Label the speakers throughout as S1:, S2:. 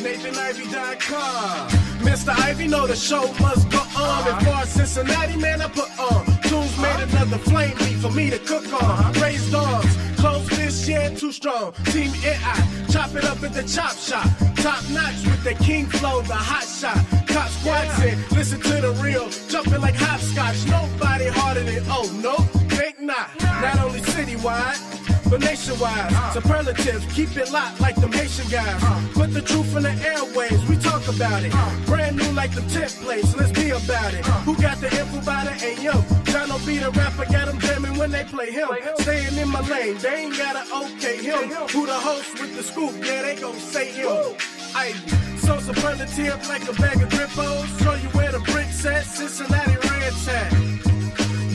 S1: NathanIvy.com. Mr. Ivy know the show must go on. And for Cincinnati, man, I put on. Tunes made another flame meat for me to cook on. Raised dogs, close this yeah, too strong. Team AI, chop it up at the chop shop. Top notch with the king flow, the hot shot. Cop squats in, listen to the real. Jumping like hopscotch. Nobody harder than, oh, no, think not. Not only citywide but nationwide. Uh. Superlative, keep it locked like them Haitian guys. Uh. Put the truth in the airways, we talk about it. Uh. Brand new like the templates, let's be about it. Who got the info about it? Hey yo, John be the rapper, got them jamming when they play him. Staying in my lane, they ain't gotta okay him. Who the host with the scoop? Yeah, they gon' say him. I so superlative like a bag of drippos. Show you where the bricks at, Cincinnati Reds at.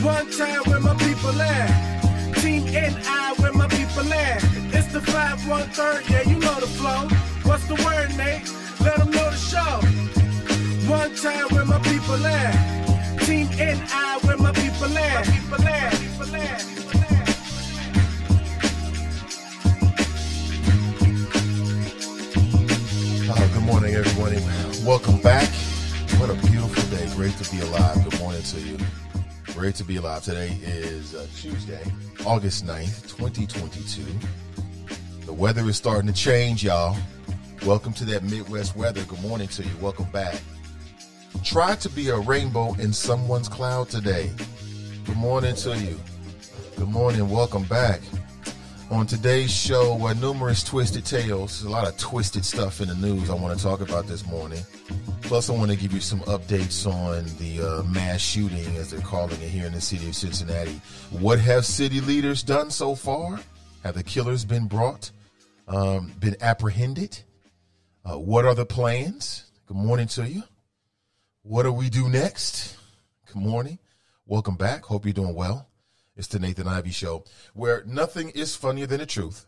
S1: One time where my people at. Team NI where my people at. It's the 513, yeah, you know the flow. What's the word, Nate? Let them know the show. One time where my people at. Team NI where my people at. People at. People at.
S2: Morning, everybody. Welcome back. What a beautiful day. Great to be alive. Good morning to you. Great to be alive. Today is uh, Tuesday, August 9th, 2022. The weather is starting to change, y'all. Welcome to that Midwest weather. Good morning to you. Welcome back. Try to be a rainbow in someone's cloud today. Good morning to you. Good morning. Welcome back. On today's show, uh, numerous twisted tales, a lot of twisted stuff in the news I want to talk about this morning. Plus, I want to give you some updates on the uh, mass shooting, as they're calling it here in the city of Cincinnati. What have city leaders done so far? Have the killers been brought, um, been apprehended? Uh, what are the plans? Good morning to you. What do we do next? Good morning. Welcome back. Hope you're doing well. It's the Nathan Ivy Show, where nothing is funnier than the truth.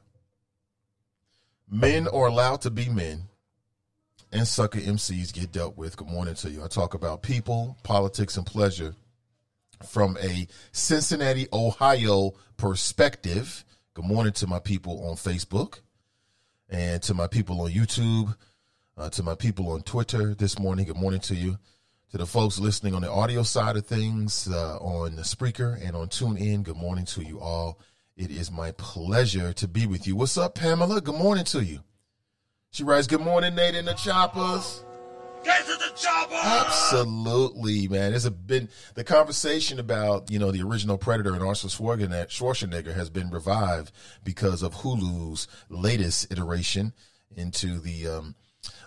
S2: Men are allowed to be men and sucker MCs get dealt with. Good morning to you. I talk about people, politics, and pleasure from a Cincinnati, Ohio perspective. Good morning to my people on Facebook and to my people on YouTube, uh, to my people on Twitter this morning. Good morning to you. To the folks listening on the audio side of things, uh, on the Spreaker and on TuneIn, good morning to you all. It is my pleasure to be with you. What's up, Pamela? Good morning to you. She writes, Good morning, Nate and the Choppers.
S1: Get to the chopper!
S2: Absolutely, man. There's a been the conversation about you know the original Predator and Arnold Schwarzenegger has been revived because of Hulu's latest iteration into the um,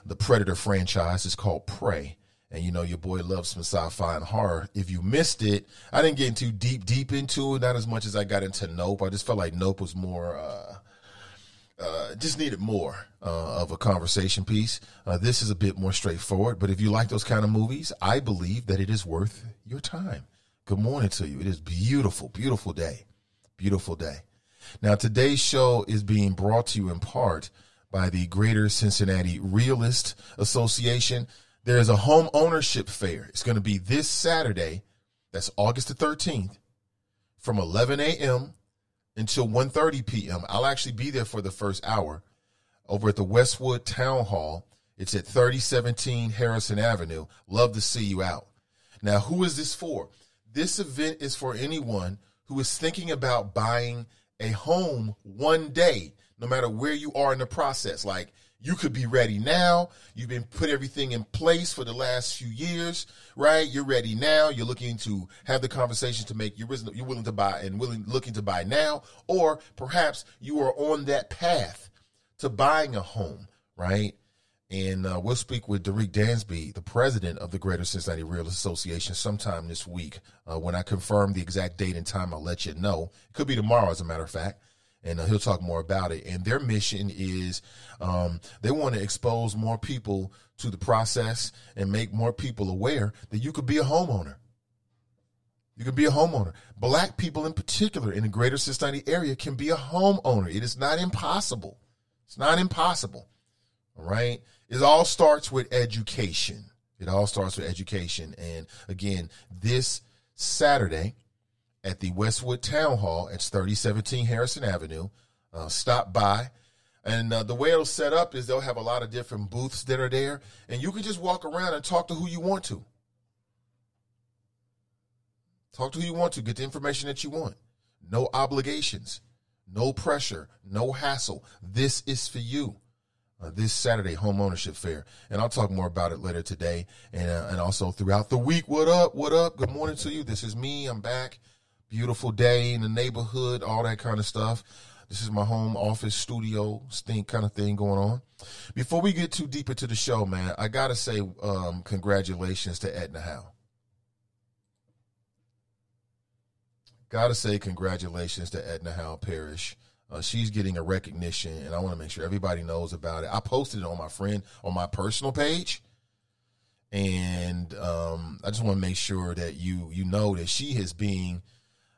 S2: the Predator franchise. It's called Prey. And you know your boy loves some sci-fi and horror. If you missed it, I didn't get too deep deep into it, not as much as I got into Nope. I just felt like Nope was more uh, uh, just needed more uh, of a conversation piece. Uh, this is a bit more straightforward, but if you like those kind of movies, I believe that it is worth your time. Good morning to you. It is beautiful, beautiful day, beautiful day. Now today's show is being brought to you in part by the Greater Cincinnati Realtist Association. There is a home ownership fair. It's going to be this Saturday. That's August the 13th from 11 a.m until 1.30 p.m. I'll actually be there for the first hour over at the Westwood Town Hall. It's at 3017 Harrison Avenue. Love to see you out. Now, who is this for? This event is for anyone who is thinking about buying a home one day, no matter where you are in the process. Like you could be ready now. You've been put everything in place for the last few years, right? You're ready now. You're looking to have the conversation to make you're you're willing to buy and willing looking to buy now, or perhaps you are on that path to buying a home, right? And uh, we'll speak with Derek Dansby, the president of the Greater Cincinnati Real Association, sometime this week. Uh, when I confirm the exact date and time, I'll let you know. It could be tomorrow, as a matter of fact and uh, he'll talk more about it. And their mission is um, they want to expose more people to the process and make more people aware that you could be a homeowner. You can be a homeowner. Black people, in particular, in the greater Cincinnati area, can be a homeowner. It is not impossible. It's not impossible. All right. It all starts with education. It all starts with education. And again, this Saturday, at the Westwood Town Hall. It's 3017 Harrison Avenue. Uh, stop by. And uh, the way it'll set up is they'll have a lot of different booths that are there, and you can just walk around and talk to who you want to. Talk to who you want to, get the information that you want. No obligations, no pressure, no hassle. This is for you. Uh, this Saturday home ownership fair, and I'll talk more about it later today, and uh, and also throughout the week. What up? What up? Good morning to you. This is me. I'm back. Beautiful day in the neighborhood, all that kind of stuff. This is my home office studio thing kind of thing going on. Before we get too deep into the show, man, I gotta say um, congratulations to Edna Howe. Gotta say congratulations to Edna Howe Parrish. Uh, she's getting a recognition, and I want to make sure everybody knows about it. I posted it on my friend on my personal page, and um, I just want to make sure that you you know that she is being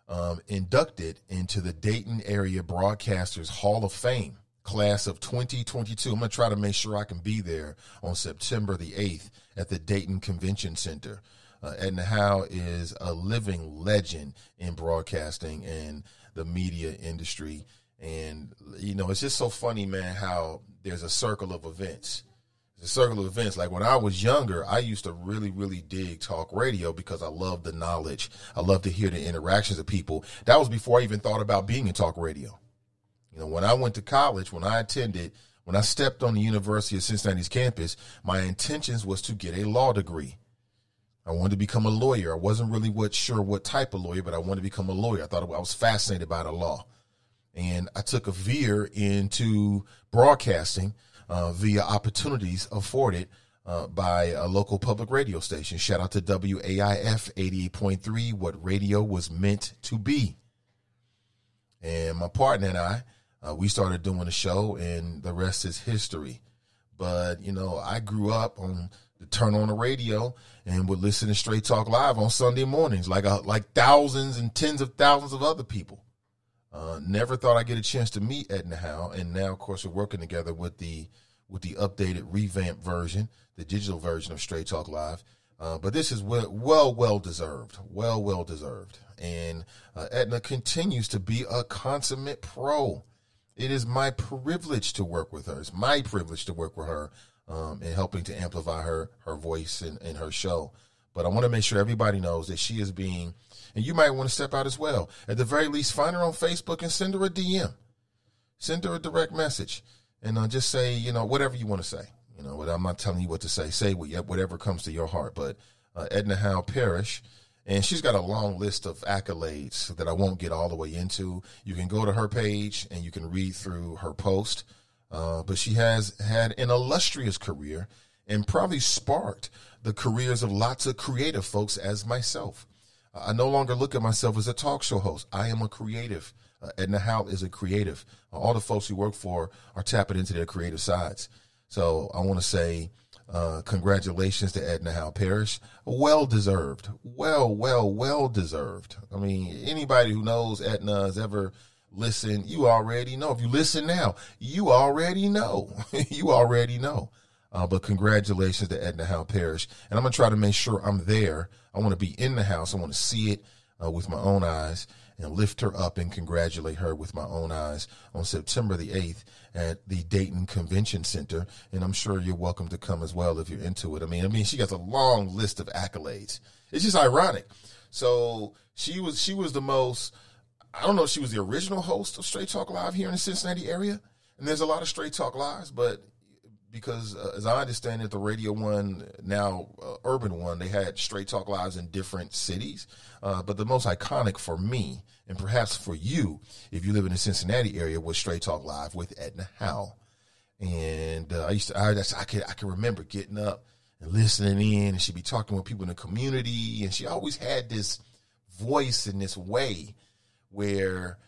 S2: um, inducted into the Dayton Area Broadcasters Hall of Fame class of 2022. I'm going to try to make sure I can be there on September the 8th at the Dayton Convention Center. Uh, Edna Howe is a living legend in broadcasting and the media industry. And, you know, it's just so funny, man, how there's a circle of events. Circle of events. Like when I was younger, I used to really, really dig talk radio because I loved the knowledge. I loved to hear the interactions of people. That was before I even thought about being in talk radio. You know, when I went to college, when I attended, when I stepped on the University of Cincinnati's campus, my intentions was to get a law degree. I wanted to become a lawyer. I wasn't really what sure what type of lawyer, but I wanted to become a lawyer. I thought I was fascinated by the law, and I took a veer into broadcasting via opportunities afforded uh, by a local public radio station. Shout out to WAIF eighty eight point three. What radio was meant to be. And my partner and I, uh, we started doing a show, and the rest is history. But you know, I grew up on the turn on the radio and would listen to Straight Talk Live on Sunday mornings, like uh, like thousands and tens of thousands of other people. Uh, never thought I'd get a chance to meet Edna Howe, and now, of course, we're working together with the with the updated revamped version, the digital version of Straight Talk Live. Uh, but this is well, well, well deserved, well, well deserved. And uh, Edna continues to be a consummate pro. It is my privilege to work with her. It's my privilege to work with her um, and helping to amplify her her voice and, in her show. But I want to make sure everybody knows that she is being, and you might want to step out as well. At the very least, find her on Facebook and send her a DM, send her a direct message, and uh, just say you know whatever you want to say. You know, I'm not telling you what to say. Say whatever comes to your heart. But uh, Edna Howe Parrish. And she's got a long list of accolades that I won't get all the way into. You can go to her page and you can read through her post. Uh, but she has had an illustrious career and probably sparked the careers of lots of creative folks as myself. I no longer look at myself as a talk show host. I am a creative. Uh, Edna Howe is a creative. Uh, all the folks who work for are tapping into their creative sides. So I want to say uh, congratulations to Edna Howe Parrish. Well deserved. Well, well, well deserved. I mean, anybody who knows Edna has ever listened, you already know. If you listen now, you already know. you already know. Uh, but congratulations to Edna Howe Parrish. And I'm going to try to make sure I'm there. I want to be in the house. I want to see it uh, with my own eyes and lift her up and congratulate her with my own eyes on September the 8th at the Dayton Convention Center. And I'm sure you're welcome to come as well if you're into it. I mean, I mean, she got a long list of accolades. It's just ironic. So she was, she was the most, I don't know if she was the original host of Straight Talk Live here in the Cincinnati area. And there's a lot of Straight Talk Lives, but because uh, as I understand it, the radio one, now uh, urban one, they had Straight Talk Lives in different cities. Uh, but the most iconic for me, and perhaps for you, if you live in the Cincinnati area, was Straight Talk Live with Edna Howe. And uh, I used to, I, I, could, I can remember getting up and listening in, and she'd be talking with people in the community, and she always had this voice in this way where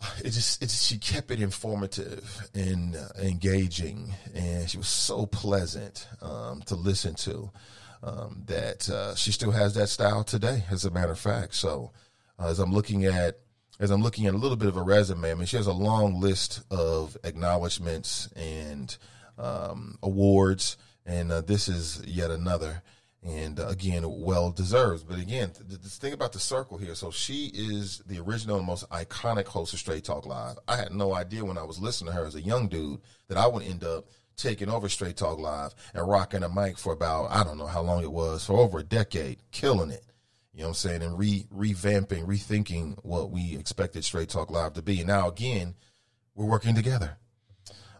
S2: it just, it she kept it informative and uh, engaging, and she was so pleasant um, to listen to. Um, that uh, she still has that style today, as a matter of fact. So, uh, as I'm looking at as I'm looking at a little bit of a resume, I mean, she has a long list of acknowledgments and um, awards, and uh, this is yet another. And uh, again, well deserved. But again, the, th- thing about the circle here. So she is the original and most iconic host of Straight Talk Live. I had no idea when I was listening to her as a young dude that I would end up taking over Straight Talk Live and rocking a mic for about I don't know how long it was for over a decade, killing it. You know what I'm saying? And re revamping, rethinking what we expected Straight Talk Live to be. And now again, we're working together.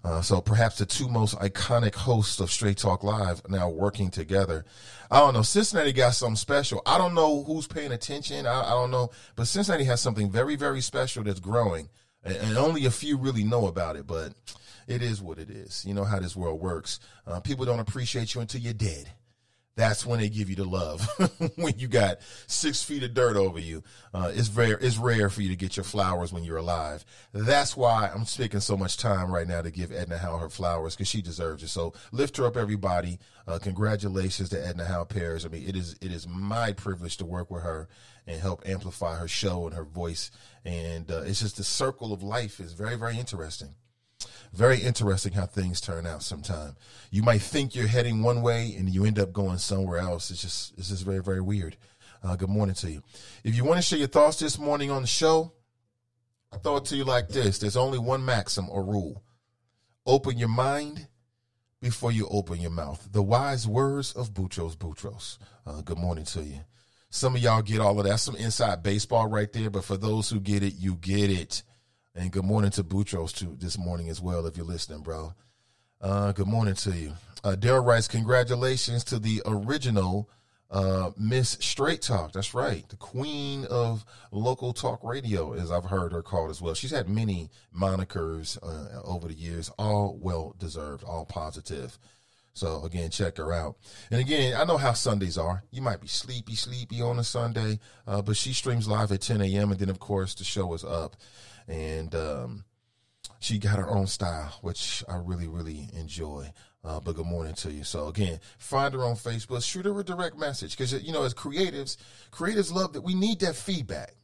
S2: Uh, so perhaps the two most iconic hosts of Straight Talk Live now working together. I don't know. Cincinnati got something special. I don't know who's paying attention. I, I don't know, but Cincinnati has something very, very special that's growing, and, and, only a few really know about it. But it is what it is. You know how this world works. Uh, people don't appreciate you until you're dead that's when they give you the love. when you got six feet of dirt over you, uh, it's rare. It's rare for you to get your flowers when you're alive. That's why I'm spending so much time right now to give Edna Howe her flowers because she deserves it. So lift her up, everybody. Uh, congratulations to Edna Howe Parrish. I mean, it is it is my privilege to work with her and help amplify her show and her voice. And uh, it's just the circle of life is very very interesting very interesting how things turn out sometimes. You might think you're heading one way and you end up going somewhere else. It's just it's just very, very weird. Uh, good morning to you. If you want to share your thoughts this morning on the show, I throw it to you like this. There's only one maxim or rule. Open your mind before you open your mouth. The wise words of Boutros Boutros. Uh, good morning to you. Some of y'all get all of that. Some inside baseball right there, but for those who get it, you get it. And good morning to Boutros too this morning as well, if you're listening, bro. Uh, good morning to you. Uh, Daryl writes, congratulations to the original uh, Miss Straight Talk. That's right. The queen of local talk radio, as I've heard her called as well. She's had many monikers uh, over the years, all well deserved, all positive. So again, check her out. And again, I know how Sundays are. You might be sleepy, sleepy on a Sunday, uh, but she streams live at 10 a.m. And then, of course, the show is up and um, she got her own style, which I really, really enjoy. Uh, but good morning to you. So again, find her on Facebook, shoot her a direct message because you know, as creatives, creatives love that we need that feedback.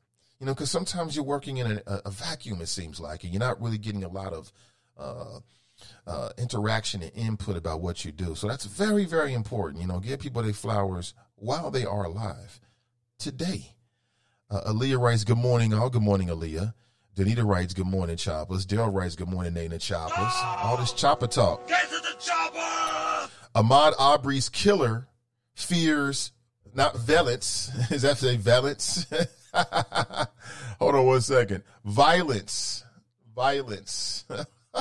S2: You know, because sometimes you're working in a, a, vacuum, it seems like, and you're not really getting a lot of uh, uh, interaction and input about what you do. So that's very, very important. You know, give people their flowers while they are alive today. Uh, Aaliyah writes, Good morning, all. Good morning, Aaliyah. Danita writes, Good morning, Choppers. Daryl writes, Good morning, Nana Choppers. Oh, All this chopper talk.
S3: Get to the chopper!
S2: Ahmaud Arbery's killer fears not violence. Is that say violence? Hold on one second. Violence. Violence.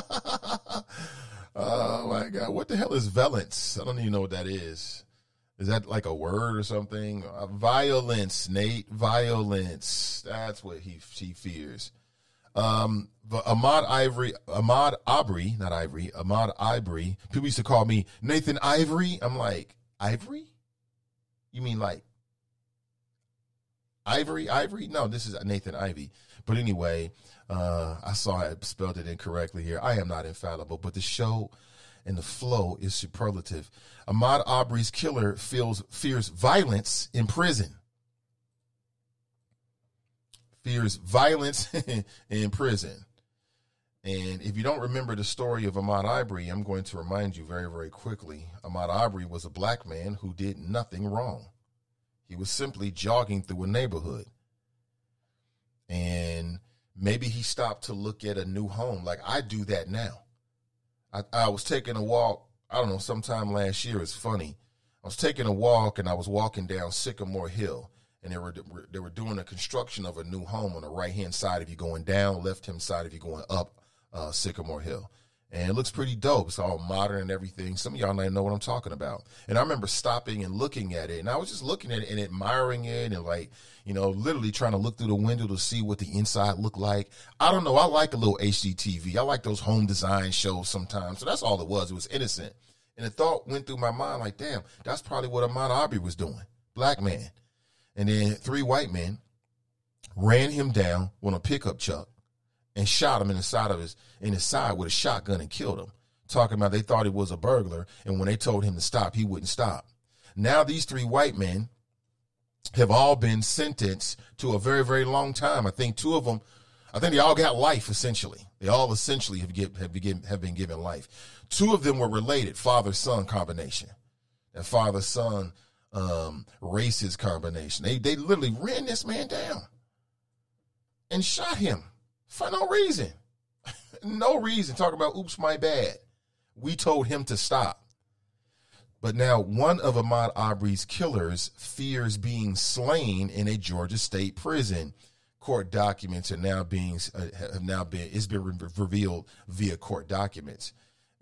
S2: oh my God. What the hell is violence? I don't even know what that is. Is that like a word or something? Uh, violence, Nate. Violence. That's what he she fears. Um, Ahmaud Ivory, Ahmaud Arbery, not Ivory, Ahmaud Ivory. People used to call me Nathan Ivory. I'm like, Ivory? You mean like Ivory, Ivory? No, this is Nathan Ivy. But anyway, uh, I saw I spelled it incorrectly here. I am not infallible, but the show and the flow is superlative. Ahmaud Arbery's killer feels fears violence in prison fears violence in prison. And if you don't remember the story of Ahmaud Arbery, I'm going to remind you very, very quickly. Ahmaud Arbery was a black man who did nothing wrong. He was simply jogging through a neighborhood. And maybe he stopped to look at a new home. Like I do that now. I, I was taking a walk, I don't know, sometime last year. It's funny. I was taking a walk and I was walking down Sycamore Hill and they were they were doing a construction of a new home on the right hand side if you're going down, left hand side if you're going up uh, Sycamore Hill. And it looks pretty dope. It's all modern and everything. Some of y'all might know what I'm talking about. And I remember stopping and looking at it, and I was just looking at it and admiring it, and like, you know, literally trying to look through the window to see what the inside looked like. I don't know. I like a little HGTV. I like those home design shows sometimes. So that's all it was. It was innocent. And the thought went through my mind like, damn, that's probably what Ahmaud Arbery was doing. Black man. And then three white men ran him down on a pickup truck and shot him in the side of his in his side with a shotgun and killed him. Talking about they thought he was a burglar, and when they told him to stop, he wouldn't stop. Now these three white men have all been sentenced to a very, very long time. I think two of them, I think they all got life essentially. They all essentially have, get, have, been, have been given life. Two of them were related, father son combination. That father son um, racist combination. They they literally ran this man down and shot him for no reason. no reason. Talking about oops, my bad. We told him to stop. But now one of Ahmaud Arbery's killers fears being slain in a Georgia state prison. Court documents are now being uh, have now been it's been re- revealed via court documents,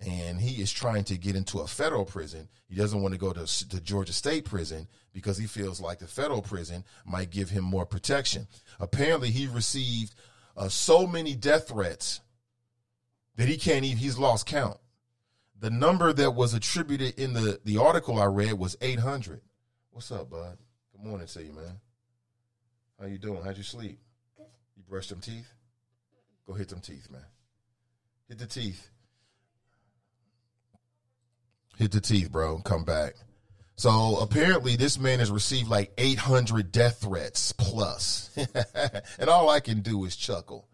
S2: and he is trying to get into a federal prison. He doesn't want to go to the Georgia State prison because he feels like the federal prison might give him more protection. Apparently, he received uh, so many death threats that he can't even. He's lost count. The number that was attributed in the the article I read was eight hundred. What's up, bud? Good morning to you, man. How you doing? How'd you sleep? You brushed them teeth? Go hit them teeth, man. Hit the teeth. Hit the teeth, bro. Come back. So apparently, this man has received like 800 death threats plus. and all I can do is chuckle.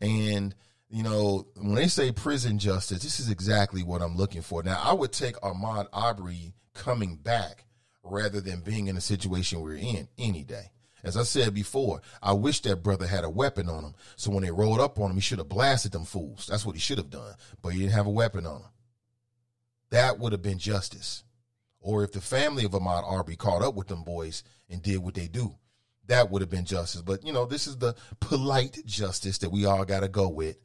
S2: And, you know, when they say prison justice, this is exactly what I'm looking for. Now, I would take Ahmaud Arbery coming back rather than being in the situation we're in any day. As I said before, I wish that brother had a weapon on him. So when they rolled up on him, he should have blasted them fools. That's what he should have done. But he didn't have a weapon on him. That would have been justice. Or if the family of Ahmaud Arbery caught up with them boys and did what they do, that would have been justice. But, you know, this is the polite justice that we all got to go with.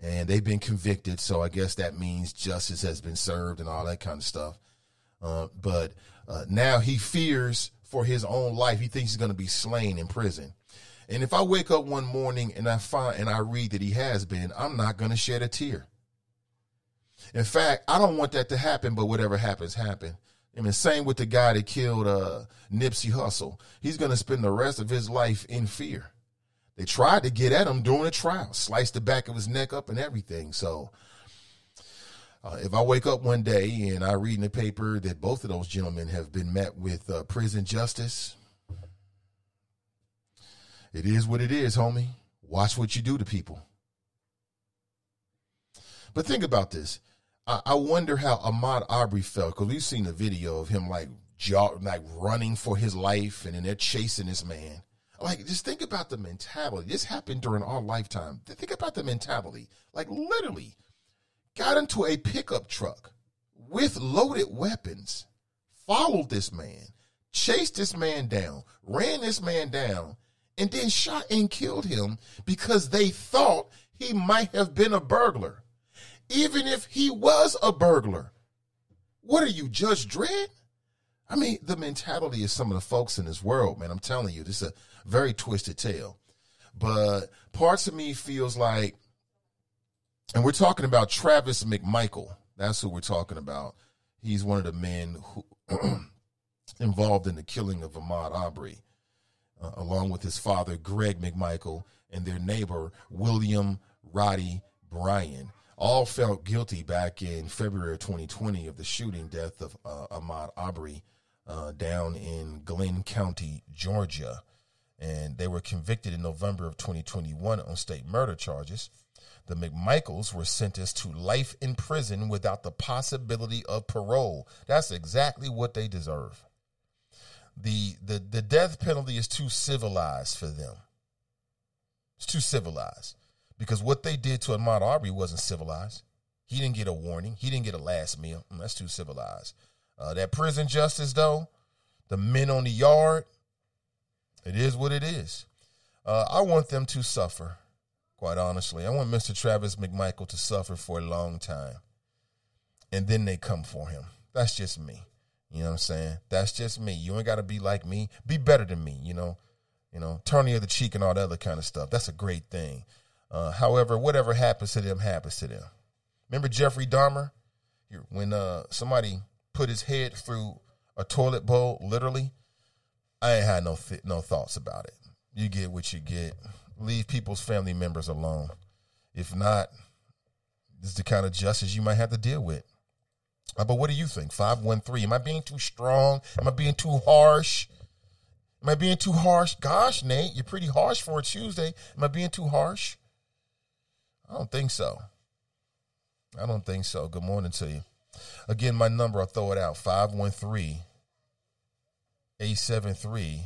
S2: And they've been convicted. So I guess that means justice has been served and all that kind of stuff. Uh, but uh, now he fears for his own life. He thinks he's going to be slain in prison. And if I wake up one morning and I find and I read that he has been, I'm not going to shed a tear. In fact, I don't want that to happen, but whatever happens, happen. I mean, same with the guy that killed uh, Nipsey Hussle. He's going to spend the rest of his life in fear. They tried to get at him during a trial, sliced the back of his neck up and everything. So, uh, if I wake up one day and I read in the paper that both of those gentlemen have been met with uh, prison justice, it is what it is, homie. Watch what you do to people. But think about this. I, I wonder how Ahmaud Arbery felt because we've seen the video of him like jog, like running for his life, and then they're chasing this man. Like, just think about the mentality. This happened during our lifetime. Think about the mentality. Like, literally, got into a pickup truck with loaded weapons, followed this man, chased this man down, ran this man down, and then shot and killed him because they thought he might have been a burglar even if he was a burglar. What are you, Judge Dredd? I mean, the mentality of some of the folks in this world, man, I'm telling you, this is a very twisted tale. But parts of me feels like, and we're talking about Travis McMichael. That's who we're talking about. He's one of the men who involved in the killing of Ahmaud Arbery, uh, along with his father, Greg McMichael, and their neighbor, William Roddy Bryan all felt guilty back in February of 2020 of the shooting death of uh, Ahmaud Arbery uh, down in Glynn County, Georgia. And they were convicted in November of 2021 on state murder charges. The McMichaels were sentenced to life in prison without the possibility of parole. That's exactly what they deserve. The, the, the death penalty is too civilized for them. It's too civilized because what they did to Ahmaud Arbery wasn't civilized. He didn't get a warning. He didn't get a last meal. Mm, that's too civilized. Uh, that prison justice, though, the men on the yard, it is what it is. Uh, I want them to suffer, quite honestly. I want Mr. Travis McMichael to suffer for a long time. And then they come for him. That's just me. You know what I'm saying? That's just me. You ain't got to be like me. Be better than me, you know? You know, turn the other cheek and all that other kind of stuff. That's a great thing. Uh, however, whatever happens to them happens to them. Remember Jeffrey Dahmer? When uh, somebody put his head through a toilet bowl, literally, I ain't had no th- no thoughts about it. You get what you get. Leave people's family members alone. If not, this is the kind of justice you might have to deal with. Uh, but what do you think? 513. Am I being too strong? Am I being too harsh? Am I being too harsh? Gosh, Nate, you're pretty harsh for a Tuesday. Am I being too harsh? I don't think so. I don't think so. Good morning to you. Again, my number, I'll throw it out 513 873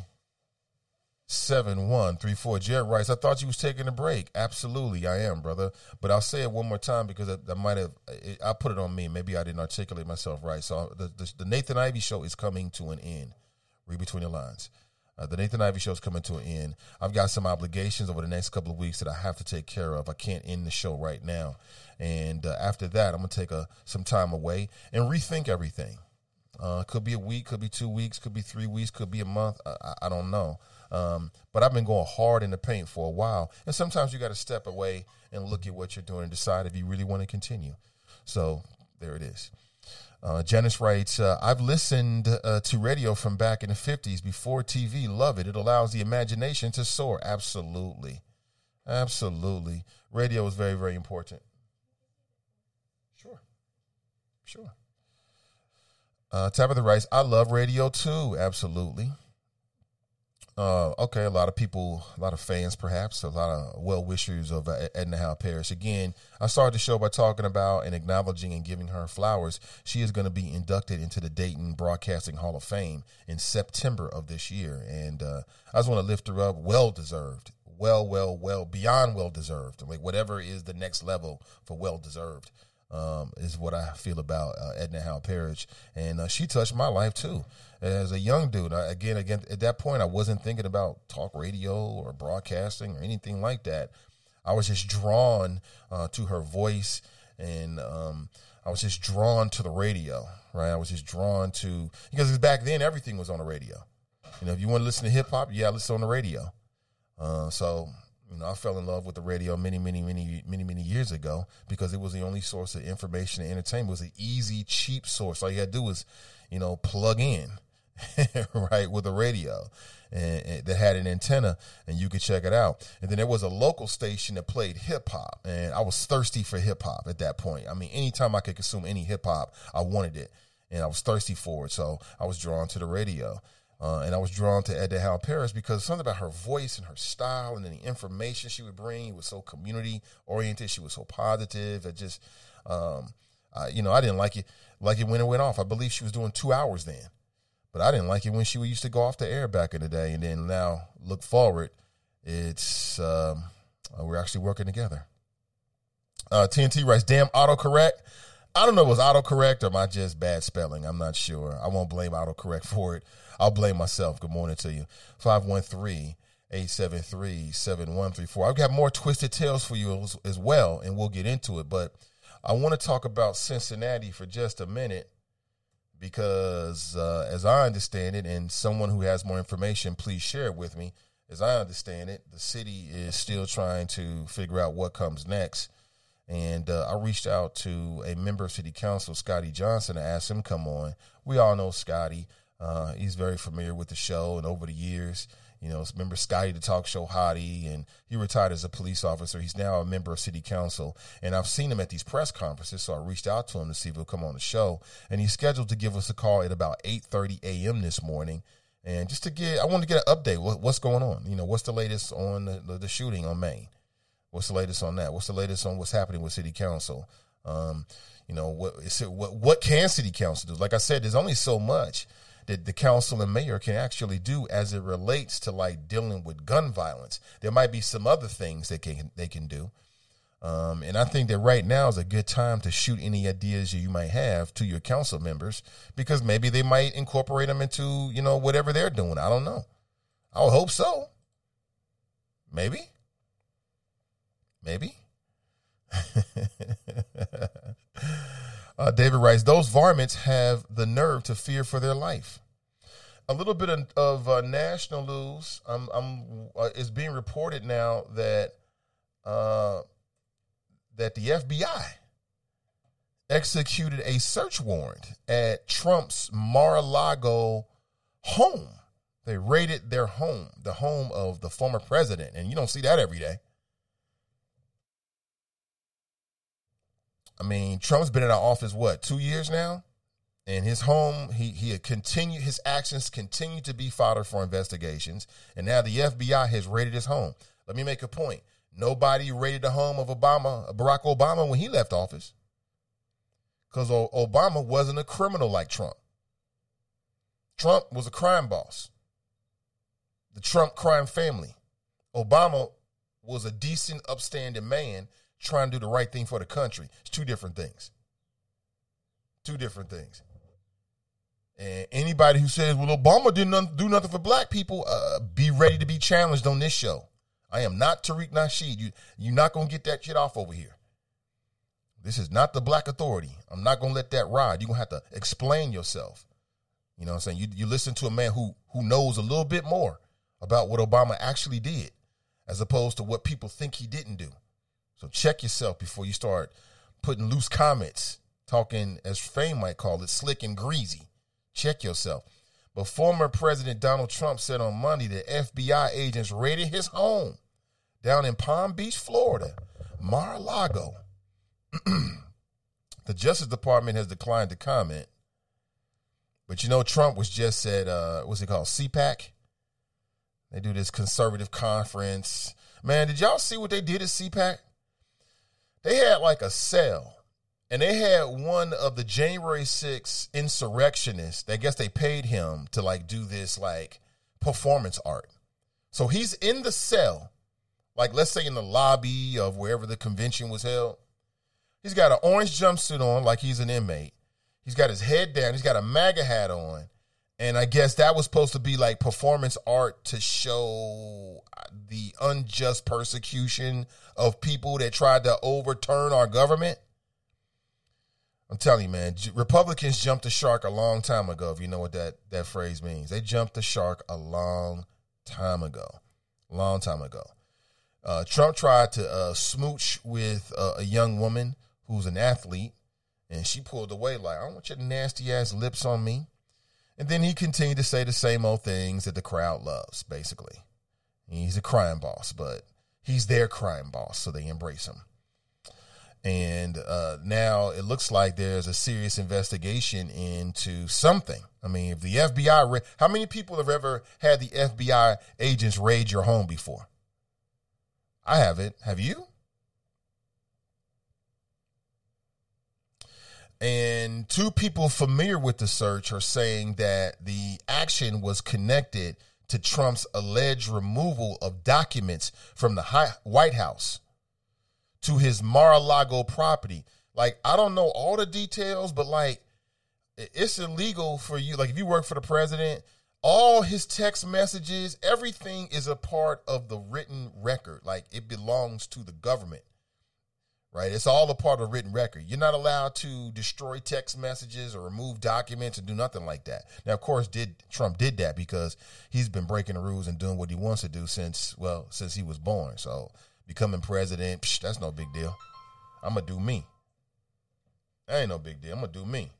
S2: 7134. Jared writes, I thought you was taking a break. Absolutely, I am, brother. But I'll say it one more time because I, I might have, I put it on me. Maybe I didn't articulate myself right. So uh, the, the, the Nathan Ivy show is coming to an end. Read between the lines. Uh, the Nathan Ivy show is coming to an end. I've got some obligations over the next couple of weeks that I have to take care of. I can't end the show right now. And uh, after that, I'm going to take a, some time away and rethink everything. Uh, could be a week, could be two weeks, could be three weeks, could be a month. I, I don't know. Um, but I've been going hard in the paint for a while. And sometimes you got to step away and look at what you're doing and decide if you really want to continue. So there it is. Uh, Janice writes, uh, I've listened uh, to radio from back in the 50s before TV. Love it. It allows the imagination to soar. Absolutely. Absolutely. Radio is very, very important. Sure. Sure. Uh, Tabitha writes, I love radio too. Absolutely. Uh, okay, a lot of people, a lot of fans, perhaps, a lot of well wishers of uh, Edna Howe Parrish. Again, I started the show by talking about and acknowledging and giving her flowers. She is going to be inducted into the Dayton Broadcasting Hall of Fame in September of this year. And uh, I just want to lift her up. Well deserved. Well, well, well, beyond well deserved. Like whatever is the next level for well deserved. Um, is what I feel about uh, Edna Howe Parrish, and uh, she touched my life too. As a young dude, I, again, again, at that point, I wasn't thinking about talk radio or broadcasting or anything like that. I was just drawn uh, to her voice, and um, I was just drawn to the radio. Right, I was just drawn to because back then everything was on the radio. You know, if you want to listen to hip hop, yeah, listen on the radio. Uh, so you know, I fell in love with the radio many, many, many, many, many years ago because it was the only source of information and entertainment. It was an easy, cheap source. All you had to do was, you know, plug in, right, with a radio and, and, that had an antenna and you could check it out. And then there was a local station that played hip hop, and I was thirsty for hip hop at that point. I mean, anytime I could consume any hip hop, I wanted it, and I was thirsty for it. So I was drawn to the radio. Uh, and I was drawn to Edna Howe Parrish because something about her voice and her style and the information she would bring was so community oriented. She was so positive. I just, um, I, you know, I didn't like it like it when it went off. I believe she was doing two hours then, but I didn't like it when she used to go off the air back in the day. And then now look forward, it's um, uh, we're actually working together. Uh, TNT writes, "Damn autocorrect." I don't know was autocorrect or am I just bad spelling. I'm not sure. I won't blame autocorrect for it. I'll blame myself. Good morning to you. 513 873 7134. I've got more twisted tales for you as, as well, and we'll get into it. But I want to talk about Cincinnati for just a minute because, uh, as I understand it, and someone who has more information, please share it with me. As I understand it, the city is still trying to figure out what comes next. And uh, I reached out to a member of City Council, Scotty Johnson, to ask him come on. We all know Scotty. Uh, he's very familiar with the show, and over the years, you know, remember Scotty the Talk Show Hottie, and he retired as a police officer. He's now a member of City Council, and I've seen him at these press conferences, so I reached out to him to see if he'll come on the show, and he's scheduled to give us a call at about eight thirty a.m. this morning, and just to get, I want to get an update. What, what's going on? You know, what's the latest on the, the, the, shooting on Main? What's the latest on that? What's the latest on what's happening with City Council? Um, you know, what, what what can City Council do? Like I said, there's only so much that the council and mayor can actually do as it relates to like dealing with gun violence. There might be some other things they can they can do. Um, and I think that right now is a good time to shoot any ideas you might have to your council members because maybe they might incorporate them into you know whatever they're doing. I don't know. I would hope so. Maybe. Maybe. Uh, David writes, those varmints have the nerve to fear for their life. A little bit of, of uh, national news. I'm, I'm uh, it's being reported now that uh, that the FBI executed a search warrant at Trump's Mar-a-Lago home. They raided their home, the home of the former president, and you don't see that every day. I mean, Trump's been in our office what two years now, and his home he he continued his actions continue to be fodder for investigations, and now the FBI has raided his home. Let me make a point. Nobody raided the home of Obama, Barack Obama, when he left office, because Obama wasn't a criminal like Trump. Trump was a crime boss. The Trump crime family. Obama was a decent, upstanding man trying to do the right thing for the country. It's two different things. Two different things. And anybody who says, well, Obama didn't do nothing for black people, uh, be ready to be challenged on this show. I am not Tariq Nasheed. You, you're not going to get that shit off over here. This is not the black authority. I'm not going to let that ride. You're going to have to explain yourself. You know what I'm saying? You, you listen to a man who, who knows a little bit more about what Obama actually did as opposed to what people think he didn't do. So check yourself before you start putting loose comments, talking, as Fame might call it, slick and greasy. Check yourself. But former President Donald Trump said on Monday that FBI agents raided his home down in Palm Beach, Florida, Mar a Lago. the Justice Department has declined to comment. But you know, Trump was just at, uh, what's it called, CPAC? They do this conservative conference. Man, did y'all see what they did at CPAC? They had like a cell, and they had one of the January 6 insurrectionists. I guess they paid him to like do this like performance art. So he's in the cell, like let's say in the lobby of wherever the convention was held. He's got an orange jumpsuit on, like he's an inmate. He's got his head down. He's got a MAGA hat on. And I guess that was supposed to be like performance art to show the unjust persecution of people that tried to overturn our government. I'm telling you, man, Republicans jumped the shark a long time ago, if you know what that, that phrase means. They jumped the shark a long time ago. Long time ago. Uh, Trump tried to uh, smooch with uh, a young woman who's an athlete, and she pulled away like, I don't want your nasty ass lips on me. And then he continued to say the same old things that the crowd loves, basically. He's a crime boss, but he's their crime boss, so they embrace him. And uh, now it looks like there's a serious investigation into something. I mean, if the FBI, ra- how many people have ever had the FBI agents raid your home before? I haven't. Have you? And two people familiar with the search are saying that the action was connected to Trump's alleged removal of documents from the White House to his Mar a Lago property. Like, I don't know all the details, but like, it's illegal for you. Like, if you work for the president, all his text messages, everything is a part of the written record. Like, it belongs to the government right? It's all a part of written record. You're not allowed to destroy text messages or remove documents and do nothing like that. Now, of course, did Trump did that because he's been breaking the rules and doing what he wants to do since well since he was born. So becoming president, psh, that's no big deal. I'm gonna do me. That ain't no big deal. I'm gonna do me.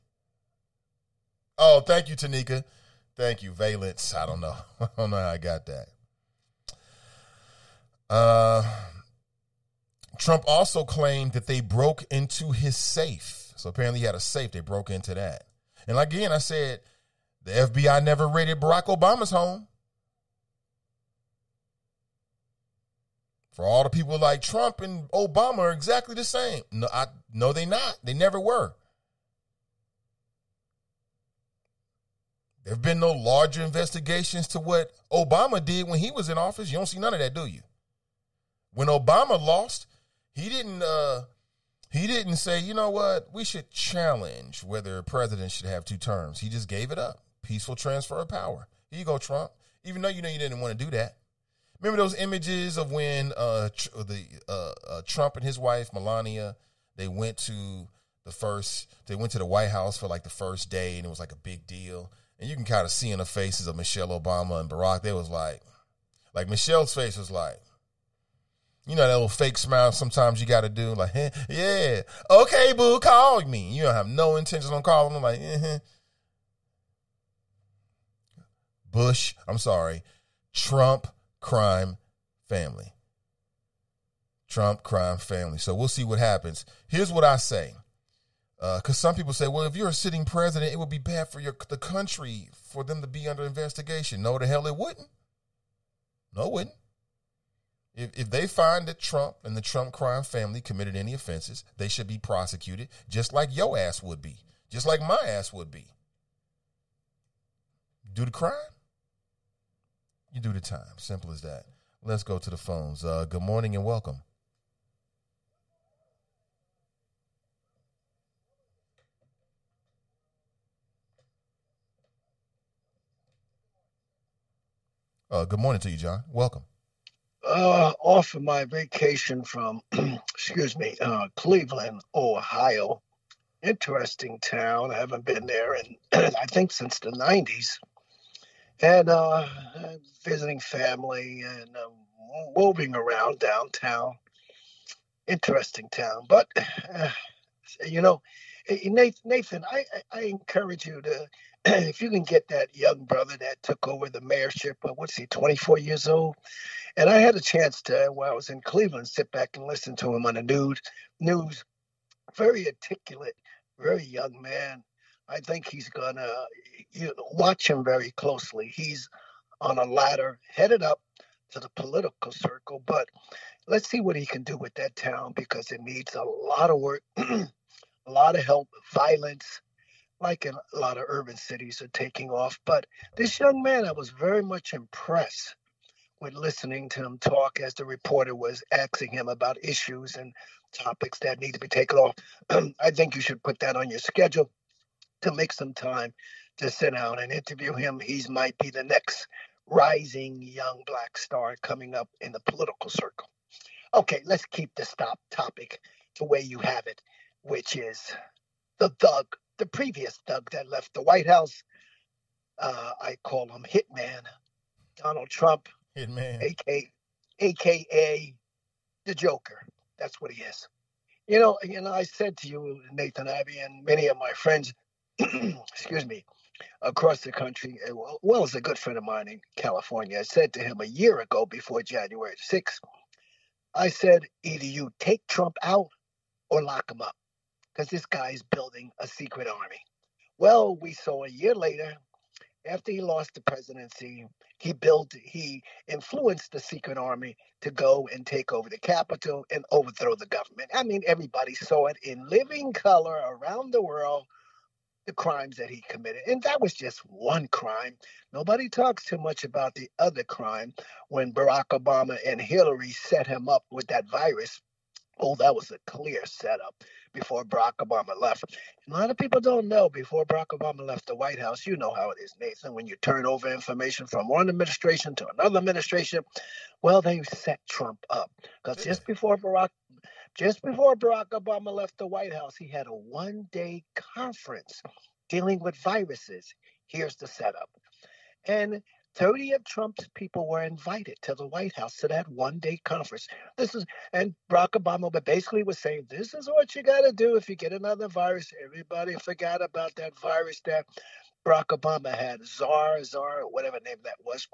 S2: Oh, thank you, Tanika. Thank you, Valence. I don't know. I don't know how I got that. Uh Trump also claimed that they broke into his safe. So apparently he had a safe. They broke into that. And again, I said the FBI never raided Barack Obama's home. For all the people like Trump and Obama are exactly the same. No, I no, they not. They never were. There have been no larger investigations to what Obama did when he was in office. You don't see none of that, do you? When Obama lost, he didn't uh he didn't say, you know what, we should challenge whether a president should have two terms. He just gave it up. Peaceful transfer of power. Here you go, Trump. Even though you know you didn't want to do that. Remember those images of when uh, the uh, uh, Trump and his wife Melania they went to the first they went to the White House for like the first day and it was like a big deal. And you can kind of see in the faces of Michelle Obama and Barack, they was like, like Michelle's face was like, you know that little fake smile sometimes you got to do, like, yeah, okay, boo, call me. You don't have no intention on calling them, like, eh. Bush, I'm sorry, Trump crime family. Trump crime family. So we'll see what happens. Here's what I say. Because uh, some people say, well, if you're a sitting president, it would be bad for your the country for them to be under investigation. No, the hell it wouldn't. No, it wouldn't. If, if they find that Trump and the Trump crime family committed any offenses, they should be prosecuted just like your ass would be, just like my ass would be. do the crime, you do the time. Simple as that. Let's go to the phones. Uh, good morning and welcome. Uh, good morning to you, John. Welcome.
S4: Uh, off of my vacation from, excuse me, uh, Cleveland, Ohio. Interesting town. I haven't been there in, I think, since the 90s. And uh, visiting family and uh, moving around downtown. Interesting town. But, uh, you know, eh, Nathan, I I encourage you to, if you can get that young brother that took over the mayorship, uh, what's he, 24 years old? And I had a chance to, while I was in Cleveland, sit back and listen to him on the news. News, very articulate, very young man. I think he's gonna you know, watch him very closely. He's on a ladder headed up to the political circle, but let's see what he can do with that town because it needs a lot of work, a lot of help, violence, like in a lot of urban cities are taking off. But this young man, I was very much impressed with listening to him talk as the reporter was asking him about issues and topics that need to be taken off. I think you should put that on your schedule to make some time to sit down and interview him. He might be the next rising young black star coming up in the political circle. Okay, let's keep the stop topic the way you have it, which is the thug, the previous thug that left the White House. Uh, I call him Hitman, Donald Trump,
S2: Hitman.
S4: aka aka the Joker. That's what he is. You know, you know, I said to you, Nathan Abbey, and many of my friends, excuse me, across the country, as well, well as a good friend of mine in California, I said to him a year ago before January 6th, I said, either you take Trump out or lock him up, because this guy is building a secret army. Well, we saw a year later, after he lost the presidency, he built, he influenced the secret army to go and take over the Capitol and overthrow the government. I mean, everybody saw it in living color around the world, the crimes that he committed. And that was just one crime. Nobody talks too much about the other crime when Barack Obama and Hillary set him up with that virus. Oh, that was a clear setup before Barack Obama left. And a lot of people don't know before Barack Obama left the White House, you know how it is, Nathan, when you turn over information from one administration to another administration. Well, they set Trump up. Because just before Barack just before Barack Obama left the White House, he had a one day conference dealing with viruses. Here's the setup. And 30 of Trump's people were invited to the White House to that one day conference. This is, and Barack Obama but basically was saying, this is what you got to do if you get another virus. Everybody forgot about that virus that Barack Obama had, czar, czar, whatever name that was.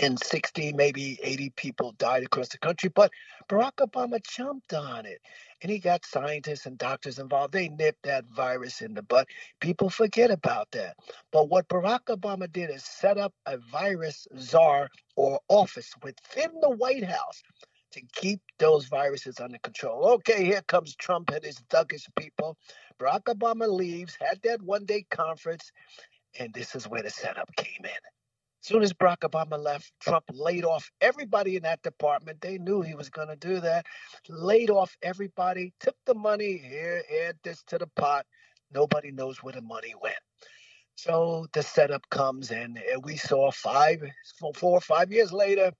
S4: And 60, maybe 80 people died across the country. But Barack Obama jumped on it. And he got scientists and doctors involved. They nipped that virus in the butt. People forget about that. But what Barack Obama did is set up a virus czar or office within the White House to keep those viruses under control. Okay, here comes Trump and his thuggish people. Barack Obama leaves, had that one day conference, and this is where the setup came in. As soon as Barack Obama left, Trump laid off everybody in that department. They knew he was going to do that. Laid off everybody, took the money here, add this to the pot. Nobody knows where the money went. So the setup comes, and we saw five, four or five years later,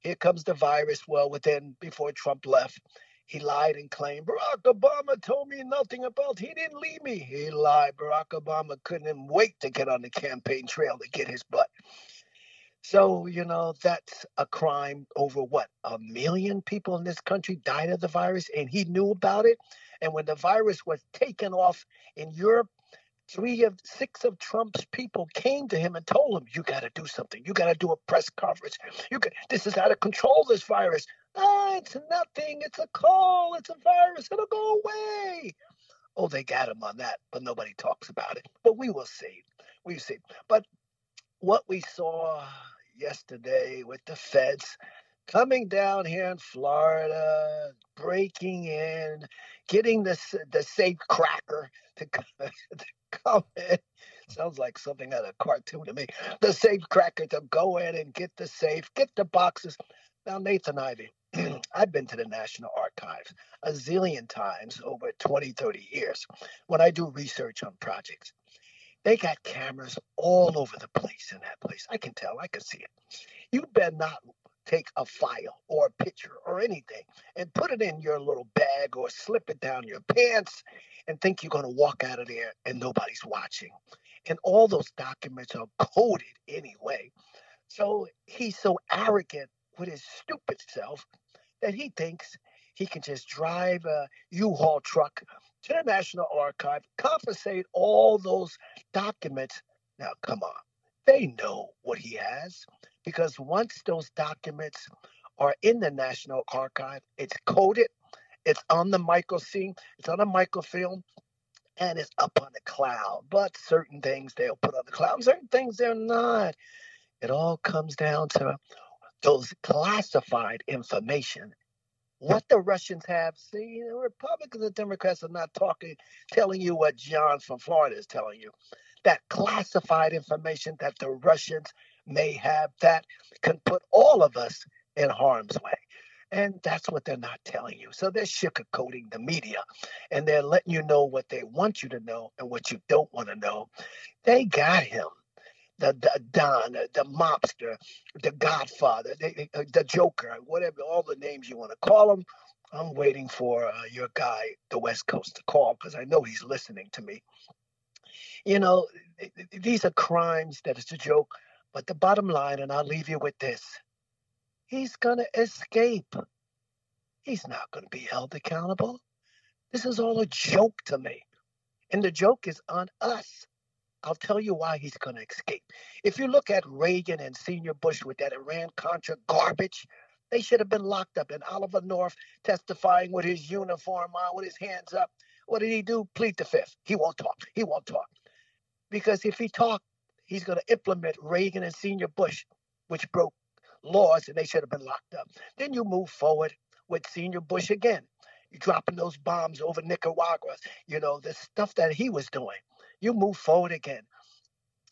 S4: here comes the virus. Well, within before Trump left, he lied and claimed Barack Obama told me nothing about. He didn't leave me. He lied. Barack Obama couldn't wait to get on the campaign trail to get his butt. So, you know, that's a crime over what? A million people in this country died of the virus and he knew about it. And when the virus was taken off in Europe, three of six of Trump's people came to him and told him, "You got to do something. You got to do a press conference. You got this is how to control this virus." Ah, it's nothing. It's a call. It's a virus. It'll go away. Oh, they got him on that, but nobody talks about it. But we will see. We see. But what we saw yesterday with the feds coming down here in Florida, breaking in, getting the the safe cracker to come in. Sounds like something out of a cartoon to me. The safe cracker to go in and get the safe, get the boxes. Now, Nathan Ivy, I've been to the National Archives a zillion times over 20, 30 years when I do research on projects. They got cameras all over the place in that place. I can tell, I can see it. You better not take a file or a picture or anything and put it in your little bag or slip it down your pants and think you're going to walk out of there and nobody's watching. And all those documents are coded anyway. So he's so arrogant with his stupid self that he thinks he can just drive a U-Haul truck to the National Archive, confiscate all those documents. Now, come on. They know what he has because once those documents are in the National Archive, it's coded, it's on the microfilm, it's on a microfilm, and it's up on the cloud. But certain things they'll put on the cloud, certain things they're not. It all comes down to those classified information. What the Russians have, seen, the Republicans and Democrats are not talking, telling you what John from Florida is telling you. That classified information that the Russians may have that can put all of us in harm's way. And that's what they're not telling you. So they're sugarcoating the media and they're letting you know what they want you to know and what you don't want to know. They got him. The, the Don, the mobster, the Godfather, the, the Joker, whatever, all the names you want to call him. I'm waiting for uh, your guy, the West Coast, to call because I know he's listening to me. You know, these are crimes that it's a joke, but the bottom line, and I'll leave you with this he's going to escape. He's not going to be held accountable. This is all a joke to me. And the joke is on us. I'll tell you why he's going to escape. If you look at Reagan and Senior Bush with that Iran Contra garbage, they should have been locked up. And Oliver North testifying with his uniform on, with his hands up. What did he do? Plead the fifth. He won't talk. He won't talk. Because if he talked, he's going to implement Reagan and Senior Bush, which broke laws and they should have been locked up. Then you move forward with Senior Bush again. You're dropping those bombs over Nicaragua, you know, the stuff that he was doing. You move forward again.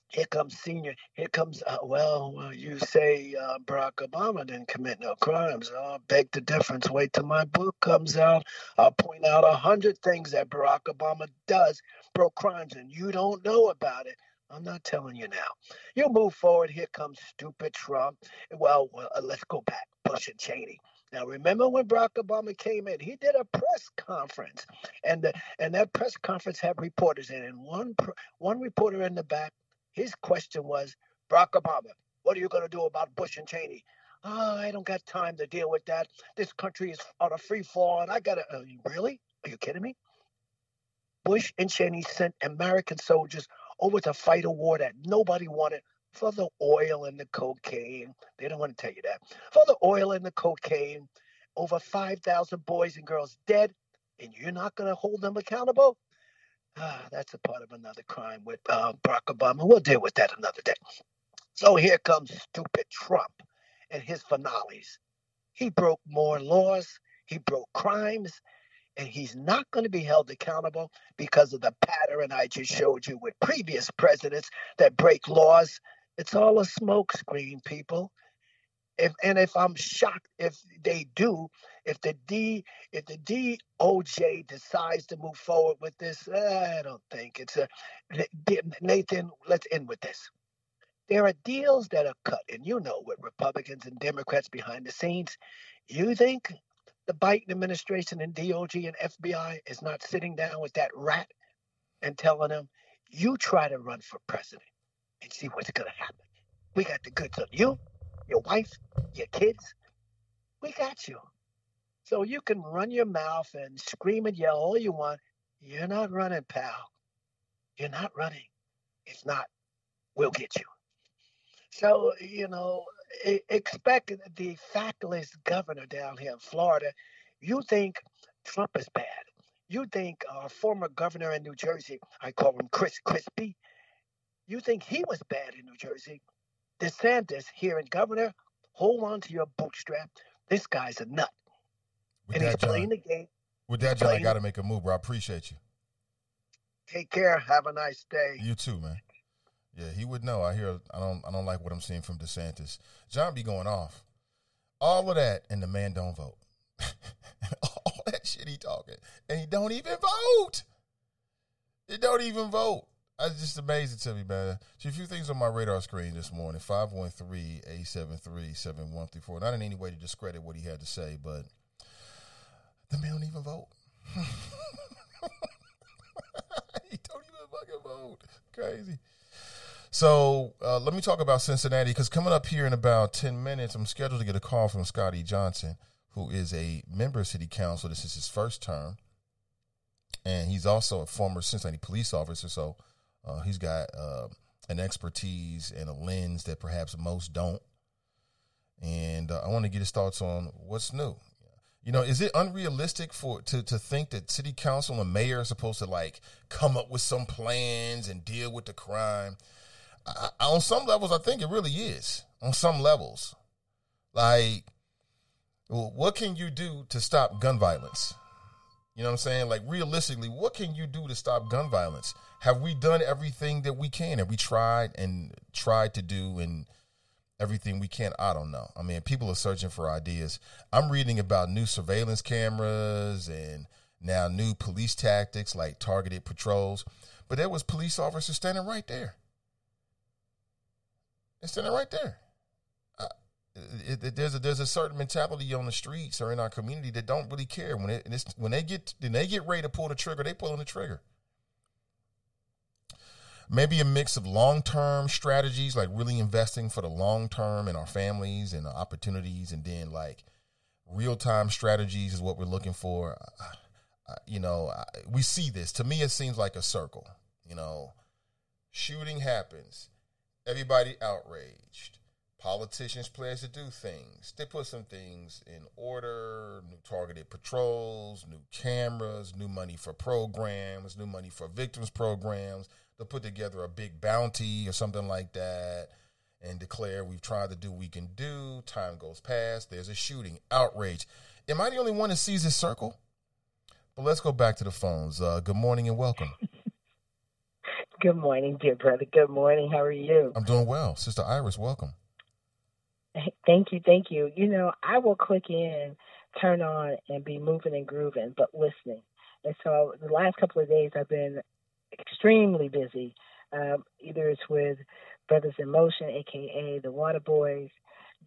S4: Here comes Senior. Here comes, uh, well, you say uh, Barack Obama didn't commit no crimes. I'll beg the difference. Wait till my book comes out. I'll point out a hundred things that Barack Obama does, broke crimes, and you don't know about it. I'm not telling you now. You move forward. Here comes stupid Trump. Well, well uh, let's go back. Bush and Cheney. Now, remember when Barack Obama came in? He did a press conference, and the, and that press conference had reporters in. And one one reporter in the back, his question was, Barack Obama, what are you going to do about Bush and Cheney? Oh, I don't got time to deal with that. This country is on a free fall, and I got to. Uh, really? Are you kidding me? Bush and Cheney sent American soldiers over to fight a war that nobody wanted for the oil and the cocaine. They don't want to tell you that. For the oil and the cocaine, over 5,000 boys and girls dead, and you're not going to hold them accountable? Ah, that's a part of another crime with uh, Barack Obama. We'll deal with that another day. So here comes stupid Trump and his finales. He broke more laws, he broke crimes, and he's not going to be held accountable because of the pattern I just showed you with previous presidents that break laws. It's all a smokescreen, people. If and if I'm shocked if they do, if the D if the DOJ decides to move forward with this, I don't think it's a Nathan. Let's end with this. There are deals that are cut, and you know, with Republicans and Democrats behind the scenes. You think the Biden administration and DOJ and FBI is not sitting down with that rat and telling him, you try to run for president and see what's going to happen. We got the goods on you, your wife, your kids. We got you. So you can run your mouth and scream and yell all you want. You're not running, pal. You're not running. If not, we'll get you. So, you know, expect the factless governor down here in Florida. You think Trump is bad. You think our former governor in New Jersey, I call him Chris Crispy, you think he was bad in New Jersey. DeSantis here in governor, hold on to your bootstrap. This guy's a nut.
S2: With
S4: and he's
S2: John,
S4: playing the game.
S2: With that, John, I got to make a move, bro. I appreciate you.
S4: Take care. Have a nice day.
S2: You too, man. Yeah, he would know. I hear. I don't. I don't like what I'm seeing from DeSantis. John be going off. All of that, and the man don't vote. All that shit he talking, and he don't even vote. He don't even vote. It's just amazing to me, man. See a few things on my radar screen this morning 513 873 7134. Not in any way to discredit what he had to say, but the man don't even vote. he don't even fucking vote. Crazy. So uh, let me talk about Cincinnati because coming up here in about 10 minutes, I'm scheduled to get a call from Scotty Johnson, who is a member of City Council. This is his first term. And he's also a former Cincinnati police officer. So uh, he's got uh, an expertise and a lens that perhaps most don't. And uh, I want to get his thoughts on what's new. You know, is it unrealistic for to to think that city council and mayor are supposed to like come up with some plans and deal with the crime? I, on some levels, I think it really is. On some levels, like, what can you do to stop gun violence? You know what I'm saying? Like, realistically, what can you do to stop gun violence? Have we done everything that we can? Have we tried and tried to do and everything we can. I don't know. I mean, people are searching for ideas. I'm reading about new surveillance cameras and now new police tactics like targeted patrols. But there was police officers standing right there. They're standing right there. It, it, there's a there's a certain mentality on the streets or in our community that don't really care when it when they get when they get ready to pull the trigger, they pull on the trigger maybe a mix of long term strategies, like really investing for the long term in our families and opportunities, and then like real time strategies is what we're looking for. you know, we see this. To me, it seems like a circle. You know, shooting happens, everybody outraged. Politicians pledge to do things. They put some things in order, new targeted patrols, new cameras, new money for programs, new money for victims programs they'll put together a big bounty or something like that and declare we've tried to do what we can do. Time goes past. There's a shooting, outrage. Am I the only one that sees this circle? But let's go back to the phones. Uh, good morning and welcome.
S5: good morning, dear brother. Good morning. How are you?
S2: I'm doing well. Sister Iris, welcome.
S5: Thank you. Thank you. You know, I will click in, turn on, and be moving and grooving, but listening. And so the last couple of days, I've been extremely busy. Um, either it's with Brothers in Motion, aka the Water Boys,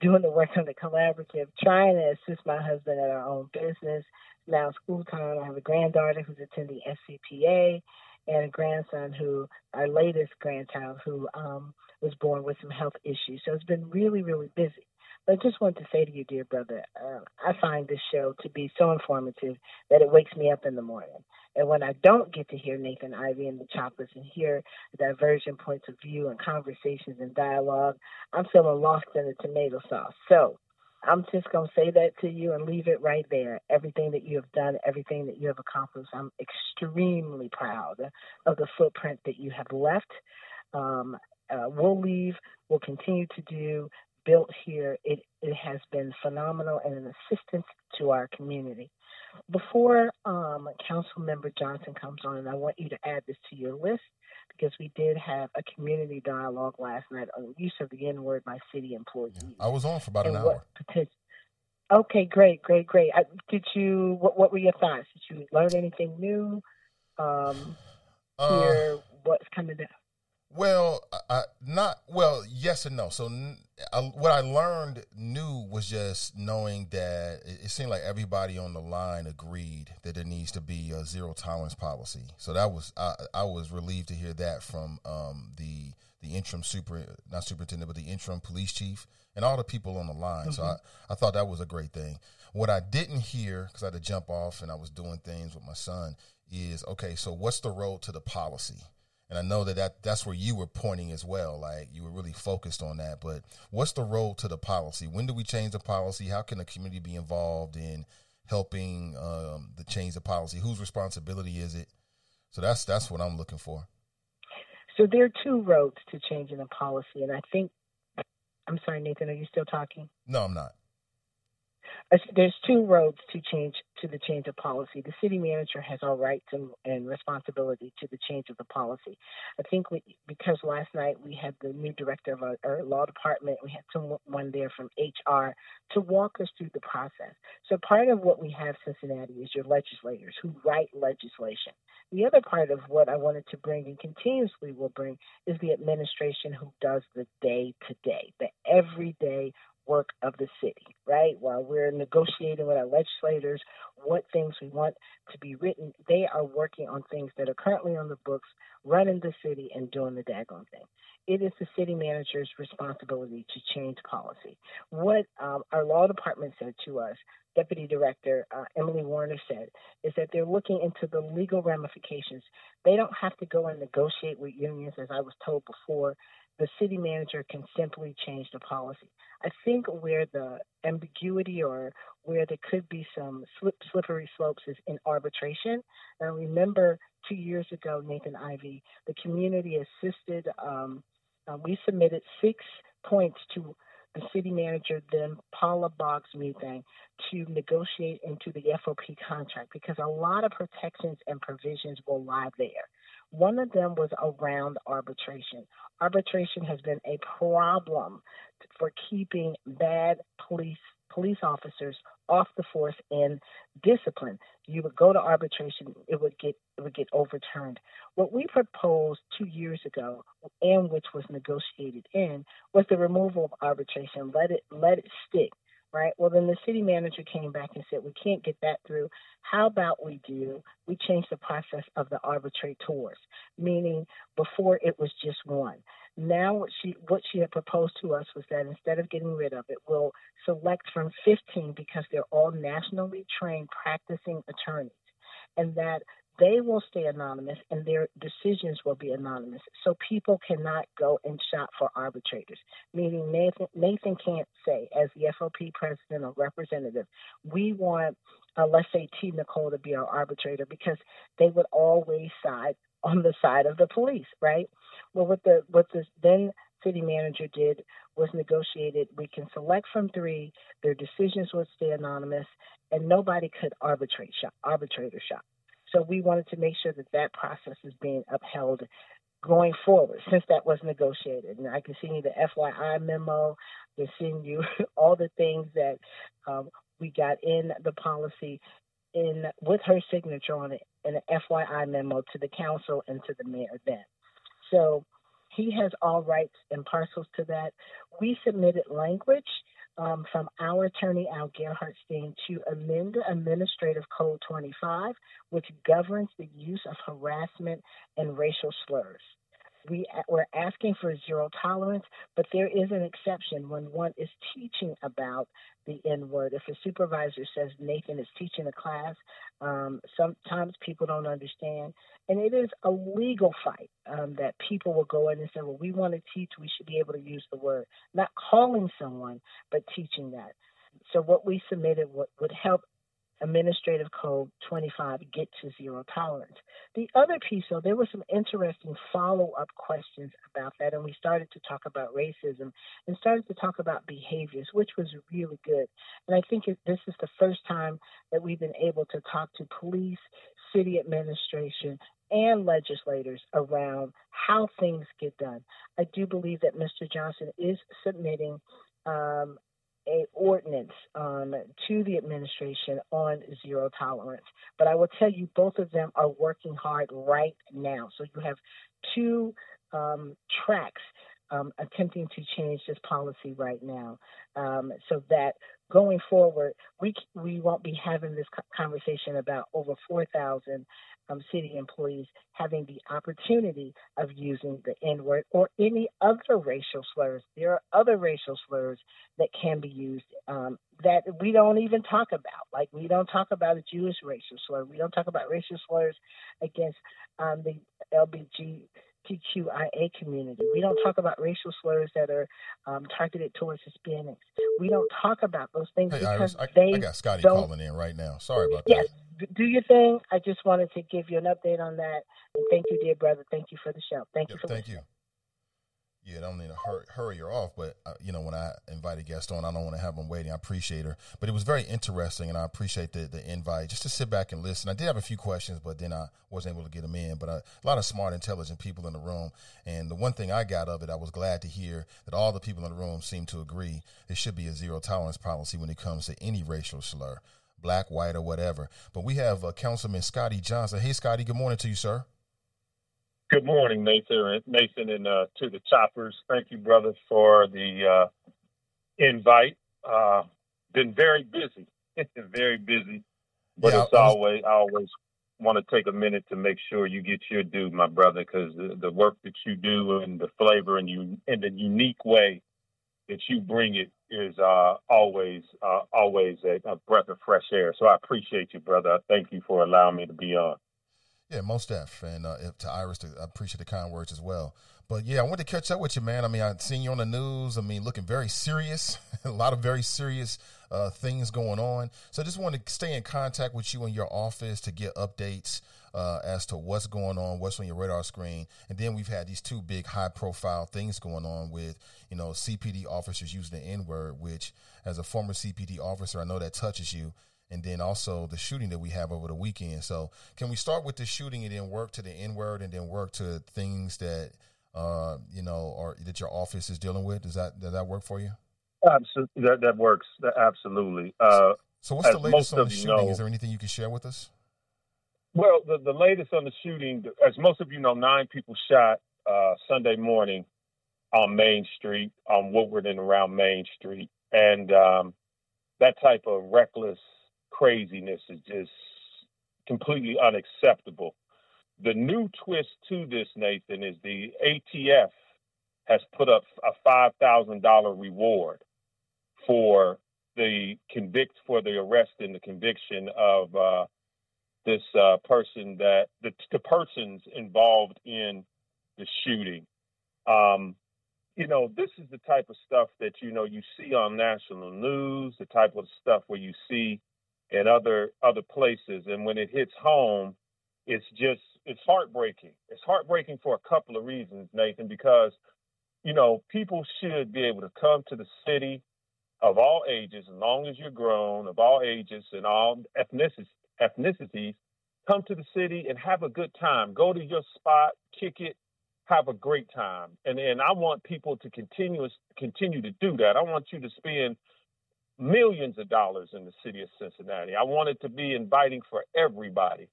S5: doing the work on the collaborative, trying to assist my husband at our own business. Now school time. I have a granddaughter who's attending SCPA, and a grandson who, our latest grandchild, who um, was born with some health issues. So it's been really, really busy. But I just want to say to you, dear brother, uh, I find this show to be so informative that it wakes me up in the morning. And when I don't get to hear Nathan Ivy and the Choppers and hear divergent points of view and conversations and dialogue, I'm feeling lost in the tomato sauce. So I'm just going to say that to you and leave it right there. Everything that you have done, everything that you have accomplished, I'm extremely proud of the footprint that you have left. Um, uh, we'll leave, we'll continue to do, built here. It, it has been phenomenal and an assistance to our community. Before um, Council Member Johnson comes on, and I want you to add this to your list because we did have a community dialogue last night on the use of the N word by city employees.
S2: I was on for about an hour.
S5: Okay, great, great, great. I, did you? What, what, were your thoughts? Did you learn anything new? Um, uh, hear what's coming down?
S2: Well, I, not well. Yes and no. So I, what I learned new was just knowing that it, it, seemed like everybody on the line agreed that there needs to be a zero tolerance policy. So that was I, I was relieved to hear that from um, the the interim super not superintendent but the interim police chief and all the people on the line. Mm-hmm. So I, I thought that was a great thing. What I didn't hear because I had to jump off and I was doing things with my son is okay. So what's the road to the policy? And I know that, that that's where you were pointing as well. Like you were really focused on that. But what's the road to the policy? When do we change the policy? How can the community be involved in helping um, the change the policy? Whose responsibility is it? So that's that's what I'm looking for.
S5: So there are two roads to changing the policy, and I think I'm sorry, Nathan. Are you still talking?
S2: No, I'm not.
S5: There's two roads to change to the change of policy. The city manager has all rights and, and responsibility to the change of the policy. I think we, because last night we had the new director of our, our law department, we had someone there from HR to walk us through the process. So part of what we have Cincinnati is your legislators who write legislation. The other part of what I wanted to bring and continuously will bring is the administration who does the day to day, the everyday work of the city, right? While we're negotiating with our legislators what things we want to be written, they are working on things that are currently on the books, running the city and doing the daggone thing. It is the city manager's responsibility to change policy. What um, our law department said to us, Deputy Director uh, Emily Warner said, is that they're looking into the legal ramifications. They don't have to go and negotiate with unions, as I was told before the city manager can simply change the policy. I think where the ambiguity or where there could be some slip, slippery slopes is in arbitration. Now, remember two years ago, Nathan Ivy, the community assisted, um, uh, we submitted six points to the city manager, then Paula Boggs Muething, to negotiate into the FOP contract because a lot of protections and provisions will lie there. One of them was around arbitration. Arbitration has been a problem for keeping bad police police officers off the force in discipline. You would go to arbitration, it would get it would get overturned. What we proposed two years ago, and which was negotiated in, was the removal of arbitration. Let it let it stick right? Well, then the city manager came back and said, we can't get that through. How about we do, we change the process of the arbitrators, meaning before it was just one. Now what she what she had proposed to us was that instead of getting rid of it, we'll select from 15 because they're all nationally trained practicing attorneys, and that they will stay anonymous and their decisions will be anonymous. So people cannot go and shop for arbitrators, meaning Nathan, Nathan can't say, as the FOP president or representative, we want, uh, let's say, T. Nicole to be our arbitrator because they would always side on the side of the police, right? Well, what the what the then city manager did was negotiated. We can select from three. Their decisions would stay anonymous, and nobody could arbitrate shop, arbitrator shop. So we wanted to make sure that that process is being upheld going forward since that was negotiated. And I can send you the FYI memo, I can send you all the things that um, we got in the policy in with her signature on it in an FYI memo to the council and to the mayor then. So he has all rights and parcels to that. We submitted language um, from our attorney, Al Gerhardstein, to amend Administrative Code 25, which governs the use of harassment and racial slurs. We, we're asking for zero tolerance, but there is an exception when one is teaching about the N word. If a supervisor says Nathan is teaching a class, um, sometimes people don't understand. And it is a legal fight um, that people will go in and say, well, we want to teach, we should be able to use the word. Not calling someone, but teaching that. So what we submitted would, would help Administrative Code 25 get to zero tolerance. The other piece, though, there were some interesting follow up questions about that, and we started to talk about racism and started to talk about behaviors, which was really good. And I think this is the first time that we've been able to talk to police, city administration, and legislators around how things get done. I do believe that Mr. Johnson is submitting um, a ordinance um, to the administration on zero tolerance. But I will tell you, both of them are working hard right now. So you have two um, tracks um, attempting to change this policy right now, um, so that going forward, we we won't be having this conversation about over 4,000 um, city employees having the opportunity of using the N word or any other racial slurs. There are other racial slurs that can be used um, that we don't even talk about. Like we don't talk about a Jewish racial slur. We don't talk about racial slurs against um, the LBG LGBTQIA community. We don't talk about racial slurs that are um, targeted towards Hispanics. We don't talk about those things
S2: hey,
S5: because
S2: Iris, I,
S5: they
S2: I got Scotty
S5: don't,
S2: calling in right now. Sorry about
S5: yes,
S2: that.
S5: do your thing. I just wanted to give you an update on that. And thank you, dear brother. Thank you for the show. Thank
S2: Yep,
S5: you for
S2: thank
S5: listening.
S2: you. Yeah, I don't need to hurry, her off, but uh, you know when I invite a guest on, I don't want to have them waiting. I appreciate her, but it was very interesting, and I appreciate the the invite just to sit back and listen. I did have a few questions, but then I wasn't able to get them in. But uh, a lot of smart, intelligent people in the room, and the one thing I got of it, I was glad to hear that all the people in the room seem to agree there should be a zero tolerance policy when it comes to any racial slur, black, white, or whatever. But we have uh, Councilman Scotty Johnson. Hey, Scotty, good morning to you, sir.
S6: Good morning, Nathan. Nathan, and uh, to the choppers. Thank you, brother, for the uh, invite. Uh, been very busy, very busy, but
S2: Yeah,
S6: it's always I always want to take a minute to make sure you get your due, my brother, because the, the work that you do and the flavor and you and the unique way that you bring it is uh, always uh, always a, a breath of fresh air. So I appreciate you, brother. Thank you for allowing me to be on.
S2: Yeah, most def, and uh, to Iris, I appreciate the kind words as well. But yeah, I wanted to catch up with you, man. I mean, I've seen you on the news. I mean, looking very serious. a lot of very serious uh, things going on. So I just want to stay in contact with you in your office to get updates uh, as to what's going on, what's on your radar screen. And then we've had these two big high-profile things going on with, you know, CPD officers using the N-word, which, as a former CPD officer, I know that touches you and then also the shooting that we have over the weekend. So, can we start with the shooting and then work to the N word and then work to things that uh, you know or that your office is dealing with? Does that does that work for you?
S6: Absolutely, that that works. That, absolutely. Uh,
S2: So, what's the latest on the shooting?
S6: know-
S2: is there anything you can share with us?
S6: Well, the, the latest on the shooting, as most of you know, nine people shot uh, Sunday morning on Main Street, on Woodward and around Main Street. And um, that type of reckless craziness is just completely unacceptable. The new twist to this, Nathan, is the ATF has put up a $5,000 reward for the convict for the arrest and the conviction of uh, this uh, person that the, the persons involved in the shooting. Um, you know, this is the type of stuff that you know you see on national news, the type of stuff where you see in other other places, and when it hits home, it's just it's heartbreaking. It's heartbreaking for a couple of reasons, Nathan, because you know people should be able to come to the city of all ages, as long as you're grown, of all ages and all ethnicities, ethnicities, come to the city and have a good time. Go to your spot, kick it, have a great time. And and I want people to continuous continue to do that. I want you to spend millions of dollars in the city of Cincinnati. I want it to be inviting for everybody.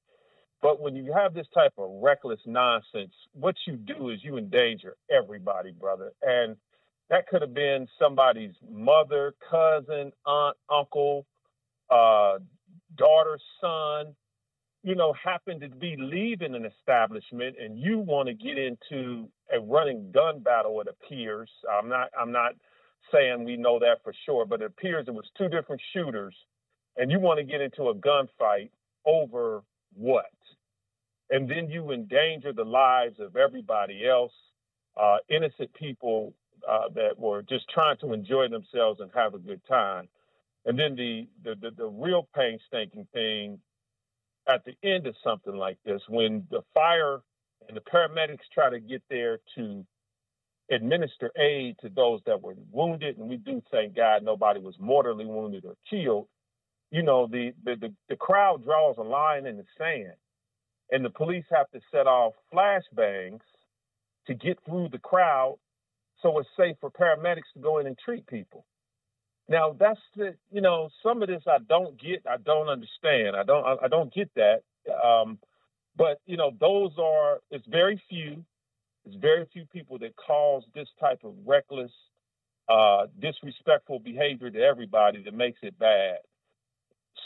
S6: But when you have this type of reckless nonsense, what you do is you endanger everybody, brother. And that could have been somebody's mother, cousin, aunt, uncle, uh, daughter, son, you know, happen to be leaving an establishment and you want to get into a running gun battle, it appears. I'm not I'm not saying we know that for sure, but it appears it was two different shooters and you want to get into a gunfight over what? And then you endanger the lives of everybody else, uh, innocent people uh, that were just trying to enjoy themselves and have a good time. And then the the, the, the real painstaking thing at the end of something like this, when the fire and the paramedics try to get there to administer aid to those that were wounded, and we do thank God nobody was mortally wounded or killed. You know, the the, the, the crowd draws a line in the sand, and the police have to set off flashbangs to get through the crowd so it's safe for paramedics to go in and treat people. Now that's the you know some of this I don't get, I don't understand, I don't I, I don't get that. Um, but you know those are it's very few, it's very few people that cause this type of reckless, uh, disrespectful behavior to everybody that makes it bad.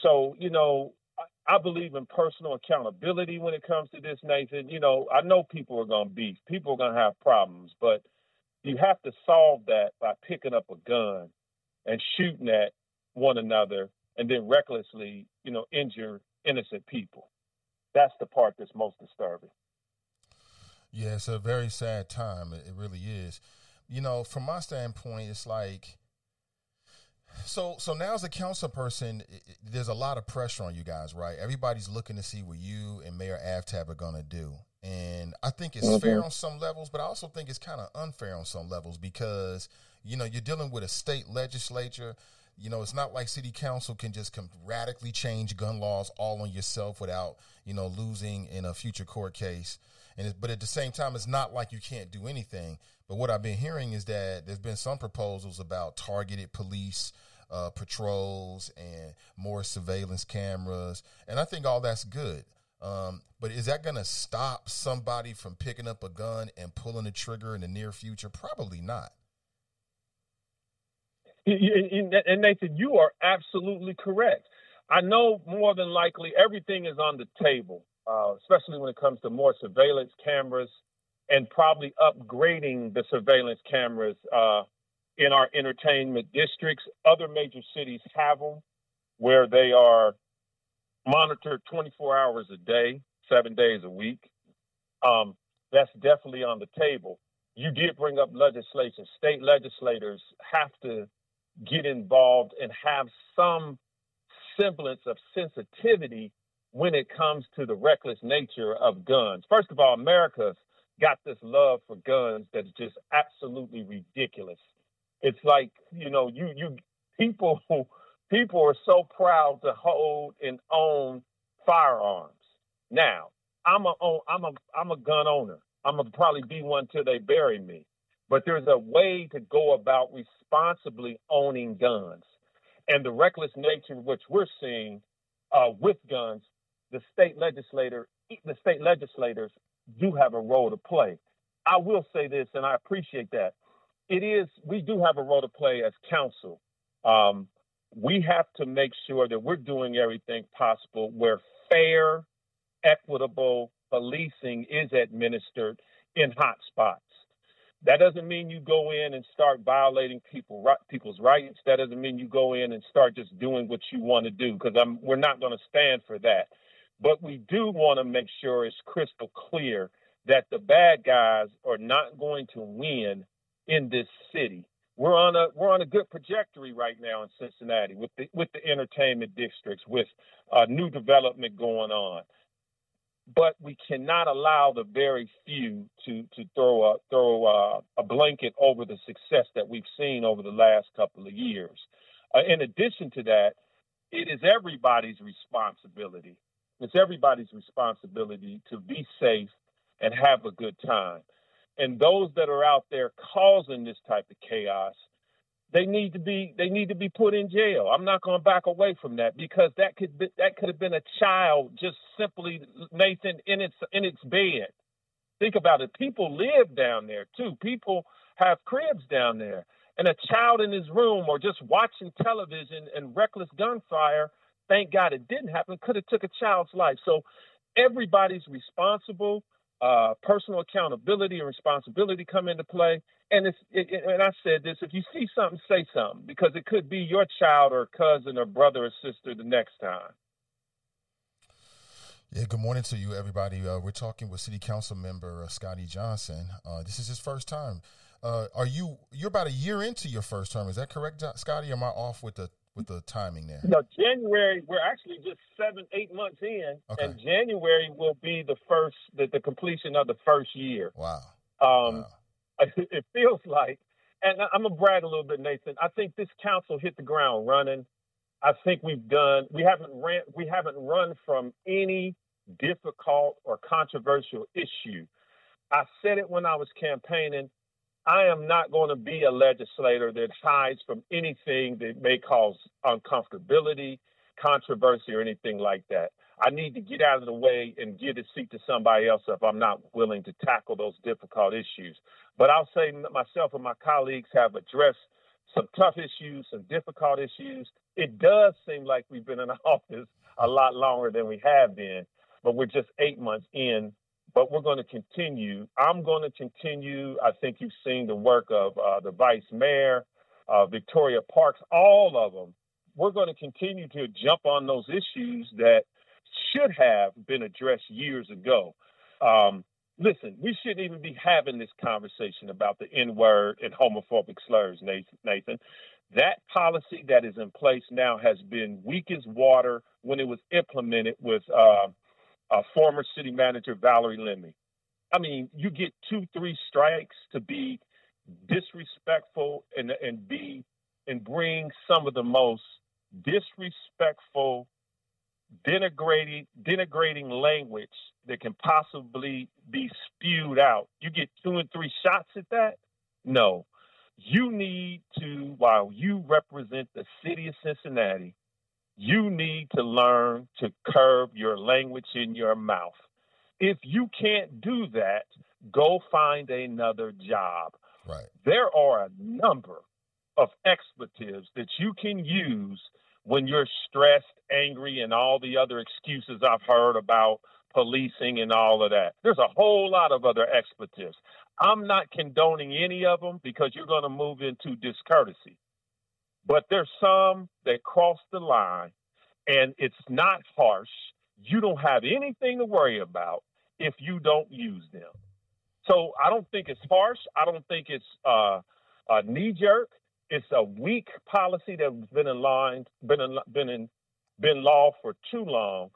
S6: So you know I, I believe in personal accountability when it comes to this, Nathan. You know I know people are gonna beef, people are gonna have problems, but you have to solve that by picking up a gun and shooting at one another and then recklessly, you know, injure innocent people. That's the part that's most disturbing.
S2: Yeah, it's a very sad time. It, it really is. You know, from my standpoint, it's like so. So now, as a council person, it, it- there's a lot of pressure on you guys, right? Everybody's looking to see what you and Mayor Aftab are going to do, And I think it's
S6: Mm-hmm.
S2: fair on some levels, but I also think it's kind of unfair on some levels because, you know, you're dealing with a state legislature. You know, it's not like city council can just come radically change gun laws all on yourself without, you know, losing in a future court case. And but at the same time, it's not like you can't do anything. But what I've been hearing is that there's been some proposals about targeted police uh, patrols and more surveillance cameras, and I think all that's good. Um, but is that going to stop somebody from picking up a gun and pulling the trigger in the near future? Probably not.
S6: And Nathan, you are absolutely correct. I know more than likely everything is on the table, uh, especially when it comes to more surveillance cameras and probably upgrading the surveillance cameras uh, in our entertainment districts. Other major cities have them where they are monitored 24 hours a day, seven days a week. Um, that's definitely on the table. You did bring up legislation. State legislators have to get involved and have some semblance of sensitivity when it comes to the reckless nature of guns. First of all, America's got this love for guns that's just absolutely ridiculous. It's like, you know, you you people people are so proud to hold and own firearms. Now, I'm a I'm a I'm a gun owner. I'm gonna probably be one till they bury me. But there's a way to go about responsibly owning guns, and the reckless nature which we're seeing uh, with guns, the state legislator, the state legislators do have a role to play. I will say this, and I appreciate that. It is we do have a role to play as council. Um, we have to make sure that we're doing everything possible where fair, equitable policing is administered in hot spots. That doesn't mean you go in and start violating people people's rights. That doesn't mean you go in and start just doing what you want to do because we're not going to stand for that. But we do want to make sure it's crystal clear that the bad guys are not going to win in this city. We're on a we're on a good trajectory right now in Cincinnati with the with the entertainment districts with uh, new development going on. But we cannot allow the very few to to throw a throw a, a blanket over the success that we've seen over the last couple of years. Uh, in addition to that, it is everybody's responsibility. It's everybody's responsibility to be safe and have a good time. And those that are out there causing this type of chaos, they need to be they need to be put in jail. I'm not going to back away from that because that could be, that could have been a child just simply Nathan in its in its bed. Think about it. People live down there too. People have cribs down there. And a child in his room or just watching television and reckless gunfire, thank God it didn't happen, could have took a child's life. So everybody's responsible uh, personal accountability and responsibility come into play. And it's, it, and I said this: if you see something, say something because it could be your child or cousin or brother or sister the next time.
S2: Yeah, good morning to you, everybody. Uh, we're talking with City Council member uh, Scotty Johnson. Uh, this is his first time. Uh, are you? You're about a year into your first term. Is that correct, Scotty? Am I off with the with the timing there?
S6: No, January. We're actually just seven, eight months in,
S2: Okay.
S6: and January will be the first, the, the completion of the first year.
S2: Wow.
S6: Um,
S2: Wow.
S6: it feels like, and I'm gonna brag a little bit, Nathan. I think this council hit the ground running. I think we've done. We haven't ran. We haven't run from any difficult or controversial issue. I said it when I was campaigning. I am not going to be a legislator that hides from anything that may cause uncomfortability, controversy, or anything like that. I need to get out of the way and give a seat to somebody else if I'm not willing to tackle those difficult issues. But I'll say myself and my colleagues have addressed some tough issues, some difficult issues. It does seem like we've been in office a lot longer than we have been, but we're just eight months in. But we're going to continue. I'm going to continue. I think you've seen the work of uh, the vice mayor, uh, Victoria Parks, all of them. We're going to continue to jump on those issues that should have been addressed years ago. Um, listen, we shouldn't even be having this conversation about the N word and homophobic slurs, Nathan. That policy that is in place now has been weak as water when it was implemented with uh, uh, former city manager Valerie Lemmie. I mean, you get two, three strikes to be disrespectful and and be and bring some of the most disrespectful, denigrating denigrating language that can possibly be spewed out. You get two and three shots at that? No. You need to, while you represent the city of Cincinnati, you need to learn to curb your language in your mouth. If you can't do that, go find another job.
S2: Right.
S6: There are a number of expletives that you can use when you're stressed, angry, and all the other excuses I've heard about policing and all of that. There's a whole lot of other expletives. I'm not condoning any of them because you're going to move into discourtesy. But there's some that cross the line and it's not harsh. You don't have anything to worry about if you don't use them. So I don't think it's harsh. I don't think it's uh, a knee jerk. It's a weak policy that's been in line, been in, been in, been law for too long,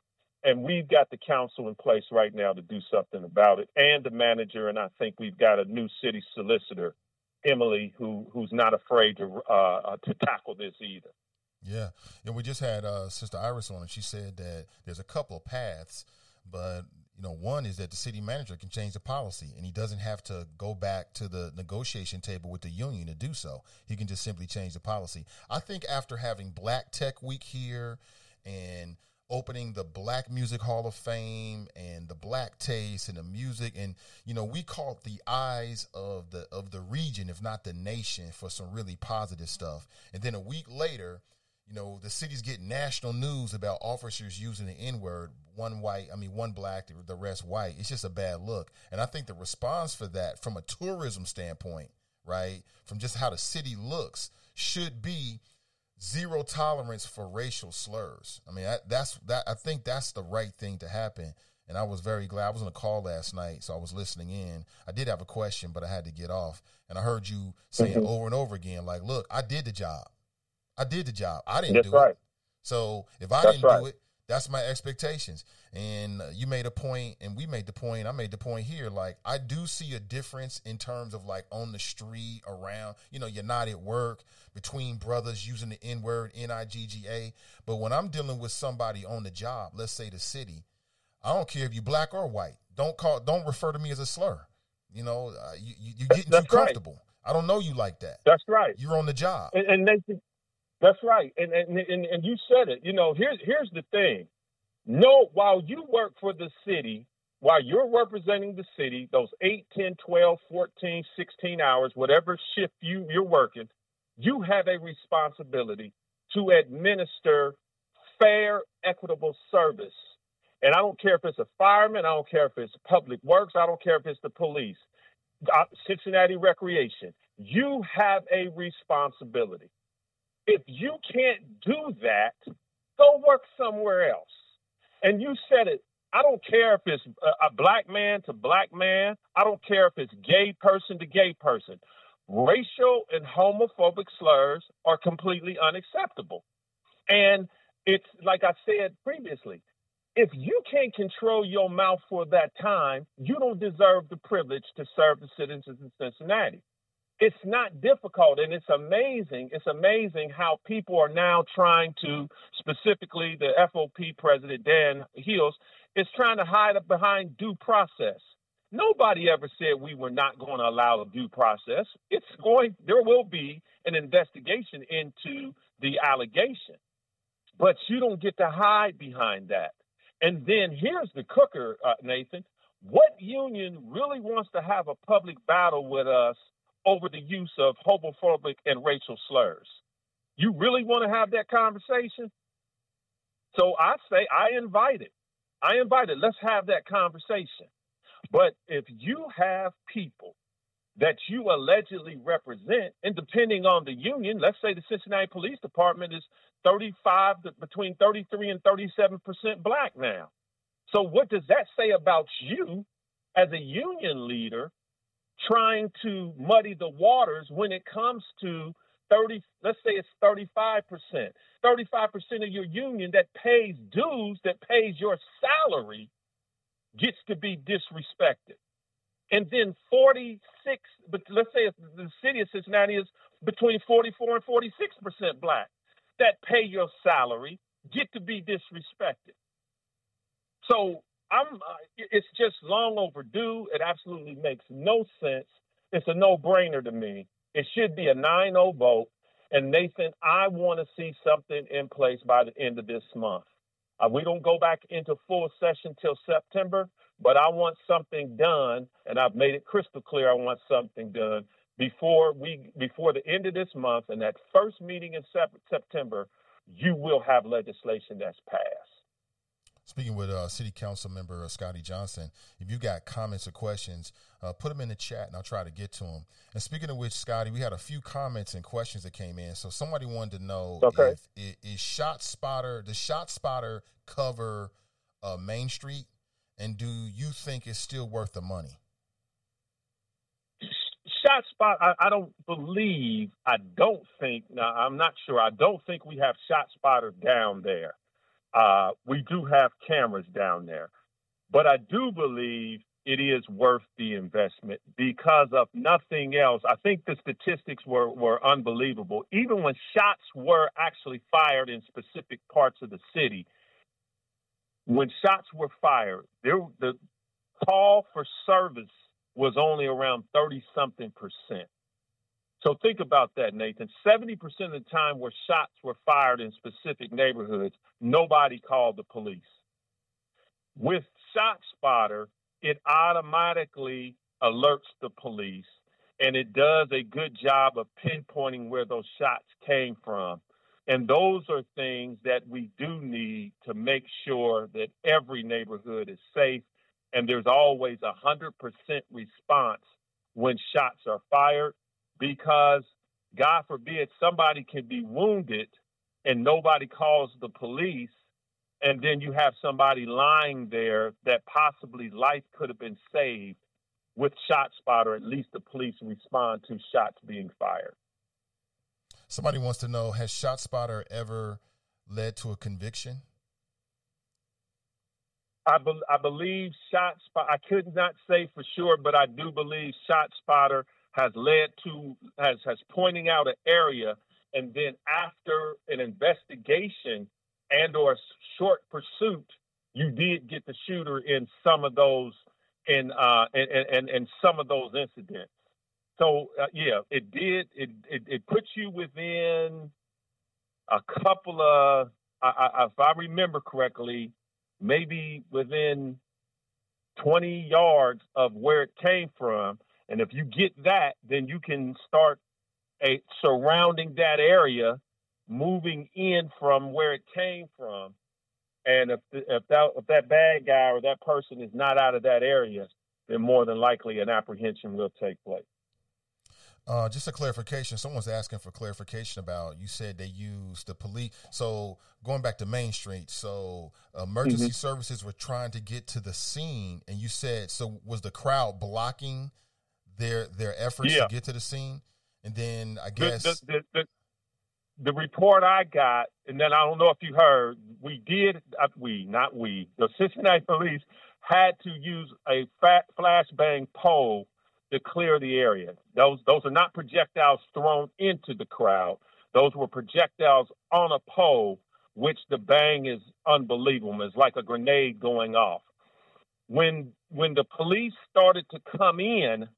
S6: and we've got the council in place right now to do something about it, and the manager, and I think we've got a new city solicitor, Emily, who who's not afraid to uh, uh to tackle this either.
S2: Yeah, and we just had uh, Sister Iris on, and she said that there's a couple of paths, but you know, one is that the city manager can change the policy and he doesn't have to go back to the negotiation table with the union to do so. He can just simply change the policy. I think after having Black Tech Week here and opening the Black Music Hall of Fame and the Black Taste and the music and you know we caught the eyes of the of the region if not the nation for some really positive stuff and then a week later you know, the city's getting national news about officers using the N word, one white, I mean, one black, the rest white. It's just a bad look. And I think the response for that, from a tourism standpoint, right, from just how the city looks, should be zero tolerance for racial slurs. I mean, I, that's that. I think that's the right thing to happen. And I was very glad. I was on a call last night, so I was listening in. I did have a question, but I had to get off. And I heard you saying mm-hmm. over and over again, like, "Look, I did the job. I did the job. I didn't
S6: that's
S2: do
S6: right.
S2: it. So if I
S6: that's
S2: didn't
S6: right.
S2: do it, that's my expectations. And uh, you made a point, and we made the point. I made the point here. Like I do see a difference in terms of like on the street, around. You know, you're not at work between brothers using the N word, N I G G A. But when I'm dealing with somebody on the job, let's say the city, I don't care if you're black or white. Don't call. Don't refer to me as a slur. You know, uh, you, you, are getting
S6: that's
S2: too comfortable. Right. I don't know you like that.
S6: That's right.
S2: You're on the job.
S6: And, and Nathan, that's right. And, and and and you said it. You know, here's here's the thing. No, while you work for the city, while you're representing the city, those 8, 10, 12, 14, 16 hours, whatever shift you, you're working, you have a responsibility to administer fair, equitable service. And I don't care if it's a fireman, I don't care if it's public works, I don't care if it's the police, uh, Cincinnati Recreation. You have a responsibility. If you can't do that, go work somewhere else. And you said it. I don't care if it's a, black man to black man. I don't care if it's gay person to gay person. Racial and homophobic slurs are completely unacceptable. And it's like I said previously, if you can't control your mouth for that time, you don't deserve the privilege to serve the citizens of Cincinnati it's not difficult and it's amazing it's amazing how people are now trying to specifically the fop president Dan Hils is trying to hide behind due process. Nobody ever said we were not going to allow a due process. It's going there will be an investigation into the allegation but you don't get to hide behind that. And then here's the cooker uh, nathan. What union really wants to have a public battle with us over the use of homophobic and racial slurs. You really want to have that conversation? So I say I invite it. I invite it. Let's have that conversation. But if you have people that you allegedly represent, and depending on the union, let's say the Cincinnati Police Department is 35 between 33 and 37 percent black now. So what does that say about you as a union leader trying to muddy the waters when it comes to 30, let's say it's 35%. 35% of your union that pays dues, that pays your salary, gets to be disrespected. and then 46, but let's say the city of Cincinnati is between 44 and 46 percent black that pay your salary get to be disrespected. So I'm, uh, it's just long overdue. It absolutely makes no sense. It's a no-brainer to me. It should be a 9-0 vote. And Nathan, I want to see something in place by the end of this month. Uh, we don't go back into full session till September, but I want something done, and I've made it crystal clear. I want something done before we before the end of this month, and that first meeting in sep- September, you will have legislation that's passed.
S2: Speaking with uh, City Council member uh, Scotty Johnson, if you got comments or questions, uh, put them in the chat and I'll try to get to them. And speaking of which, Scotty, we had a few comments and questions that came in. So somebody wanted to know
S6: okay.
S2: if is Shot Spotter does Shot Spotter cover uh, Main Street, and do you think it's still worth the money?
S6: Shot spot, I, I, don't believe, I don't think, now I'm not sure, I don't think we have shot spotter down there. Uh, we do have cameras down there. But I do believe it is worth the investment because of nothing else. I think the statistics were, were unbelievable. Even when shots were actually fired in specific parts of the city, when shots were fired, there, the call for service was only around 30 something percent. So think about that, Nathan. 70% of the time where shots were fired in specific neighborhoods, nobody called the police. With Shot Spotter, it automatically alerts the police and it does a good job of pinpointing where those shots came from. And those are things that we do need to make sure that every neighborhood is safe and there's always a 100% response when shots are fired because God forbid somebody can be wounded and nobody calls the police and then you have somebody lying there that possibly life could have been saved with shot spotter at least the police respond to shots being fired.
S2: Somebody wants to know has shot spotter ever led to a conviction?
S6: I, be- I believe shot spot I could not say for sure but I do believe shot spotter has led to has has pointing out an area and then after an investigation and or short pursuit you did get the shooter in some of those in uh and and, and some of those incidents. So uh, yeah it did it, it it puts you within a couple of I, I, if i remember correctly maybe within 20 yards of where it came from and if you get that, then you can start a surrounding that area, moving in from where it came from. And if the, if that if that bad guy or that person is not out of that area, then more than likely an apprehension will take place.
S2: Uh, just a clarification. Someone's asking for clarification about. You said they used the police. So going back to Main Street, so emergency mm-hmm. services were trying to get to the scene, and you said so was the crowd blocking their their efforts yeah. to get to the scene, and then I guess
S6: the, the, the, the, report I got, and then I don't know if you heard, we did uh, we not we the Cincinnati police had to use a fat flashbang pole to clear the area. Those those are not projectiles thrown into the crowd. Those were projectiles on a pole, which the bang is unbelievable. It's like a grenade going off. When when the police started to come in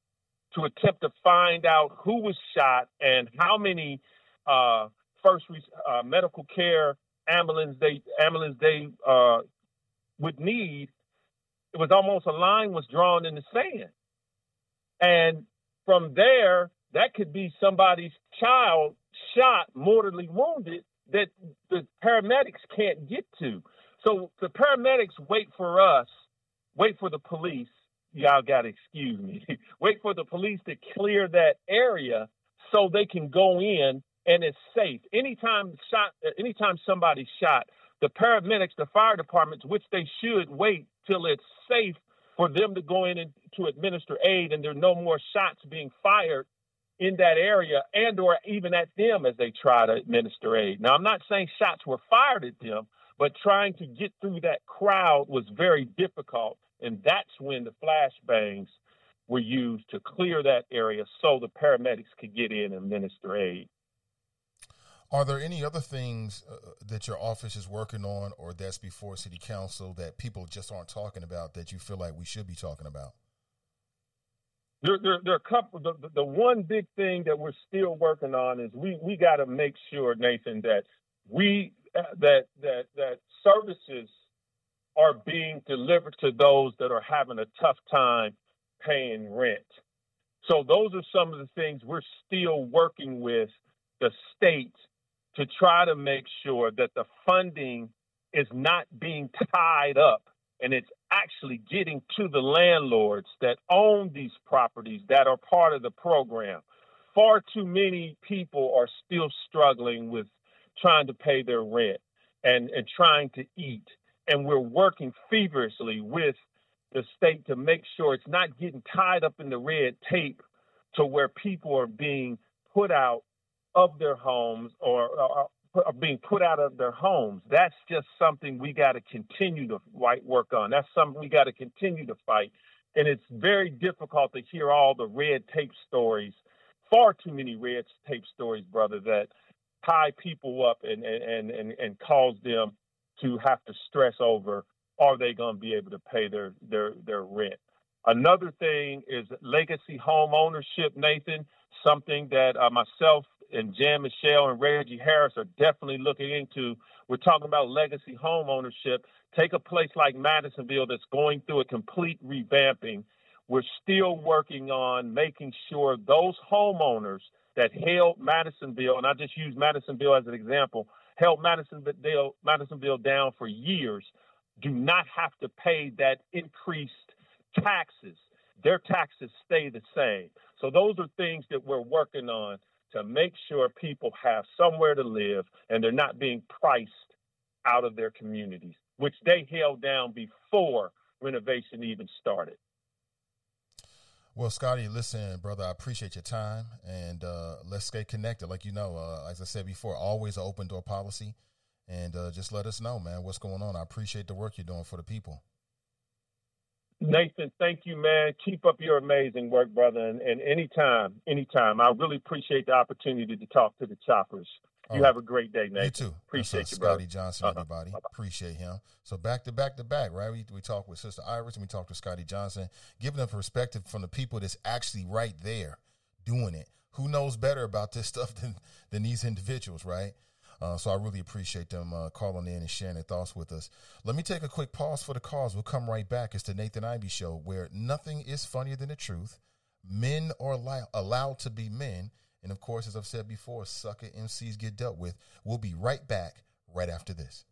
S6: to attempt to find out who was shot and how many uh, first uh, medical care ambulance they ambulance they uh, would need. It was almost a line was drawn in the sand, and from there, that could be somebody's child shot, mortally wounded that the paramedics can't get to. So the paramedics wait for us, wait for the police y'all got to excuse me. Wait for the police to clear that area so they can go in and it's safe. Anytime shot, anytime somebody's shot, the paramedics, the fire departments, which they should wait till it's safe for them to go in and to administer aid, and there are no more shots being fired in that area and or even at them as they try to administer aid. Now, I'm not saying shots were fired at them, but trying to get through that crowd was very difficult. And that's when the flashbangs were used to clear that area so the paramedics could get in and minister aid.
S2: Are there any other things uh, that your office is working on or that's before city council that people just aren't talking about that you feel like we should be talking about?
S6: There, there, there are a couple. The, the one big thing that we're still working on is we, we got to make sure, Nathan, that we uh, that that that services are being delivered to those that are having a tough time paying rent. So those are some of the things we're still working with the state to try to make sure that the funding is not being tied up and it's actually getting to the landlords that own these properties that are part of the program. Far too many people are still struggling with trying to pay their rent and, and trying to eat. And we're working feverishly with the state to make sure it's not getting tied up in the red tape to where people are being put out of their homes or, or, are being put out of their homes. That's just something we got to continue to work on. That's something we got to continue to fight. And it's very difficult to hear all the red tape stories, far too many red tape stories, brother, that tie people up and, and, and, and cause them to have to stress over are they going to be able to pay their, their, their rent. Another thing is legacy home ownership, Nathan, something that uh, myself and Jan-Michele and Reggie Harris are definitely looking into. We're talking about legacy home ownership. Take a place like Madisonville that's going through a complete revamping. We're still working on making sure those homeowners that held Madisonville, and I just use Madisonville as an example, held Madisonville, Madisonville down for years, do not have to pay that increased taxes. Their taxes stay the same. So those are things that we're working on to make sure people have somewhere to live and they're not being priced out of their communities, which they held down before renovation even started.
S2: Well, Scotty, listen, brother, I appreciate your time, and uh, let's stay connected. Like you know, uh, as I said before, always an open door policy, and uh, just let us know, man, what's going on. I appreciate the work you're doing for the people.
S6: Nathan, thank you, man. Keep up your amazing work, brother. And, and anytime, anytime, I really appreciate the opportunity to talk to the choppers. You have a great day, Nathan.
S2: You too.
S6: Appreciate
S2: That's,
S6: you,
S2: Scotty
S6: brother.
S2: Johnson,
S6: Uh-huh.
S2: everybody.
S6: Bye-bye.
S2: Appreciate him. So back to back to back, right? We we talked with Sister Iris and we talked with Scotty Johnson, giving them perspective from the people that's actually right there doing it. Who knows better about this stuff than than these individuals, right? Uh, so I really appreciate them uh, calling in and sharing their thoughts with us. Let me take a quick pause for the cause. We'll come right back. It's the Nathan Ivey Show, where nothing is funnier than the truth. Men are allow- allowed to be men. And of course, as I've said before, sucker MCs get dealt with. We'll be right back right after this.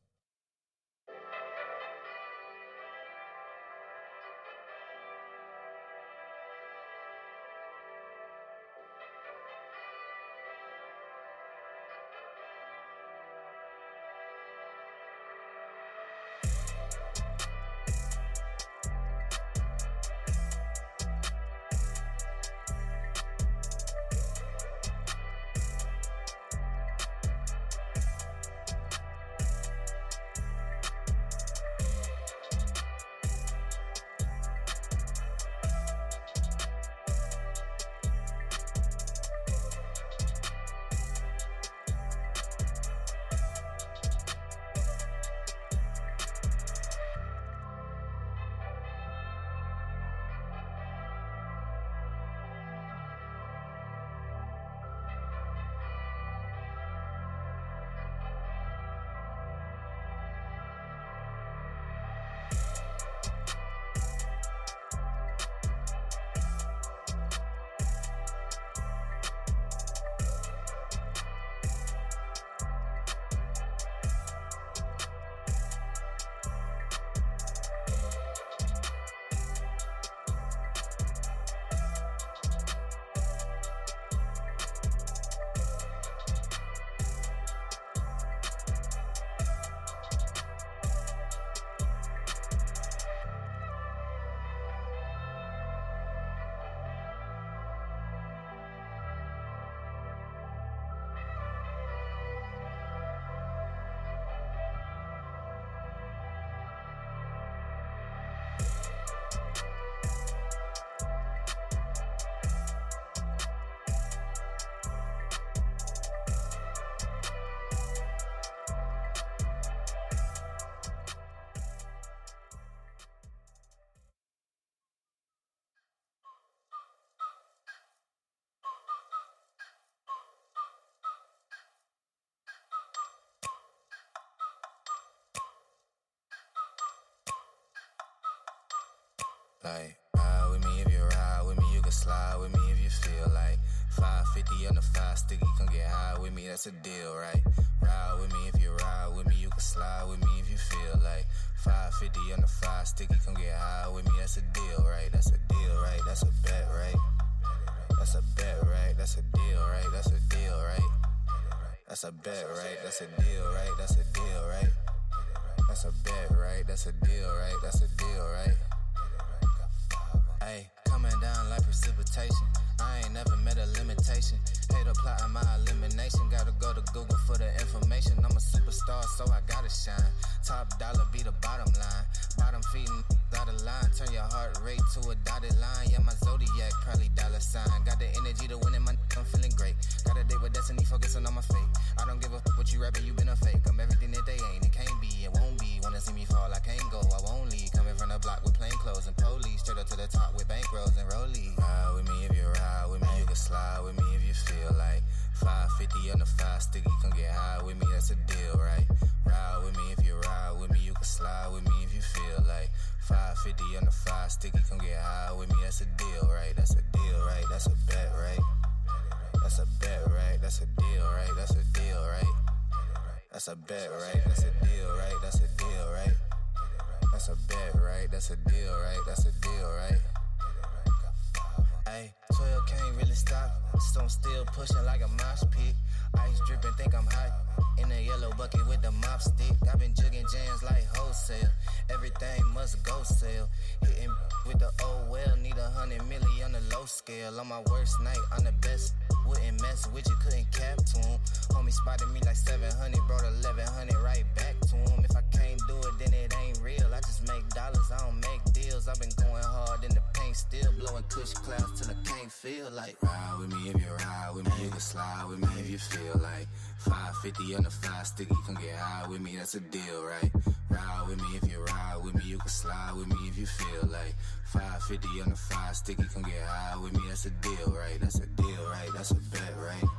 S7: Feel like. Ride with me if you ride with me, you can slide with me if you feel like. 550 on the five sticky, come get high with me, that's a deal, right? Ride with me if you ride with me, you can slide with me if you feel like. 550 on the five sticky, come get high with me, that's a deal, right? That's a deal, right? That's a bet, right?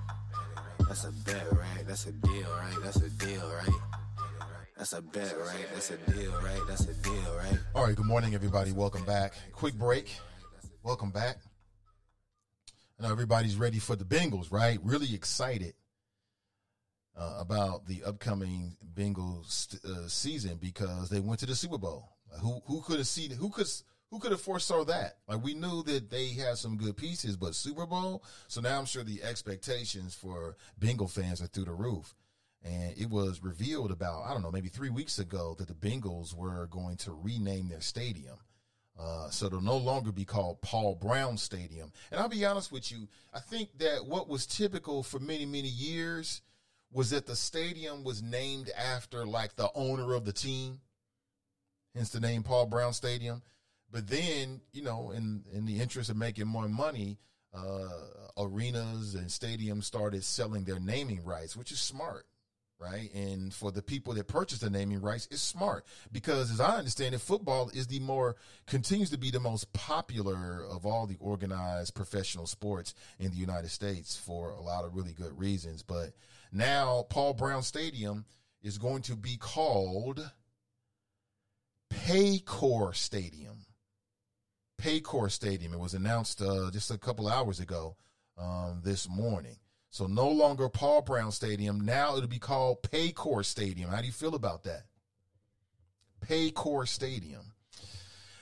S7: That's a bet, right? That's a deal, right? That's a deal, right? That's a bet, right? That's a deal, right? That's a deal, right?
S2: All right, good morning, everybody. Welcome back. Quick break. Welcome back. I know everybody's ready for the Bengals, right? Really excited uh, about the upcoming Bengals uh, season because they went to the Super Bowl. Who who could have seen? Who could who could have foresaw that? Like we knew that they had some good pieces, but Super Bowl. So now I'm sure the expectations for Bengal fans are through the roof. And it was revealed about I don't know maybe three weeks ago that the Bengals were going to rename their stadium. Uh, so it'll no longer be called Paul Brown Stadium. And I'll be honest with you, I think that what was typical for many, many years was that the stadium was named after like the owner of the team, hence the name Paul Brown Stadium. But then, you know, in in the interest of making more money, uh, arenas and stadiums started selling their naming rights, which is smart right? And for the people that purchase the naming rights, it's smart because, as I understand it, football is the more continues to be the most popular of all the organized professional sports in the United States for a lot of really good reasons. But now, Paul Brown Stadium is going to be called Paycor Stadium. Paycor Stadium. It was announced uh, just a couple hours ago um, this morning. So no longer Paul Brown Stadium. Now it'll be called Paycor Stadium. How do you feel about that? Paycor Stadium.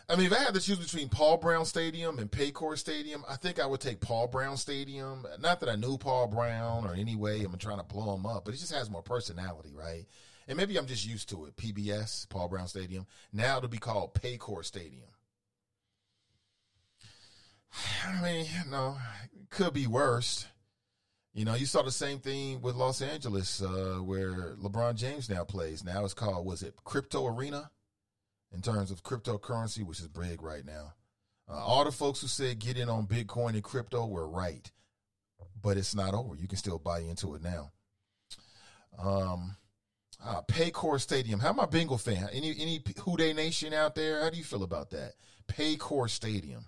S2: I mean, if I had to choose between Paul Brown Stadium and Paycor Stadium, I think I would take Paul Brown Stadium. Not that I knew Paul Brown or any way I'm trying to blow him up, but it just has more personality, right? And maybe I'm just used to it. PBS, Paul Brown Stadium. Now it'll be called Paycor Stadium. I mean, you know, it could be worse. You know, you saw the same thing with Los Angeles, uh, where LeBron James now plays. Now it's called, was it Crypto Arena? In terms of cryptocurrency, which is big right now. Uh, all the folks who said get in on Bitcoin and crypto were right, but it's not over. You can still buy into it now. Um, uh, Paycor Stadium. How my Bengal fan? Any any Who Dey Nation out there? How do you feel about that? Paycor Stadium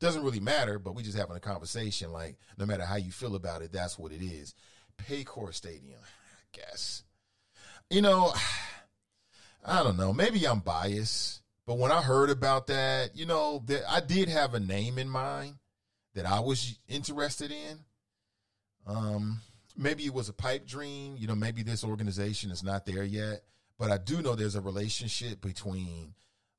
S2: doesn't really matter, but we just having a conversation. Like, no matter how you feel about it, that's what it is. Paycor Stadium, I guess. You know, I don't know. Maybe I'm biased, But when I heard about that, you know, that I did have a name in mind that I was interested in. Um, maybe it was a pipe dream. You know, maybe this organization is not there yet, but I do know there's a relationship between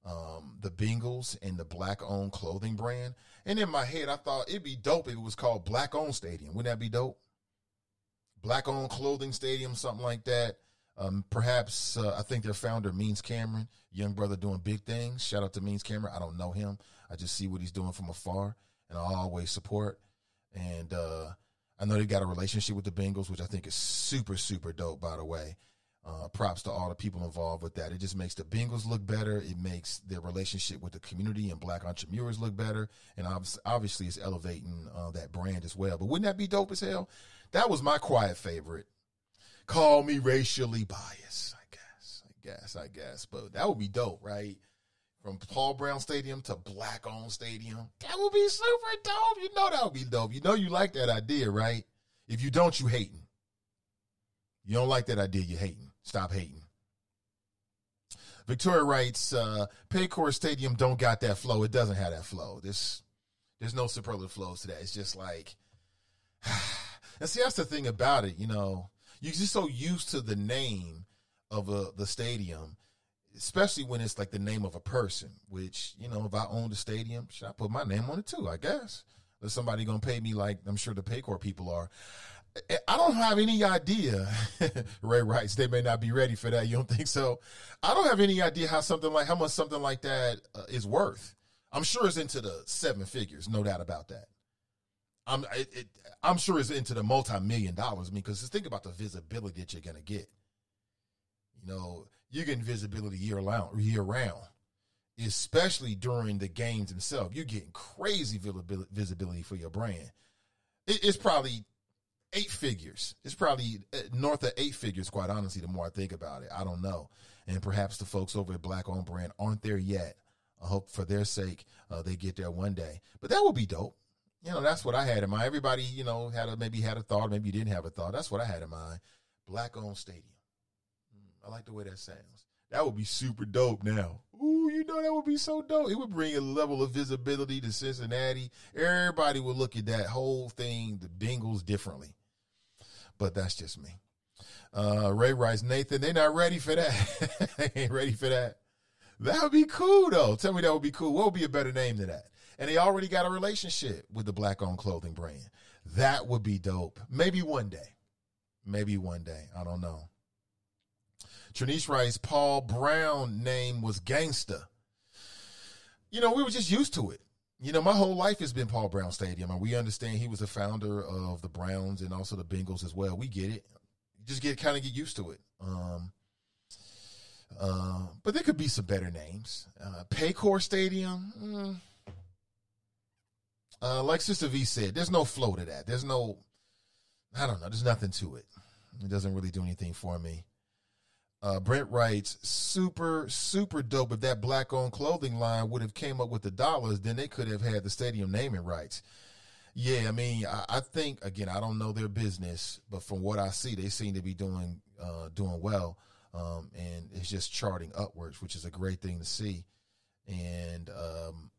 S2: um, the Bengals and the black owned clothing brand. And in my head, I thought it'd be dope if it was called Black Owned Stadium. Wouldn't that be dope? Black owned clothing stadium, something like that. Um, perhaps uh, I think their founder Means Cameron, young brother doing big things. Shout out to Means Cameron. I don't know him. I just see what he's doing from afar, and I always support. And uh, I know they got a relationship with the Bengals, which I think is super super dope. By the way, uh, props to all the people involved with that. It just makes the Bengals look better. It makes their relationship with the community and black entrepreneurs look better. And obviously, it's elevating uh, that brand as well. But wouldn't that be dope as hell? That was my quiet favorite call me racially biased. I guess, I guess, I guess. But that would be dope, right? From Paul Brown Stadium to Black Owned Stadium. That would be super dope. You know that would be dope. You know you like that idea, right? If you don't, you hating. You don't like that idea, you hating. Stop hating. Victoria writes, uh, Paycor Stadium don't got that flow. It doesn't have that flow. This there's no superlative flows to that. It's just like and see that's the thing about it, you know you're just so used to the name of a, the stadium, especially when it's like the name of a person. Which you know, if I owned a stadium, should I put my name on it too? I guess. There's somebody gonna pay me like I'm sure the Paycor people are. I don't have any idea. Ray writes they may not be ready for that. You don't think so? I don't have any idea how something like how much something like that uh, is worth. I'm sure it's into the seven figures, no doubt about that. I'm it, it, I'm sure it's into the multi million dollars. I mean, because think about the visibility that you're gonna get. You know, you're getting visibility year round, year round, especially during the games themselves. You're getting crazy visibility for your brand. It, it's probably eight figures. It's probably uh, north of eight figures. Quite honestly, the more I think about it, I don't know. And perhaps the folks over at Black Owned Brand aren't there yet. I hope for their sake uh, they get there one day. But that would be dope. You know, that's what I had in mind. Everybody, you know, had a maybe had a thought, maybe you didn't have a thought. That's what I had in mind. Black owned stadium. Hmm, I like the way that sounds. That would be super dope now. You know that would be so dope. It would bring a level of visibility to Cincinnati. Everybody would look at that whole thing, the Bengals, differently. But that's just me. Uh, Ray writes, Nathan, they're not ready for that. they ain't ready for that. That would be cool though. Tell me that would be cool. What would be a better name than that? and they already got a relationship with the black owned clothing brand. That would be dope. Maybe one day. Maybe one day. I don't know. Trinice writes, Paul Brown name was gangsta. You know, we were just used to it. You know, my whole life has been Paul Brown Stadium, and we understand he was the founder of the Browns and also the Bengals as well. We get it. You just get kind of get used to it. Um, uh, but there could be some better names. Uh, Paycor Stadium. Mm, uh, like Sister V said, there's no flow to that. There's no, I don't know. There's nothing to it. It doesn't really do anything for me. Uh, Brent writes, super, super dope. If that black owned clothing line would have came up with the dollars, then they could have had the stadium naming rights. Yeah, I mean, I, I think again, I don't know their business, but from what I see, they seem to be doing uh, doing well, um, and it's just charting upwards, which is a great thing to see. And um,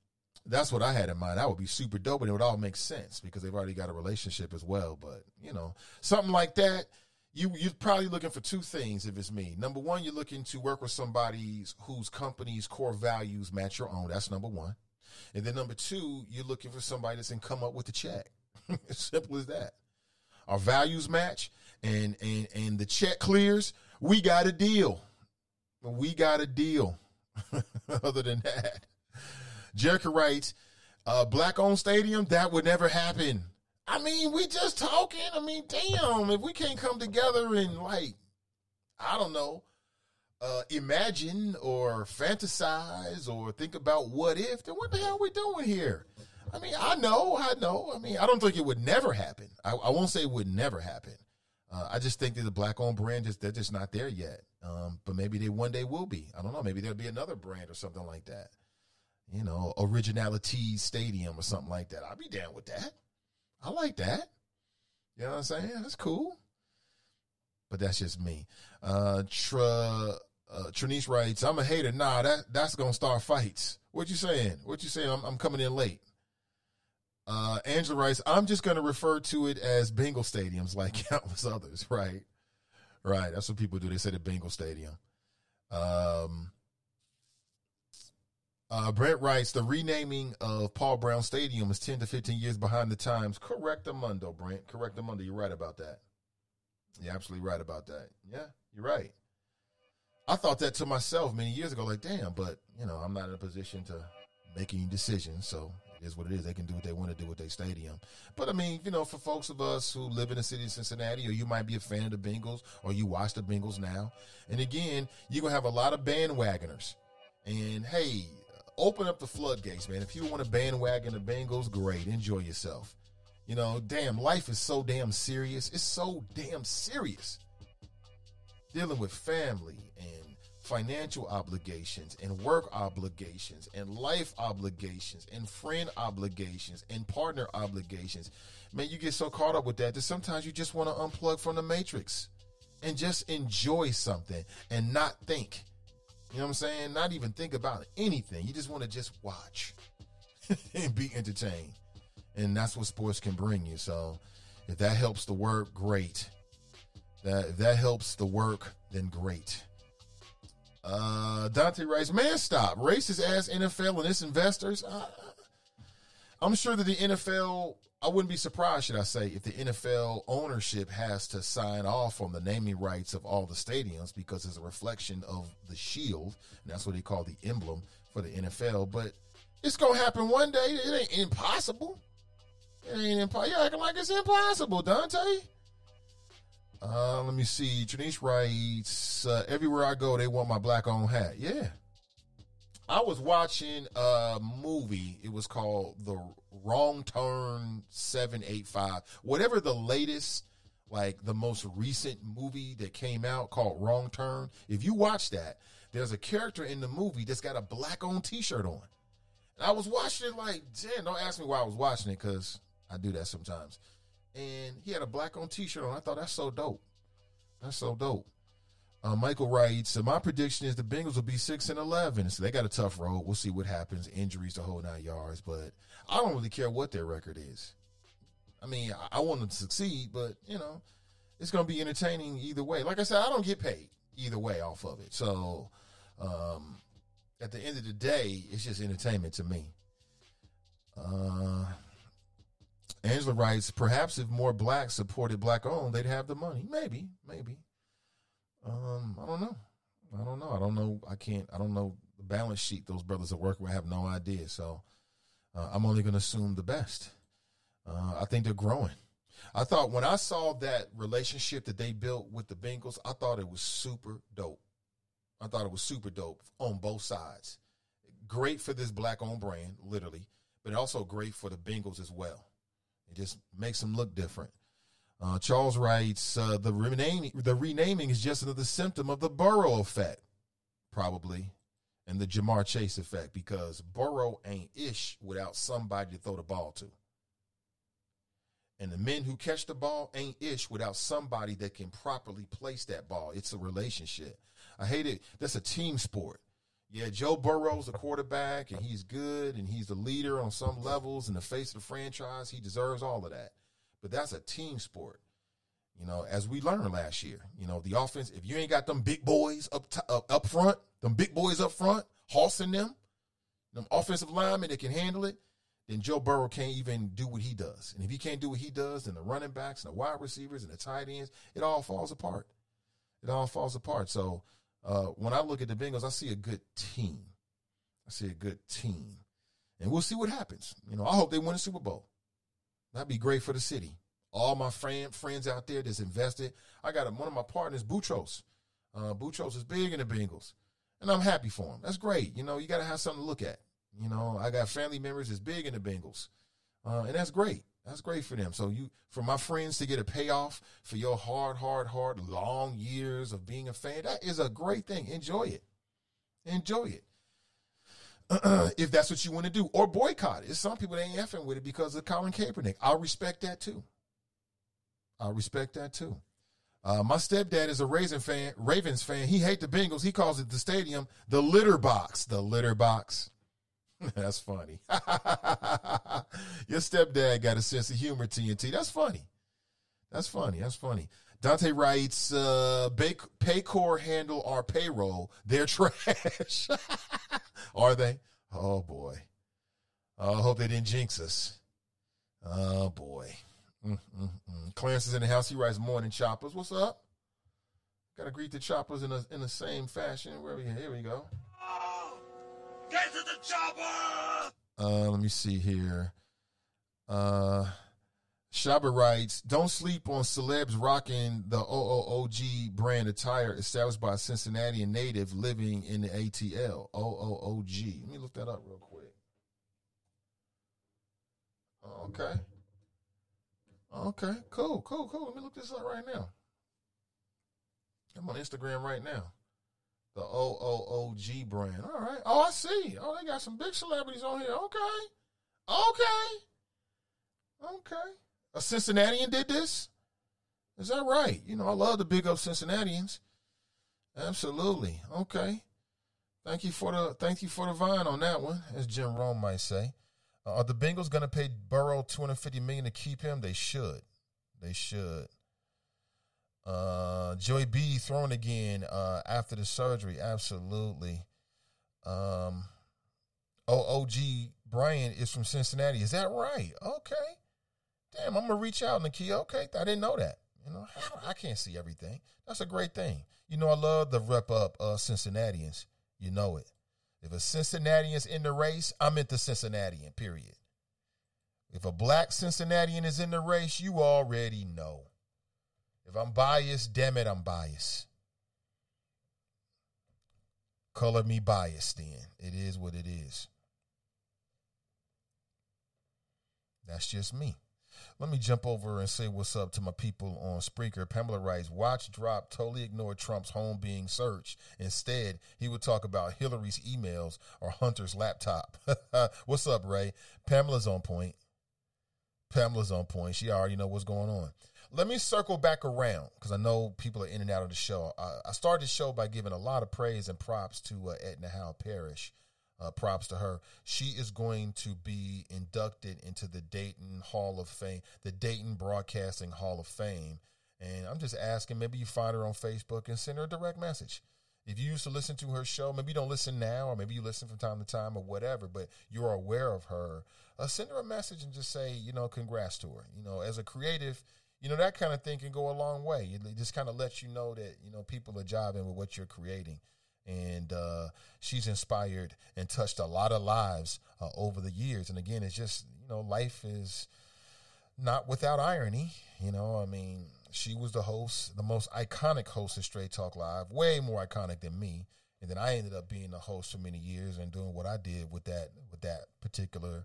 S2: that's what I had in mind. That would be super dope, and it would all make sense because they've already got a relationship as well. But you know, something like that, you you're probably looking for two things. If it's me, number one, you're looking to work with somebody whose company's core values match your own. That's number one, and then number two, you're looking for somebody that's can come up with the check. simple as that. Our values match, and and and the check clears. We got a deal. We got a deal. Other than that. Jericho writes, uh, black owned stadium, that would never happen. I mean, we just talking. I mean, damn, if we can't come together and like, I don't know, uh, imagine or fantasize or think about what if, then what the hell are we doing here? I mean, I know, I know. I mean, I don't think it would never happen. I, I won't say it would never happen. Uh, I just think that the black owned brand is they're just not there yet. Um, but maybe they one day will be. I don't know. Maybe there'll be another brand or something like that you know, Originality Stadium or something like that. I'd be down with that. I like that. You know what I'm saying? That's cool. But that's just me. Uh, Tra, Uh, Trinice writes, "I'm a hater. Nah, that that's gonna start fights. What you saying? What you saying? I'm, I'm coming in late." Uh, Angela writes, "I'm just gonna refer to it as Bengal stadiums, like countless others." Right, right. That's what people do. They say the Bengal Stadium. Um, uh, Brent writes, "The renaming of Paul Brown Stadium is 10 to 15 years behind the times." Correct, Amundo, Brent. Correct, Amundo. You're right about that. You're absolutely right about that. Yeah, you're right. I thought that to myself many years ago, like, damn, but you know, I'm not in a position to make any decisions, so it is what it is. They can do what they want to do with their stadium. But I mean, you know, for folks of us who live in the city of Cincinnati, or you might be a fan of the Bengals, or you watch the Bengals now, and again, you're gonna have a lot of bandwagoners. And hey, open up the floodgates, man. If you want to bandwagon the Bengals, great, enjoy yourself. You know, damn, life is so damn serious. It's so damn serious dealing with family and financial obligations and work obligations and life obligations and friend obligations and partner obligations. Man, you get so caught up with that that sometimes you just want to unplug from the matrix and just enjoy something and not think. You know what I'm saying? Not even think about anything. You just want to just watch and be entertained. And that's what sports can bring you. So if that helps the work, great. That if that helps the work, then great. Uh, Dante writes, man, stop. Racist ass NFL and its investors. Uh, I'm sure that the NFL, I wouldn't be surprised, should I say, if the NFL ownership has to sign off on the naming rights of all the stadiums because it's a reflection of the shield. And that's what they call the emblem for the NFL. But it's going to happen one day. It ain't impossible. It ain't impossible. You're acting like it's impossible, Dante. Uh, let me see. Trinice writes, uh, everywhere I go, they want my black on hat. Yeah. I was watching a movie. It was called The Wrong Turn 785. Whatever the latest, like the most recent movie that came out called Wrong Turn. If you watch that, there's a character in the movie that's got a black on t shirt on. And I was watching it like, damn, don't ask me why I was watching it because I do that sometimes. And he had a black on t shirt on. I thought that's so dope. That's so dope. Uh, Michael writes, so my prediction is the Bengals will be six and eleven. So they got a tough road. We'll see what happens. Injuries the whole nine yards, but I don't really care what their record is. I mean, I, I want them to succeed, but you know, it's going to be entertaining either way. Like I said, I don't get paid either way off of it. So um, at the end of the day, it's just entertainment to me. Uh, Angela writes, perhaps if more blacks supported black owned, they'd have the money. Maybe, maybe. Um, I don't know. I don't know. I don't know. I can't. I don't know the balance sheet those brothers are working with. I have no idea. So uh, I'm only going to assume the best. Uh, I think they're growing. I thought when I saw that relationship that they built with the Bengals, I thought it was super dope. I thought it was super dope on both sides. Great for this black owned brand, literally, but also great for the Bengals as well. It just makes them look different. Uh, Charles writes, uh, the renaming the renaming is just another symptom of the Burrow effect, probably, and the Ja'Marr Chase effect because Burrow ain't ish without somebody to throw the ball to. And the men who catch the ball ain't ish without somebody that can properly place that ball. It's a relationship. I hate it. That's a team sport. Yeah, Joe Burrow's a quarterback and he's good and he's the leader on some levels in the face of the franchise. He deserves all of that. But that's a team sport. You know, as we learned last year, you know, the offense, if you ain't got them big boys up t- up, front, them big boys up front, horsing them, them offensive linemen that can handle it, then Joe Burrow can't even do what he does. And if he can't do what he does, then the running backs and the wide receivers and the tight ends, it all falls apart. It all falls apart. So uh, when I look at the Bengals, I see a good team. I see a good team. And we'll see what happens. You know, I hope they win a Super Bowl. That'd be great for the city. All my friend, friends out there that's invested. I got a, one of my partners, Boutros. Uh, Boutros is big in the Bengals. And I'm happy for him. That's great. You know, you got to have something to look at. You know, I got family members that's big in the Bengals. Uh, and that's great. That's great for them. So you, for my friends to get a payoff for your hard, hard, hard, long years of being a fan, that is a great thing. Enjoy it. Enjoy it. if that's what you want to do, or boycott it. Some people ain't effing with it because of Colin Kaepernick. I'll respect that too. I'll respect that too. Uh, my stepdad is a fan, Ravens fan. He hates the Bengals. He calls it the stadium, the litter box. The litter box. That's funny. Your stepdad got a sense of humor, TNT. That's funny. That's funny. That's funny. Dante writes, uh, Paycor handle our payroll. They're trash. Are they? Oh boy. I hope they didn't jinx us. Oh boy. Mm-mm-mm. Clarence is in the house. He writes morning choppers. What's up? Got to greet the choppers in, a, in the same fashion. Where we here we go.
S3: Get to the chopper!
S2: Uh, let me see here. Uh, Shaba writes, "Don't sleep on celebs rocking the OOOG brand attire established by a Cincinnati native living in the ATL. OOOG. Let me look that up real quick. Okay. Okay. Cool. Cool. Cool. Let me look this up right now. I'm on Instagram right now. The OOOG brand. All right. Oh, I see. Oh, they got some big celebrities on here. Okay. Okay. Okay. A Cincinnatian did this? Is that right? You know, I love the big up Cincinnatians. Absolutely. Okay. Thank you for the thank you for the vine on that one, as Jim Rome might say. Uh, are the Bengals going to pay Burrow two hundred fifty million to keep him? They should. They should. Uh, Joey B thrown again uh, after the surgery. Absolutely. Um, OOG Brian is from Cincinnati. Is that right? Okay. Damn, I'm gonna reach out, Nakia. Okay, I didn't know that. You know, I can't see everything. That's a great thing. You know, I love the rep up uh, Cincinnatians. You know it. If a Cincinnatian's in the race, I'm into Cincinnatian. Period. If a black Cincinnatian is in the race, you already know. If I'm biased, damn it, I'm biased. Color me biased then. It is what it is. That's just me. Let me jump over and say what's up to my people on Spreaker. Pamela writes, Watch drop totally ignored Trump's home being searched. Instead, he would talk about Hillary's emails or Hunter's laptop. what's up, Ray? Pamela's on point. Pamela's on point. She already know what's going on. Let me circle back around because I know people are in and out of the show. I, I started the show by giving a lot of praise and props to uh, Edna Howe Parrish. Uh, props to her. She is going to be inducted into the Dayton Hall of Fame, the Dayton Broadcasting Hall of Fame. And I'm just asking, maybe you find her on Facebook and send her a direct message. If you used to listen to her show, maybe you don't listen now, or maybe you listen from time to time, or whatever, but you're aware of her, uh, send her a message and just say, you know, congrats to her. You know, as a creative, you know, that kind of thing can go a long way. It just kind of lets you know that, you know, people are jiving with what you're creating and uh, she's inspired and touched a lot of lives uh, over the years. And again, it's just you know, life is not without irony. You know, I mean, she was the host, the most iconic host of Straight Talk Live, way more iconic than me. And then I ended up being the host for many years and doing what I did with that with that particular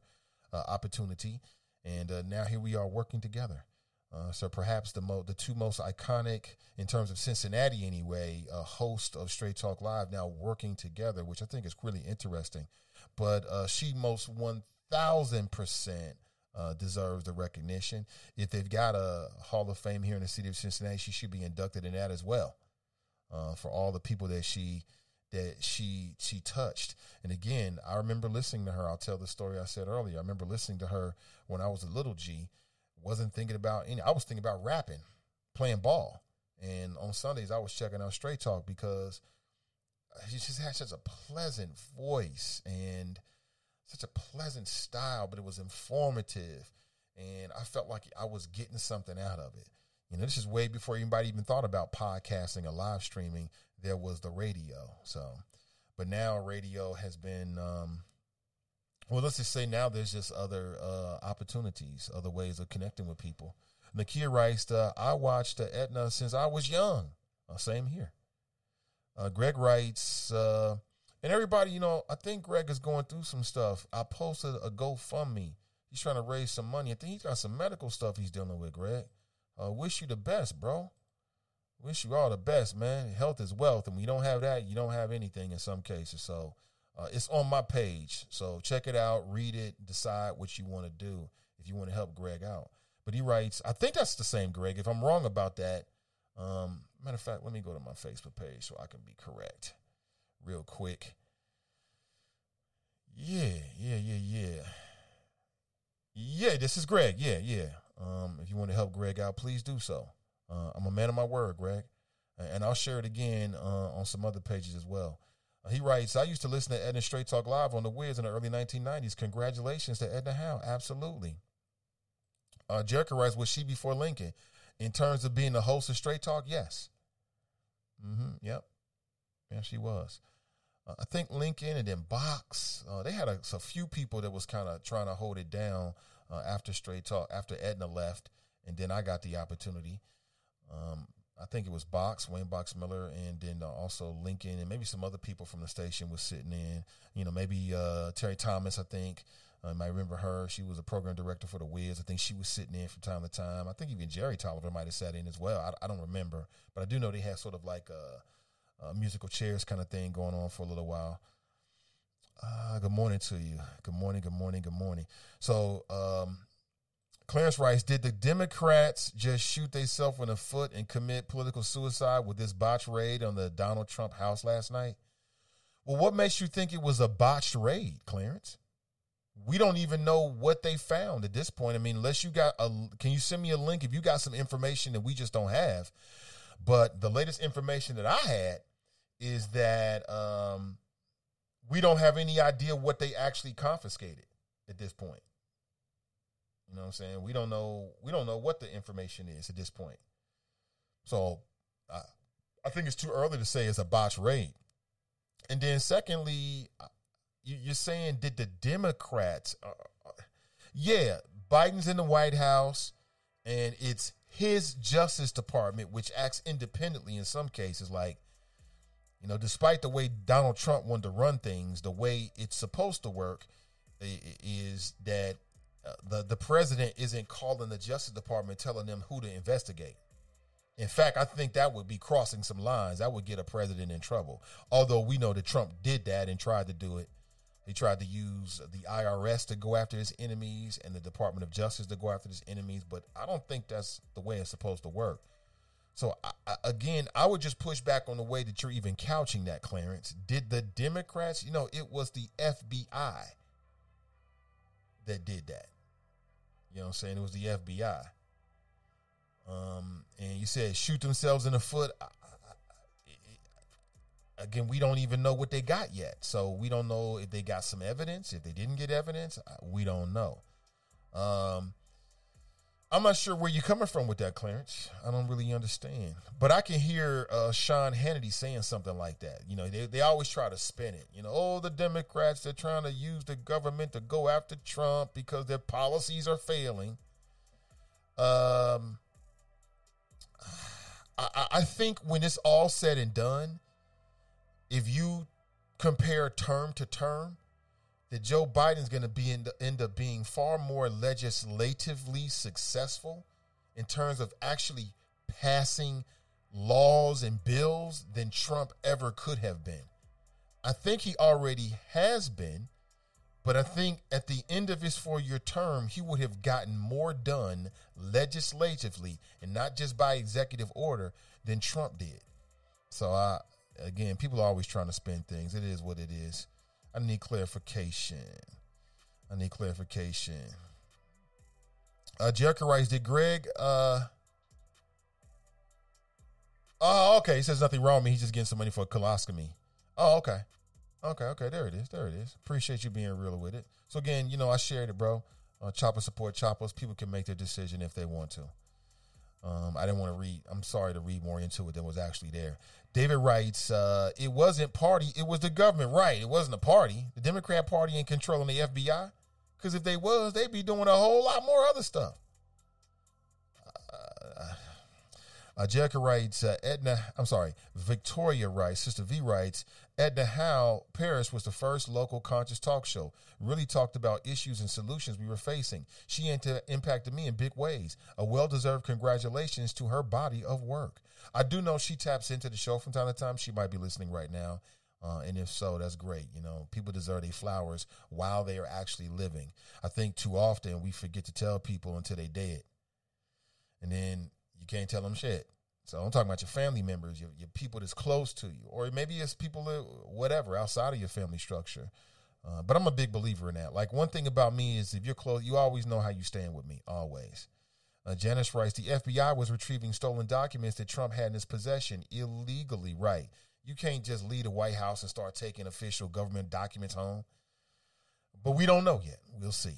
S2: uh, opportunity. And uh, now here we are working together. Uh, so perhaps the mo- the two most iconic in terms of Cincinnati anyway, a host of Straight Talk Live now working together, which I think is really interesting. But uh, she most one thousand percent uh, deserves the recognition. If they've got a Hall of Fame here in the city of Cincinnati, she should be inducted in that as well. Uh, for all the people that she that she she touched. And again, I remember listening to her. I'll tell the story I said earlier. I remember listening to her when I was a little G wasn't thinking about any. I was thinking about rapping, playing ball, and on Sundays I was checking out Straight Talk because he just had such a pleasant voice and such a pleasant style, but it was informative, and I felt like I was getting something out of it. You know, this is way before anybody even thought about podcasting or live streaming. There was the radio, so, but now radio has been um, well, let's just say now there's just other uh, opportunities, other ways of connecting with people. Nakia writes, uh, I watched uh, Edna since I was young. Uh, same here. Uh, Greg writes, uh, and everybody, you know, I think Greg is going through some stuff. I posted a GoFundMe. He's trying to raise some money. I think he's got some medical stuff he's dealing with, Greg. Uh, wish you the best, bro. Wish you all the best, man. Health is wealth. And when you don't have that, you don't have anything in some cases. So, uh, it's on my page, so check it out, read it, decide what you want to do if you want to help Greg out. But he writes, I think that's the same Greg. If I'm wrong about that, Um, matter of fact, let me go to my Facebook page so I can be correct real quick. Yeah, yeah, yeah, yeah. Yeah, this is Greg. Yeah, yeah. Um, if you want to help Greg out, please do so. Uh, I'm a man of my word, Greg. And I'll share it again uh, on some other pages as well. He writes, I used to listen to Edna Straight Talk Live on the Wiz in the early 1990s. Congratulations to Edna Howe. Absolutely. Uh, Jericho writes, was she before Lincoln? In terms of being the host of Straight Talk, yes. Mm-hmm, yep. Yeah, she was. Uh, I think Lincoln and then Box. Uh, they had a, a, few people that was kind of trying to hold it down uh, after Straight Talk, after Edna left, and then I got the opportunity. Um, I think it was Box, Wayne Box Miller, and then uh, also Lincoln, and maybe some other people from the station was sitting in. You know, maybe uh, Terry Thomas. I think uh, you might remember her. She was a program director for the Wiz. I think she was sitting in from time to time. I think even Jerry Tolliver might have sat in as well. I, I don't remember, but I do know they had sort of like a uh, musical chairs kind of thing going on for a little while. Uh, good morning to you. Good morning. Good morning. Good morning. So, um, Clarence writes, did the Democrats just shoot themselves in the foot and commit political suicide with this botched raid on the Donald Trump house last night? Well, what makes you think it was a botched raid, Clarence? We don't even know what they found at this point. I mean, unless you got a, can you send me a link if you got some information that we just don't have? But the latest information that I had is that um, we don't have any idea what they actually confiscated at this point. You know what I'm saying? We don't know. We don't know what the information is at this point. So, uh, I think it's too early to say it's a botch raid. And then, secondly, uh, you're saying did the Democrats? Uh, uh, yeah, Biden's in the White House, and it's his Justice Department, which acts independently in some cases. Like, you know, despite the way Donald Trump wanted to run things, the way it's supposed to work is that the the president isn't calling the Justice Department telling them who to investigate. In fact, I think that would be crossing some lines. That would get a president in trouble. Although we know that Trump did that and tried to do it he tried to use the IRS to go after his enemies and the Department of Justice to go after his enemies, but I don't think that's the way it's supposed to work. So I, I, again, I would just push back on the way that you're even couching that, Clarence. Did the Democrats, you know, it was the FBI that did that. You know what I'm saying? It was the FBI. Um, and you said shoot themselves in the foot. Again, we don't even know what they got yet. So we don't know if they got some evidence. If they didn't get evidence, we don't know. Um, I'm not sure where you're coming from with that, Clarence. I don't really understand. But I can hear uh, Sean Hannity saying something like that. You know, they, they always try to spin it. You know, oh, the Democrats, they're trying to use the government to go after Trump because their policies are failing. Um, I, I think when it's all said and done, if you compare term to term, that Joe Biden's going to be end up being far more legislatively successful in terms of actually passing laws and bills than Trump ever could have been. I think he already has been, but I think at the end of his four year term, he would have gotten more done legislatively and not just by executive order than Trump did. So I, again, people are always trying to spin things. It is what it is. I need clarification. I need clarification. Uh, Jericho writes, did Greg, uh, oh, okay. He says nothing wrong with me. He's just getting some money for a coloscopy. Oh, okay. Okay, okay. There it is. There it is. Appreciate you being real with it. So again, you know, I shared it, bro. Uh, chopper support choppers. People can make their decision if they want to. Um, I didn't want to read. I'm sorry to read more into it than was actually there. David writes, uh, "It wasn't party. It was the government. Right? It wasn't a party. The Democrat Party in controlling the FBI. Because if they was, they'd be doing a whole lot more other stuff." Uh, uh, Jericho writes, uh, Edna, I'm sorry, Victoria writes, Sister V writes, Edna Howe Parrish was the first local conscious talk show. Really talked about issues and solutions we were facing. She inter- impacted me in big ways. A well deserved congratulations to her body of work. I do know she taps into the show from time to time. She might be listening right now. Uh, and if so, that's great. You know, people deserve their flowers while they are actually living. I think too often we forget to tell people until they dead. And then you can't tell them shit. So I'm talking about your family members, your, your people that's close to you, or maybe it's people that, whatever outside of your family structure. Uh, but I'm a big believer in that. Like one thing about me is if you're close, you always know how you stand with me, always. Uh, Janice writes, the FBI was retrieving stolen documents that Trump had in his possession illegally. Right. You can't just leave the White House and start taking official government documents home. But we don't know yet. We'll see.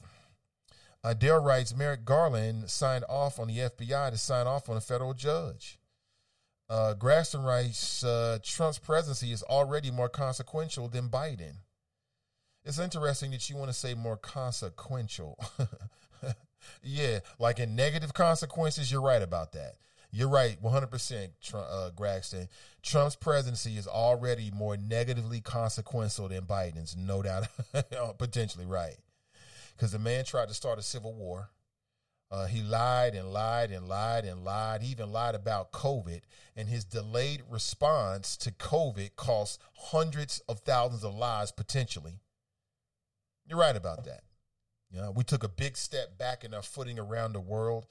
S2: Uh, Dale writes, Merrick Garland signed off on the FBI to sign off on a federal judge. Uh, Graston writes, uh, Trump's presidency is already more consequential than Biden. It's interesting that you want to say more consequential. yeah, like in negative consequences, you're right about that. You're right, 100%, uh, Graxton. Trump's presidency is already more negatively consequential than Biden's, no doubt, potentially right. Because the man tried to start a civil war. Uh, he lied and lied and lied and lied. He even lied about COVID. And his delayed response to COVID cost hundreds of thousands of lives potentially. You're right about that. You know, we took a big step back in our footing around the world,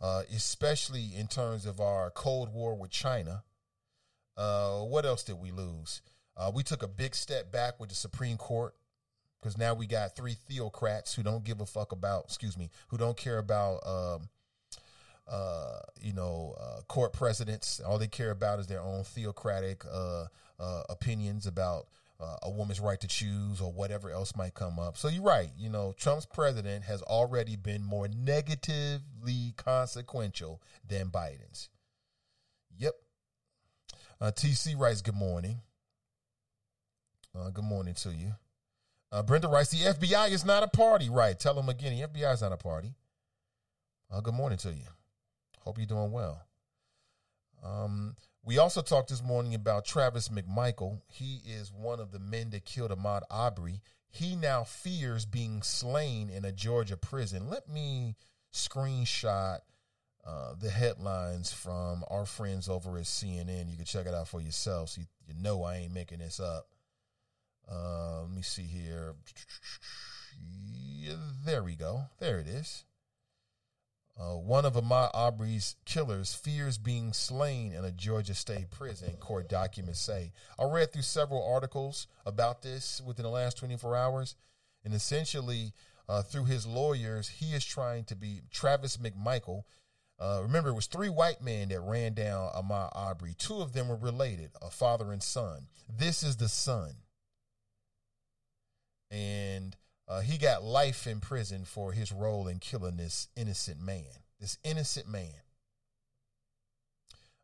S2: uh, especially in terms of our Cold War with China. Uh, what else did we lose? Uh, we took a big step back with the Supreme Court because now we got three theocrats who don't give a fuck about, excuse me, who don't care about, um, uh, you know, uh, court presidents. All they care about is their own theocratic uh, uh opinions about uh, a woman's right to choose or whatever else might come up. So you're right. You know, Trump's president has already been more negatively consequential than Biden's. Yep. Uh, TC writes, Good morning. Good morning to you. Uh, Brenda writes, The FBI is not a party. Right. Tell them again, the FBI is not a party. Uh, good morning to you. Hope you're doing well. Um, we also talked this morning about Travis McMichael. He is one of the men that killed Ahmaud Arbery. He now fears being slain in a Georgia prison. Let me screenshot uh, the headlines from our friends over at CNN. You can check it out for yourself so you, you know I ain't making this up. Uh, let me see here. Yeah, there we go. There it is. Uh, one of Ahmaud Arbery's killers fears being slain in a Georgia state prison, court documents say. I read through several articles about this within the last 24 hours, and essentially, uh, through his lawyers, he is trying to be Travis McMichael. Uh, remember, it was three white men that ran down Ahmaud Arbery. Two of them were related, a father and son. This is the son. And uh, he got life in prison for his role in killing this innocent man. This innocent man.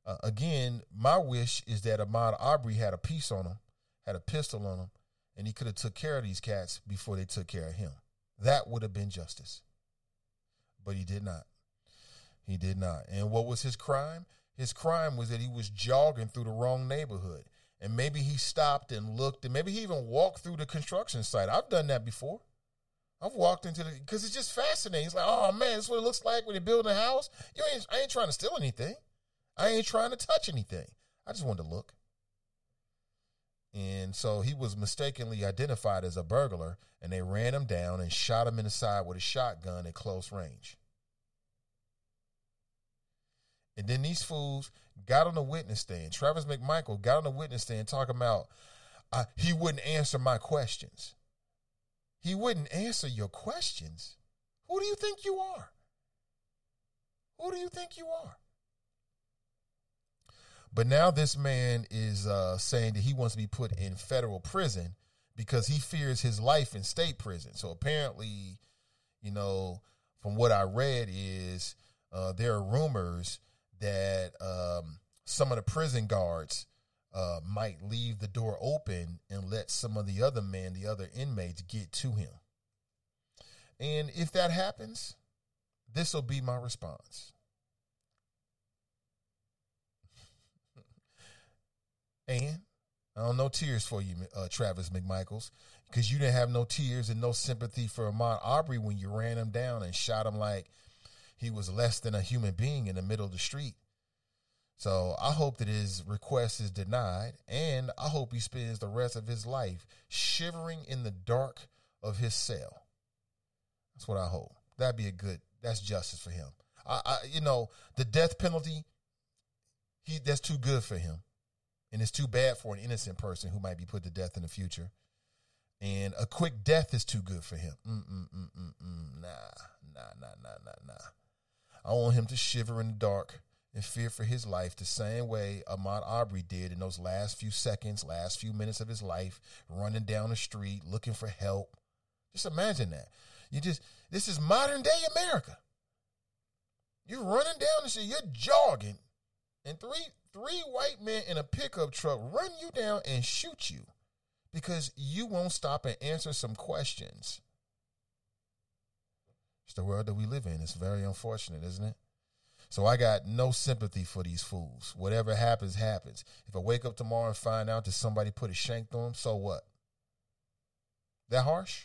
S2: Uh, again, my wish is that Ahmaud Arbery had a piece on him, had a pistol on him, and he could have took care of these cats before they took care of him. That would have been justice. But he did not. He did not. And what was his crime? His crime was that he was jogging through the wrong neighborhood. And maybe he stopped and looked, and maybe he even walked through the construction site. I've done that before. I've walked into the because it's just fascinating. It's like, oh man, this is what it looks like when you're building a house. You ain't I ain't trying to steal anything. I ain't trying to touch anything. I just wanted to look. And so he was mistakenly identified as a burglar, and they ran him down and shot him in the side with a shotgun at close range. And then these fools got on the witness stand. Travis McMichael got on the witness stand talking about uh, he wouldn't answer my questions. He wouldn't answer your questions. Who do you think you are? Who do you think you are? But now this man is uh, saying that he wants to be put in federal prison because he fears his life in state prison. So apparently, you know, from what I read, is uh, there are rumors that um, some of the prison guards uh, might leave the door open and let some of the other men, the other inmates, get to him. And if that happens, this will be my response. and I don't know tears for you, uh, Travis McMichaels, because you didn't have no tears and no sympathy for Ahmaud Arbery when you ran him down and shot him like he was less than a human being in the middle of the street. So I hope that his request is denied, and I hope he spends the rest of his life shivering in the dark of his cell. That's what I hope. That'd be a good. That's justice for him. I, I you know, the death penalty. he that's too good for him, and it's too bad for an innocent person who might be put to death in the future. And a quick death is too good for him. Mm-mm-mm-mm-mm. Nah, nah, nah, nah, nah, nah. I want him to shiver in the dark and fear for his life the same way Ahmaud Arbery did in those last few seconds, last few minutes of his life, running down the street looking for help. Just imagine that. You just this is modern day America. You're running down the street, you're jogging, and three three white men in a pickup truck run you down and shoot you because you won't stop and answer some questions. It's the world that we live in. It's very unfortunate, isn't it? So I got no sympathy for these fools. Whatever happens, happens. If I wake up tomorrow and find out that somebody put a shank through them, so what? That harsh?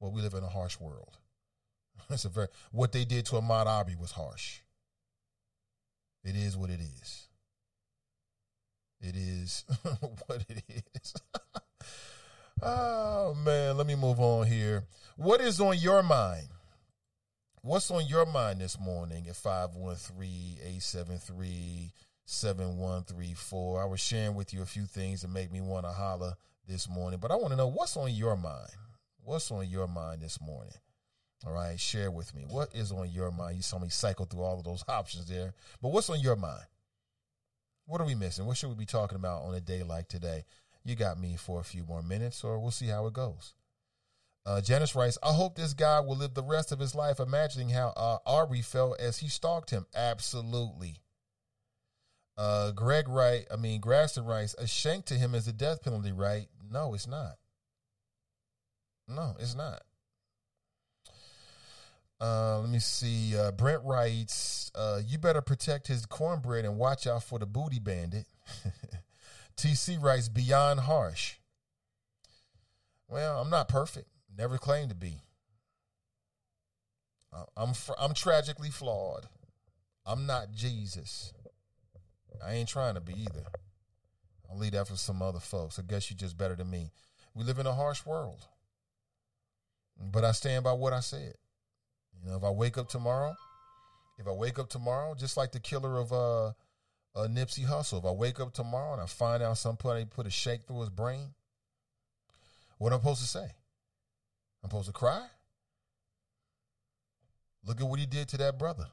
S2: Well, we live in a harsh world. It's a very what they did to Ahmaud Arbery was harsh. It is what it is. It is what it is. oh man, let me move on here. What is on your mind? What's on your mind this morning at 513-873-7134? I was sharing with you a few things that make me want to holler this morning, but I want to know what's on your mind. What's on your mind this morning? All right, share with me. What is on your mind? You saw me cycle through all of those options there, but what's on your mind? What are we missing? What should we be talking about on a day like today? You got me for a few more minutes, or we'll see how it goes. Uh, Janice writes, I hope this guy will live the rest of his life imagining how uh, Arbery felt as he stalked him. Absolutely. Uh, Greg Wright, I mean, Graston writes, a shank to him is a death penalty, right? No, it's not. No, it's not. Uh, let me see. Uh, Brent writes, uh, "You better protect his cornbread and watch out for the booty bandit." TC writes, "Beyond harsh." Well, I'm not perfect. Never claimed to be. I'm fr- I'm tragically flawed. I'm not Jesus. I ain't trying to be either. I'll leave that for some other folks. I guess you're just better than me. We live in a harsh world, but I stand by what I said. You know, if I wake up tomorrow, if I wake up tomorrow, just like the killer of uh, uh Nipsey Hussle, if I wake up tomorrow and I find out somebody put a shake through his brain, what am I supposed to say? I'm supposed to cry? Look at what he did to that brother.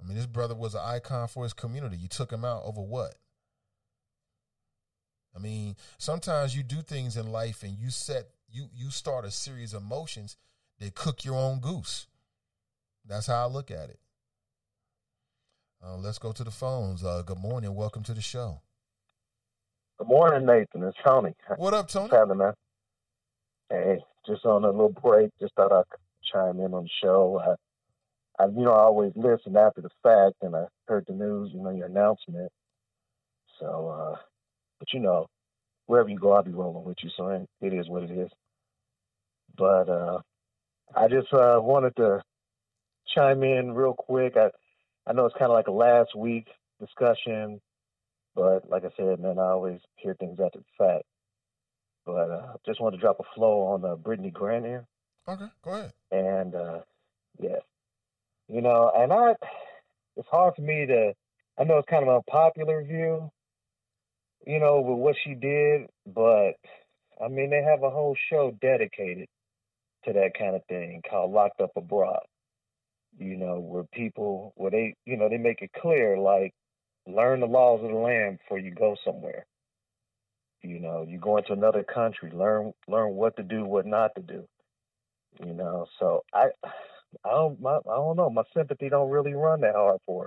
S2: I mean, this brother was an icon for his community. You took him out over what? I mean, sometimes you do things in life and you set you you start a series of motions that cook your own goose. That's how I look at it. Uh, let's go to the phones. Uh, good morning. Welcome to the show.
S8: Good morning, Nathan. It's Tony.
S2: What up, Tony?
S8: What's happening, man? Hey, just on a little break. Just thought I'd chime in on the show. I, I, you know, I always listen after the fact, and I heard the news, you know, your announcement. So, uh, but you know, wherever you go, I'll be rolling with you. So it is what it is. But uh, I just uh, wanted to chime in real quick. I I know it's kind of like a last week discussion, but like I said, man, I always hear things after the fact. But uh, just wanted to drop a flow on uh, Grant here.
S2: Okay, go ahead.
S8: And uh, yeah, you know, and I, it's hard for me to. I know it's kind of an unpopular view, you know, with what she did, but I mean, they have a whole show dedicated to that kind of thing called Locked Up Abroad you know, where people, where they, you know, they make it clear, like, learn the laws of the land before you go somewhere. You know, you go into another country, learn, learn what to do, what not to do. You know, so I, I don't, my, I don't know. My sympathy don't really run that hard for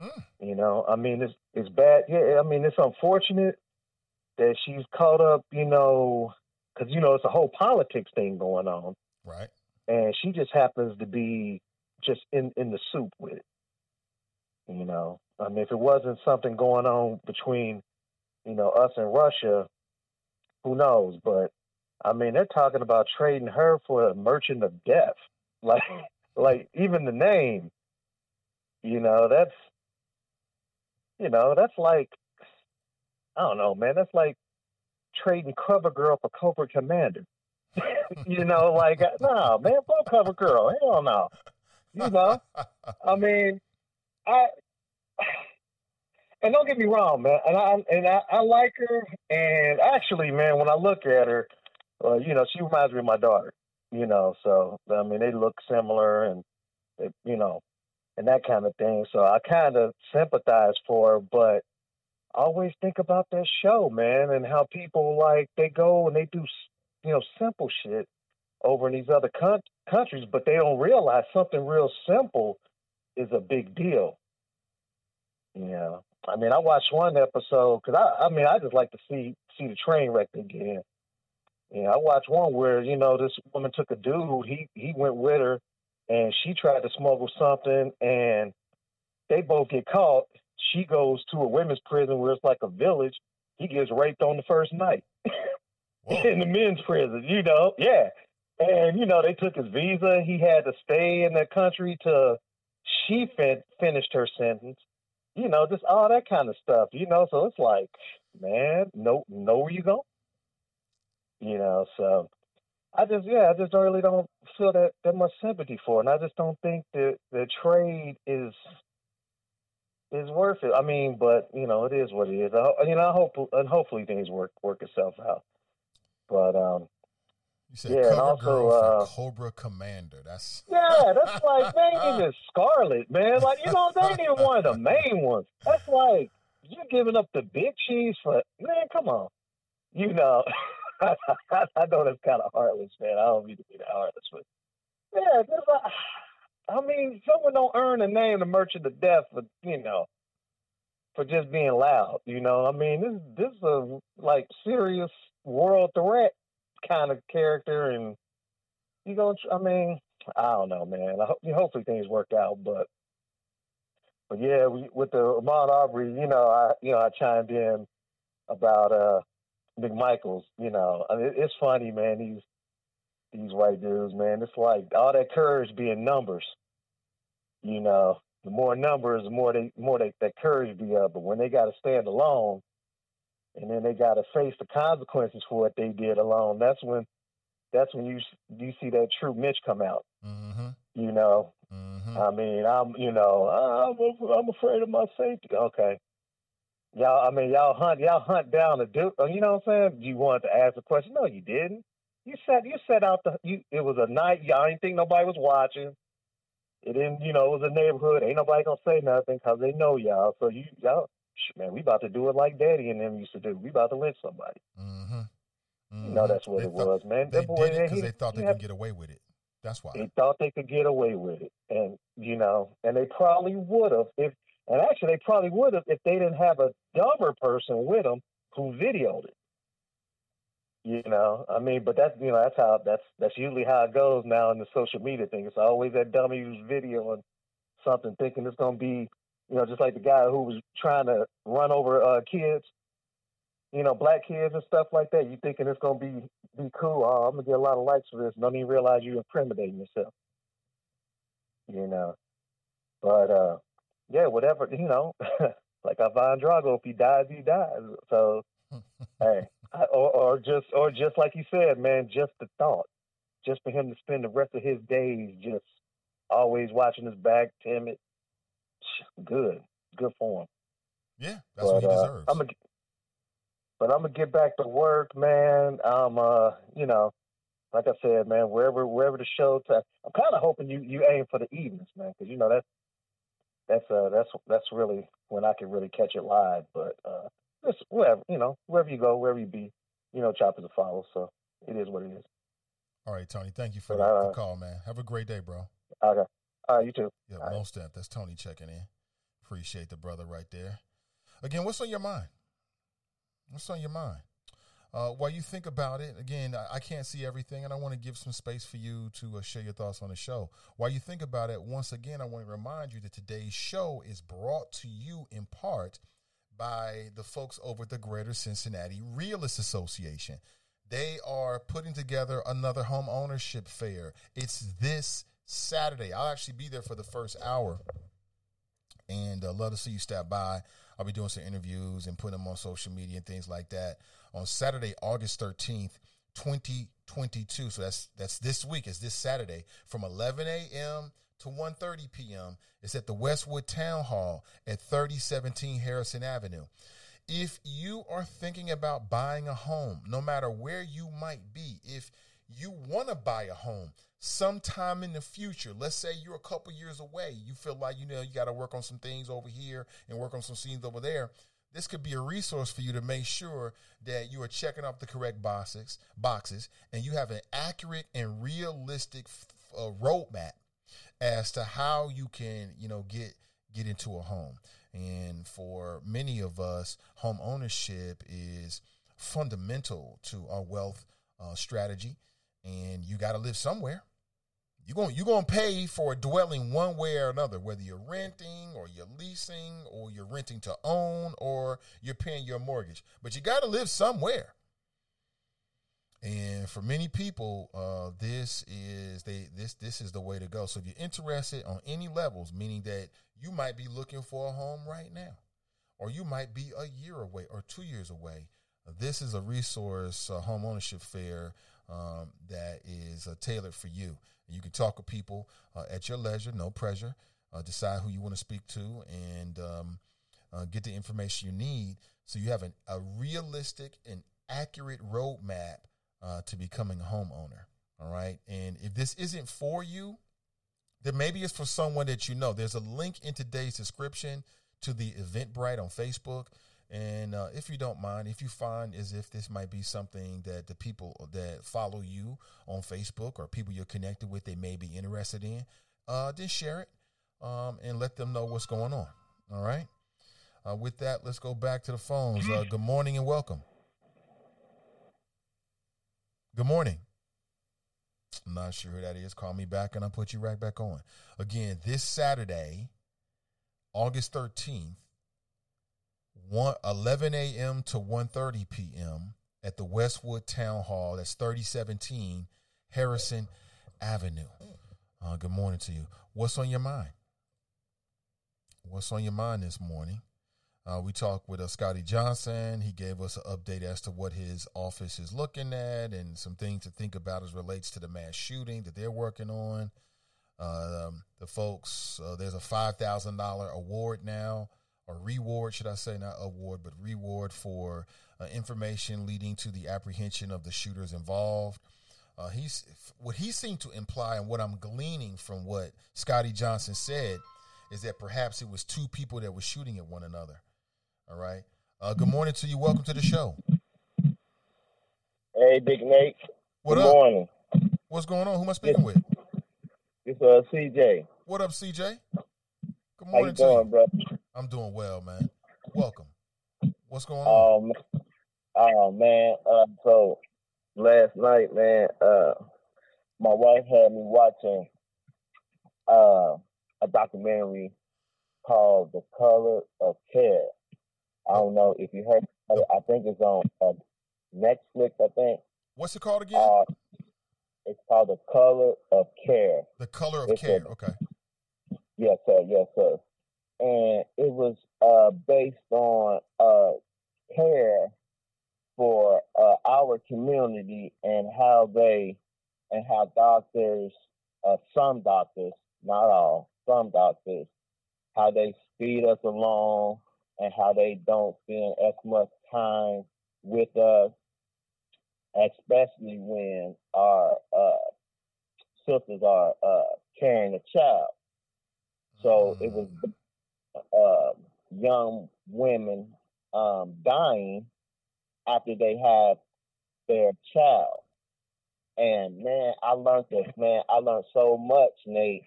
S8: her. Mm. You know, I mean, it's it's bad. Yeah, I mean, it's unfortunate that she's caught up. You know, because you know it's a whole politics thing going on.
S2: Right.
S8: And she just happens to be just in in the soup with it. You know, I mean, if it wasn't something going on between, you know, us and Russia, who knows? But I mean, they're talking about trading her for a merchant of death. Like, like even the name, you know, that's, you know, that's like, I don't know, man. That's like trading Cover Girl for Cobra Commander. you know, like, uh, no, man, fuck Cover Girl. Hell no. You know, I mean, I and don't get me wrong, man. And I and I, I like her. And actually, man, when I look at her, uh, you know, she reminds me of my daughter. You know, so I mean, they look similar, and they, you know, and that kind of thing. So I kind of sympathize for her, but I always think about that show, man, and how people like they go and they do, you know, simple shit over in these other con- countries, but they don't realize something real simple is a big deal. You know, I mean, I watched one episode because I, I mean, I just like to see see the train wreck they get in. Yeah, I watched one where you know this woman took a dude, he he went with her, and she tried to smuggle something, and they both get caught. She goes to a women's prison where it's like a village. He gets raped on the first night in the men's prison. You know, yeah, and you know they took his visa. He had to stay in that country to she fin- finished her sentence you know, just all that kind of stuff, you know. So it's like, man, know know where you go. You know, so I just yeah, I just really don't feel that that much sympathy for it. And I just don't think that the trade is is worth it. I mean, but you know, it is what it is. I, you know, I hope and hopefully things work work itself out. But um
S2: You said
S8: Yeah,
S2: cover
S8: also,
S2: girl
S8: uh,
S2: Cobra Commander. That's
S8: Yeah, that's like they ain't even Scarlett, man. Like you know, they ain't even one of the main ones. That's like you giving up the big cheese for man. Come on, you know. I know that's kind of heartless, man. I don't mean to be that heartless, but yeah, uh, I mean, someone don't earn the name the Merchant of Death for you know for just being loud. You know, I mean, this this is a like serious world threat kind of character, and you go. I mean, I don't know, man. I hope, hopefully things work out, but but yeah, we, with the Ahmaud Arbery, you know, I you know I chimed in about uh McMichaels. You know, I mean, it's funny, man. These these white dudes, man. It's like all that courage being numbers. You know, the more numbers, the more they more they that courage be up. But when they got to stand alone, and then they got to face the consequences for what they did alone, that's when that's when you you see that true Mitch come out.
S2: mm-hmm,
S8: You know,
S2: mm-hmm.
S8: I mean, I'm, you know, I'm, I'm afraid of my safety. Okay. Y'all, I mean, y'all hunt, y'all hunt down a dude. You know what I'm saying? You wanted to ask a question. No, you didn't. You set, you set out the, you, it was a night. Y'all didn't think nobody was watching. It didn't, you know, it was a neighborhood. Ain't nobody gonna say nothing because they know y'all. So you, y'all, man, we about to do it like Daddy and them used to do. We about to lynch somebody.
S2: Mm-hmm.
S8: You know, that's what
S2: They
S8: it
S2: thought-
S8: was, man.
S2: They
S8: That boy,
S2: did it because they thought they
S8: he
S2: could get away with it. That's why.
S8: they thought they could get away with it, and you know, and they probably would have if, and actually they probably would have if they didn't have a dumber person with them who videoed it. You know, I mean, but that's you know that's how that's that's usually how it goes now in the social media thing. It's always that dummy who's videoing something, thinking it's gonna be, you know, just like the guy who was trying to run over uh, kids, you know, black kids and stuff like that. You thinking it's gonna be be cool? Oh, I'm gonna get a lot of likes for this. Don't even realize you're incriminating yourself. You know, but uh, yeah, whatever. You know, like Ivan Drago, if he dies, he dies. So hey, I, or or just or just like you said, man, just the thought, just for him to spend the rest of his days just always watching his back, timid. Good, good for him.
S2: Yeah, that's what he
S8: uh,
S2: deserves.
S8: I'm a, but I'm gonna get back to work, man. I'm, uh, you know, like I said, man, wherever wherever the show. i I'm kind of hoping you you aim for the evenings, man, because you know that's that's uh that's that's really when I can really catch it live. But uh, just wherever you know, wherever you go, wherever you be, you know, chop is a follow. So it is what it is.
S2: All right, Tony. Thank you for
S8: But,
S2: the,
S8: uh,
S2: the call, man. Have a great day, bro.
S8: Okay, right, you too.
S2: Yeah,
S8: All right.
S2: most step. That's Tony checking in. Appreciate the brother right there. Again, what's on your mind? What's on your mind? Uh, while you think about it, again, I, I can't see everything, and I want to give some space for you to uh, share your thoughts on the show. While you think about it, once again, I want to remind you that today's show is brought to you in part by the folks over at the Greater Cincinnati Realtist Association. They are putting together another home ownership fair. It's this Saturday. I'll actually be there for the first hour and uh, love to see you stop by. I'll be doing some interviews and putting them on social media and things like that on Saturday, August 13th, 2022. So that's that's this week. It's this Saturday from 11 a.m. to 1:30 p.m. It's at the Westwood Town Hall at 3017 Harrison Avenue. If you are thinking about buying a home, no matter where you might be, if you want to buy a home sometime in the future, let's say you're a couple years away, you feel like you know you got to work on some things over here and work on some scenes over there. This could be a resource for you to make sure that you are checking off the correct boxes, boxes, and you have an accurate and realistic uh, roadmap as to how you can, you know, get get into a home. And for many of us, home ownership is fundamental to our wealth uh, strategy. And you got to live somewhere. You're going you're going to pay for a dwelling one way or another, whether you're renting or you're leasing or you're renting to own or you're paying your mortgage. But you got to live somewhere. And for many people, uh, this is they this this is the way to go. So if you're interested on any levels, meaning that you might be looking for a home right now, or you might be a year away or two years away, this is a resource, a home ownership fair um, that is uh, tailored for you. You can talk with people uh, at your leisure, no pressure. Uh, decide who you want to speak to and um, uh, get the information you need so you have an, a realistic and accurate roadmap uh, to becoming a homeowner. All right. And if this isn't for you, then maybe it's for someone that you know. There's a link in today's description to the Eventbrite on Facebook. And uh, if you don't mind, if you find as if this might be something that the people that follow you on Facebook or people you're connected with, they may be interested in, uh, then share it um, and let them know what's going on. All right. Uh, with that, let's go back to the phones. Uh, good morning and welcome. Good morning. I'm not sure who that is. Call me back and I'll put you right back on. Again, this Saturday, August 13th, 1, 11 a.m. to 1.30 p.m. at the Westwood Town Hall. That's 3017 Harrison Avenue. Uh, good morning to you. What's on your mind? What's on your mind this morning? Uh, we talked with uh, Scotty Johnson. He gave us an update as to what his office is looking at and some things to think about as relates to the mass shooting that they're working on. Um, the folks, uh, there's a five thousand dollar award now, or reward, should I say, not award, but reward for uh, information leading to the apprehension of the shooters involved. Uh, he's what he seemed to imply, and what I'm gleaning from what Scotty Johnson said, is that perhaps it was two people that were shooting at one another. All right. Uh, good morning to you. Welcome to the show.
S6: Hey, Big Nate.
S2: What
S6: Good
S2: up?
S6: morning.
S2: What's going on? Who am I speaking with?
S6: It's uh CJ.
S2: What up, CJ? Good
S6: How you
S2: morning
S6: doing, bro?
S2: I'm doing well, man. Welcome. What's going on?
S6: Um, oh man. Uh, so last night, man, uh, my wife had me watching uh a documentary called "The Color of Care." I don't know if you heard. it. I think it's on uh, Netflix. I think.
S2: What's it called again?
S6: Uh, it's called "The Color of Care."
S2: the color of
S6: it's a-
S2: care. Okay.
S6: Yes, sir. Yes, sir. And it was uh, based on uh, care for uh, our community and how they and how doctors, uh, some doctors, not all, some doctors, how they speed us along and how they don't spend as much time with us, especially when our uh, sisters are uh, carrying a child. So it was uh, young women um, dying after they had their child. And man, I learned this, man. I learned so much, Nate,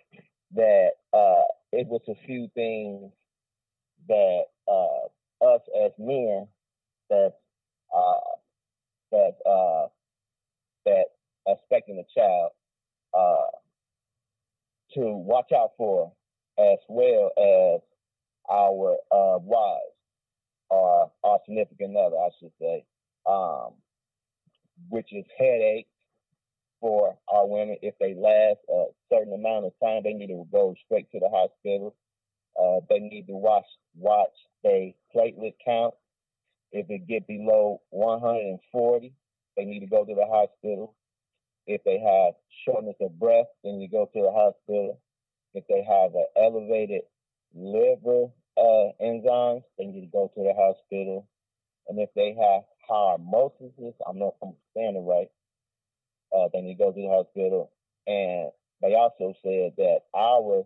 S6: that uh, it was a few things that uh, us as men that uh, that uh, that expecting a child uh, to watch out for, as well as our uh, wives or our significant other, I should say, um, which is headaches for our women. If they last a certain amount of time, they need to go straight to the hospital. Uh, they need to watch watch their platelet count. If it get below 140, they need to go to the hospital. If they have shortness of breath, then you go to the hospital. If they have an elevated liver uh, enzymes, they need to go to the hospital. And if they have hymosis, I'm not I'm right, uh, they need to go to the hospital. And they also said that our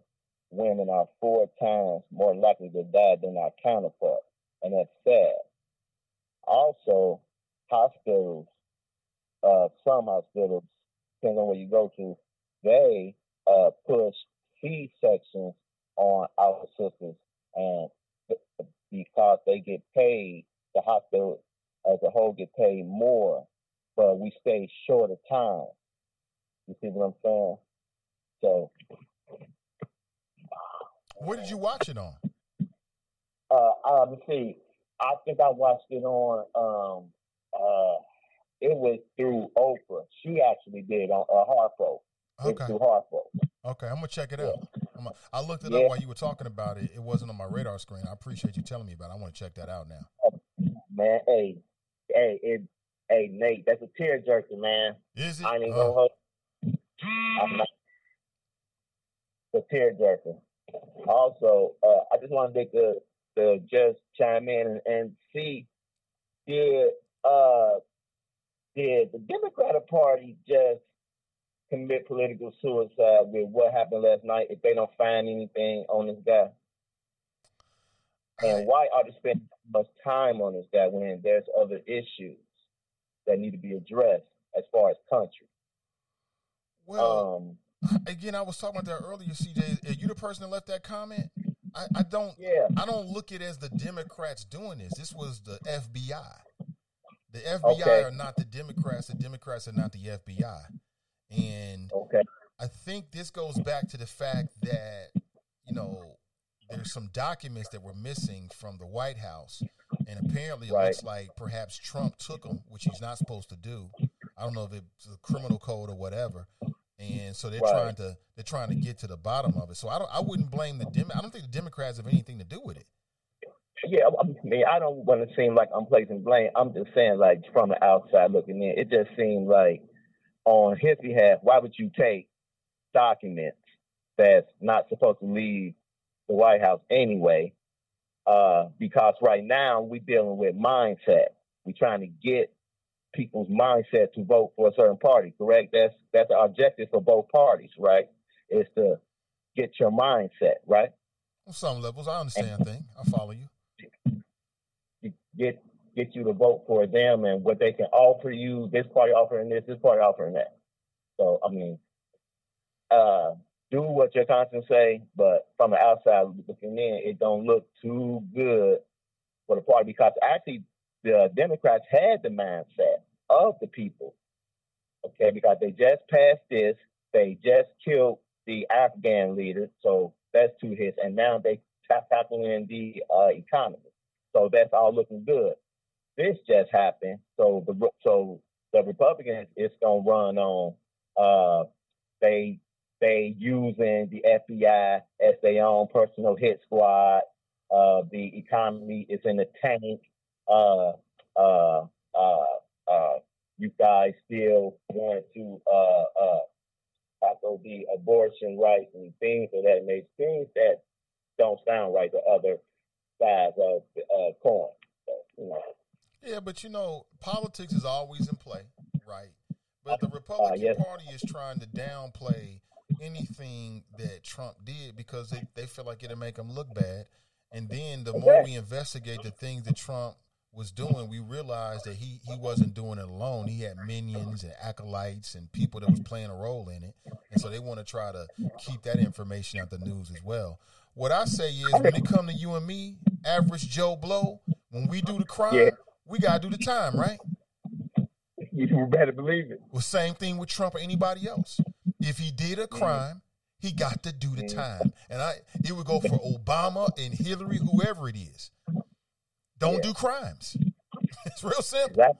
S6: women are four times more likely to die than our counterparts, and that's sad. Also, hospitals, uh, some hospitals, depending on where you go to, they uh, push C sections on our sisters, and because they get paid, the hospital as a whole get paid more, but we stay short of time. You see what I'm saying? So,
S2: Where did you watch it on?
S6: uh, me see. I think I watched it on. Um, uh, it was through Oprah. She actually did on uh, Harpo. It's
S2: Okay.
S6: through Harpo.
S2: Okay, I'm gonna check it out. I'm gonna, looked it
S6: Yeah.
S2: up while you were talking about it. It wasn't on my radar screen. I appreciate you telling me about it. I want to check that out now.
S6: Man, hey, hey, it, hey, Nate, that's a tear jerker, man.
S2: Is it?
S6: I ain't
S2: Uh,
S6: gonna hold. I'm not. The tearjerker. Also, uh, I just wanted to, to just chime in and, and see did uh did the Democratic Party just commit political suicide with what happened last night if they don't find anything on this guy? And why are they spending so much time on this guy when there's other issues that need to be addressed as far as country?
S2: Well,
S6: um,
S2: again, I was talking about that earlier, CJ. Are you the person that left that comment? I, I don't.
S6: Yeah.
S2: I don't look at it as the Democrats doing this. This was the FBI. The FBI
S6: Okay.
S2: are not the Democrats. The Democrats are not the FBI. And
S6: okay.
S2: I think this goes back to the fact that you know there's some documents that were missing from the White House, and apparently it
S6: Right.
S2: looks like perhaps Trump took them, which he's not supposed to do. I don't know if it's a criminal code or whatever. And so they're
S6: Right.
S2: trying to they're trying to get to the bottom of it. So I don't I wouldn't blame the Dem. I don't think the Democrats have anything to do with it.
S6: Yeah, I mean, I don't want to seem like I'm placing blame. I'm just saying, like, from the outside looking in, it just seems like on his behalf, why would you take documents that's not supposed to leave the White House anyway? Uh, because right now we're dealing with mindset. We're trying to get people's mindset to vote for a certain party, correct? That's that's the objective for both parties, right? Is to get your mindset, right?
S2: On some levels, I understand thing. I follow you.
S6: get get you to vote for them and what they can offer you. This party offering this, this party offering that. So I mean, uh, do what your conscience say, but from the outside looking in, it don't look too good for the party because actually the Democrats had the mindset of the people. Okay, because they just passed this, they just killed the Afghan leader, so that's two hits, and now they tackling the uh, economy. So that's all looking good. This just happened, so the so the Republicans is gonna run on uh, they they using the FBI as their own personal hit squad. Uh, the economy is in the tank. Uh, uh, uh, uh, you guys still want to uh, tackle the abortion rights and things of that nature, things that don't sound right to other sides of the coin. So, you know,
S2: Yeah, but you know, politics is always in play, right? But the Republican uh,
S6: yes.
S2: Party is trying to downplay anything that Trump did because they, they feel like it'll make them look bad. And then the more we investigate the things that Trump was doing, we realized that he, he wasn't doing it alone. He had minions and acolytes and people that was playing a role in it. And so they want to try to keep that information out the news as well. What I say is when it come to you and me, average Joe Blow, when we do the crime,
S6: Yeah.
S2: We gotta do the time, right?
S6: you better believe it.
S2: Well, same thing with Trump or anybody else. If he did a mm-hmm. crime, he got to do the mm-hmm. time. And I it would go for Obama and Hillary, whoever it is. Don't do crimes. It's real simple.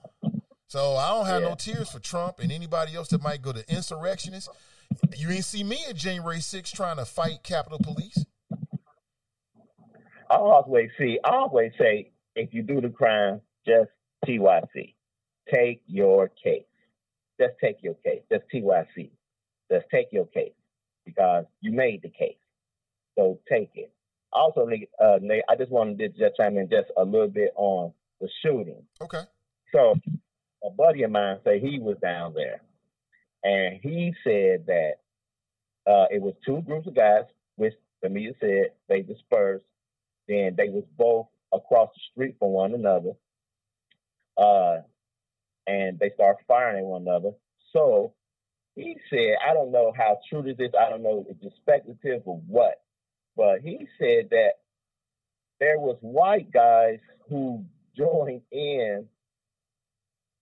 S2: So I don't have no tears for Trump and anybody else that might go to insurrectionists. You ain't see me at January 6th trying to fight Capitol Police.
S6: I always see. I always say, if you do the crime, just TYC. Take your case. Just take your case. Just TYC. Just take your case because you made the case. So take it. Also, Nate, uh, Nate, I just wanted to just chime in just a little bit on the shooting.
S2: Okay.
S6: So a buddy of mine said he was down there, and he said that uh, it was two groups of guys, which the media said they dispersed. Then they was both across the street from one another, uh, and they start firing at one another. So he said, I don't know how true this is. I don't know if it's speculative or what, but he said that there was white guys who joined in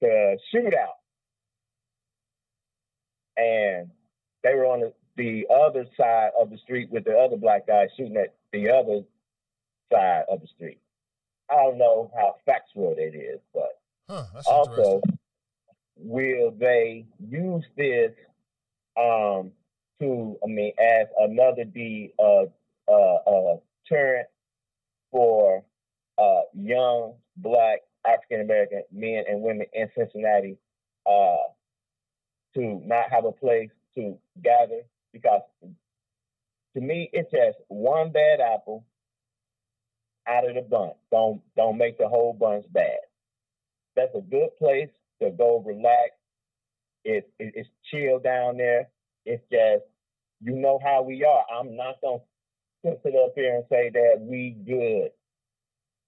S6: the shootout, and they were on the, the other side of the street with the other black guys shooting at the other side of the street. I don't know how factual it is, but
S2: Huh,
S6: also, will they use this um, to, I mean, as another de uh, uh, uh, deterrent for uh, young black African American men and women in Cincinnati uh, to not have a place to gather? Because to me, it's just one bad apple out of the bunch. Don't don't make the whole bunch bad. That's a good place to go relax. It, it it's chill down there. It's just you know how we are. I'm not gonna sit up here and say that we good.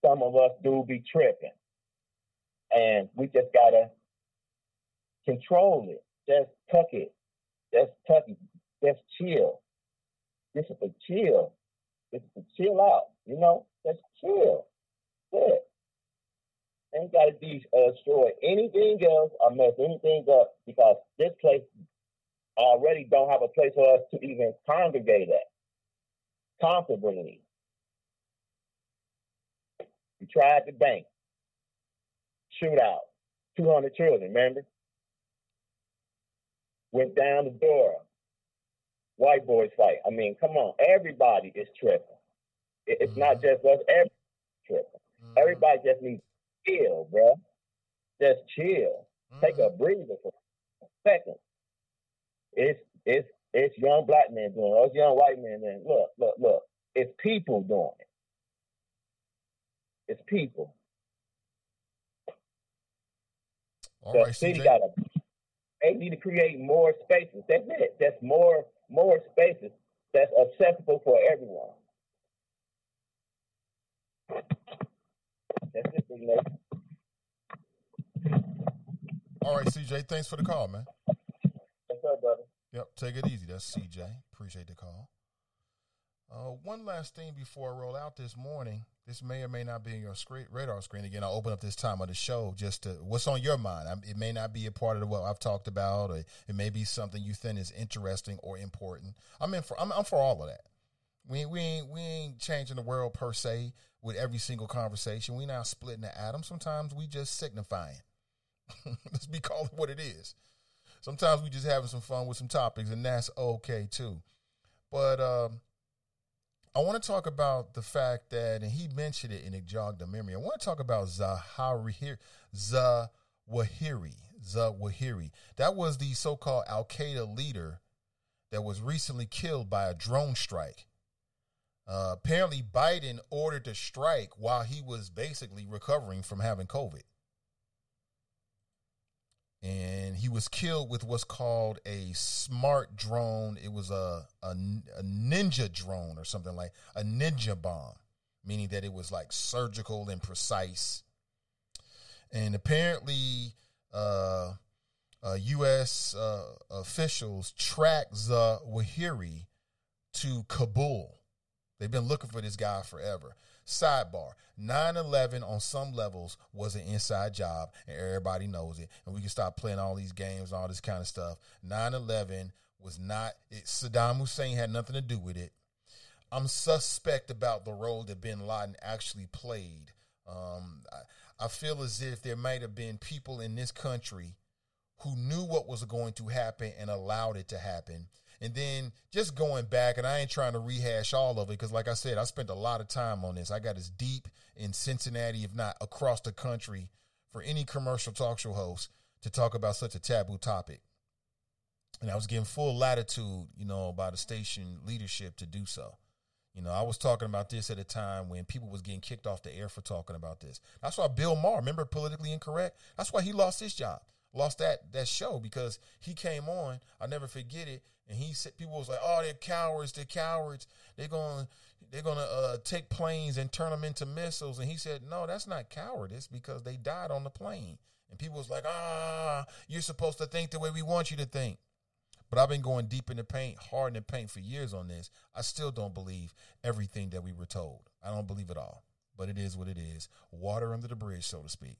S6: Some of us do be tripping, and we just gotta control it. Just tuck it. Just tuck it. Just chill. This is a chill. This is chill out. You know, just chill. Good. Ain't got to destroy anything else or mess anything up because this place already don't have a place for us to even congregate at comfortably. We tried the bank, shootout, 200 children, remember? Went down the door, white boys fight. I mean, come on, everybody is tripping. It- It's not just us, everybody tripping. Mm-hmm. Everybody just needs chill, bro. Just chill. Take a mm. breather for a second. It's it's it's young black men doing it. It's young white men doing it. Look, look, look. It's people doing it. It's people.
S2: All
S6: the
S2: right,
S6: city
S2: CJ.
S6: got to. They need to create more spaces. That's it. That's more more spaces that's accessible for everyone. That's it, Big Nate.
S2: All right, CJ. Thanks for the call, man.
S6: What's up, brother?
S2: Yep, take it easy. That's CJ. Appreciate the call. Uh, one last thing before I roll out this morning. This may or may not be in your screen, radar screen. Again, I'll open up this time of the show just to what's on your mind. I, it may not be a part of what I've talked about, or it may be something you think is interesting or important. I'm in for. I'm, I'm for all of that. We we ain't we ain't changing the world per se with every single conversation. We not splitting the atom. Sometimes we just signifying. Let's be called what it is. Sometimes we just having some fun with some topics, and that's okay too. But um, I want to talk about the fact that, and he mentioned it, and it jogged the memory. I want to talk about Zawahiri, Zawahiri, Zawahiri. That was the so-called Al Qaeda leader that was recently killed by a drone strike. Uh, apparently, Biden ordered the strike while he was basically recovering from having COVID and he was killed with what's called a smart drone. It was a, a, a ninja drone or something like a ninja bomb, meaning that it was like surgical and precise. And apparently, uh, uh, U.S. Uh, officials tracked Zawahiri to Kabul. They've been looking for this guy forever. Sidebar 9 11 on some levels was an inside job, and everybody knows it. And we can stop playing all these games and all this kind of stuff. 9 11 was not, it, Saddam Hussein had nothing to do with it. I'm suspect about the role that bin Laden actually played. Um, I, I feel as if there might have been people in this country who knew what was going to happen and allowed it to happen. And then just going back, and I ain't trying to rehash all of it because, like I said, I spent a lot of time on this. I got as deep in Cincinnati, if not across the country, for any commercial talk show host to talk about such a taboo topic. And I was given full latitude, you know, by the station leadership to do so. You know, I was talking about this at a time when people was getting kicked off the air for talking about this. That's why Bill Maher, remember politically incorrect? That's why he lost his job, lost that that show because he came on. I'll never forget it. And he said people was like, "Oh, they're cowards. They're cowards. They're going they're going to uh, take planes and turn them into missiles." And he said, "No, that's not cowardice because they died on the plane." And people was like, "Ah, you're supposed to think the way we want you to think." But I've been going deep in the paint, hard in the paint for years on this. I still don't believe everything that we were told. I don't believe it all. But it is what it is. Water under the bridge, so to speak.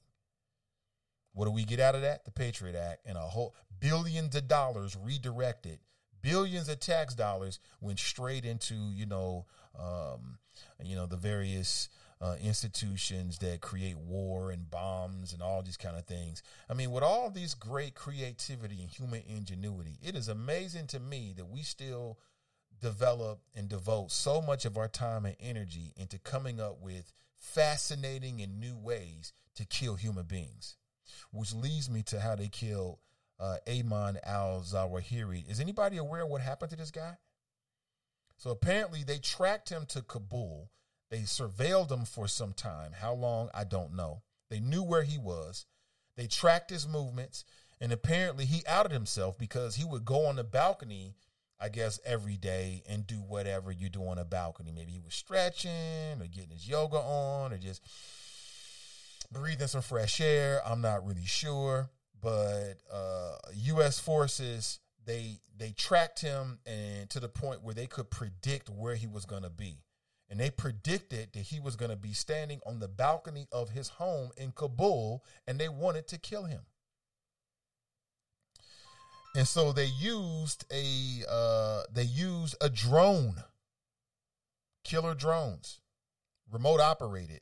S2: What do we get out of that? The Patriot Act and a whole billions of dollars redirected, billions of tax dollars went straight into you know, um, you know the various uh, institutions that create war and bombs and all these kind of things. I mean, with all these great creativity and human ingenuity, it is amazing to me that we still develop and devote so much of our time and energy into coming up with fascinating and new ways to kill human beings, which leads me to how they killed uh, Ayman al Zawahiri. Is anybody aware of what happened to this guy? So apparently, they tracked him to Kabul they surveilled him for some time. How long, I don't know. They knew where he was. They tracked his movements. And apparently, he outed himself because he would go on the balcony, I guess, every day and do whatever you do on a balcony. Maybe he was stretching or getting his yoga on or just breathing some fresh air. I'm not really sure. But uh, U.S. forces they they tracked him and to the point where they could predict where he was going to be and they predicted that he was going to be standing on the balcony of his home in Kabul and they wanted to kill him. And so they used a uh, they used a drone, killer drones, remote operated,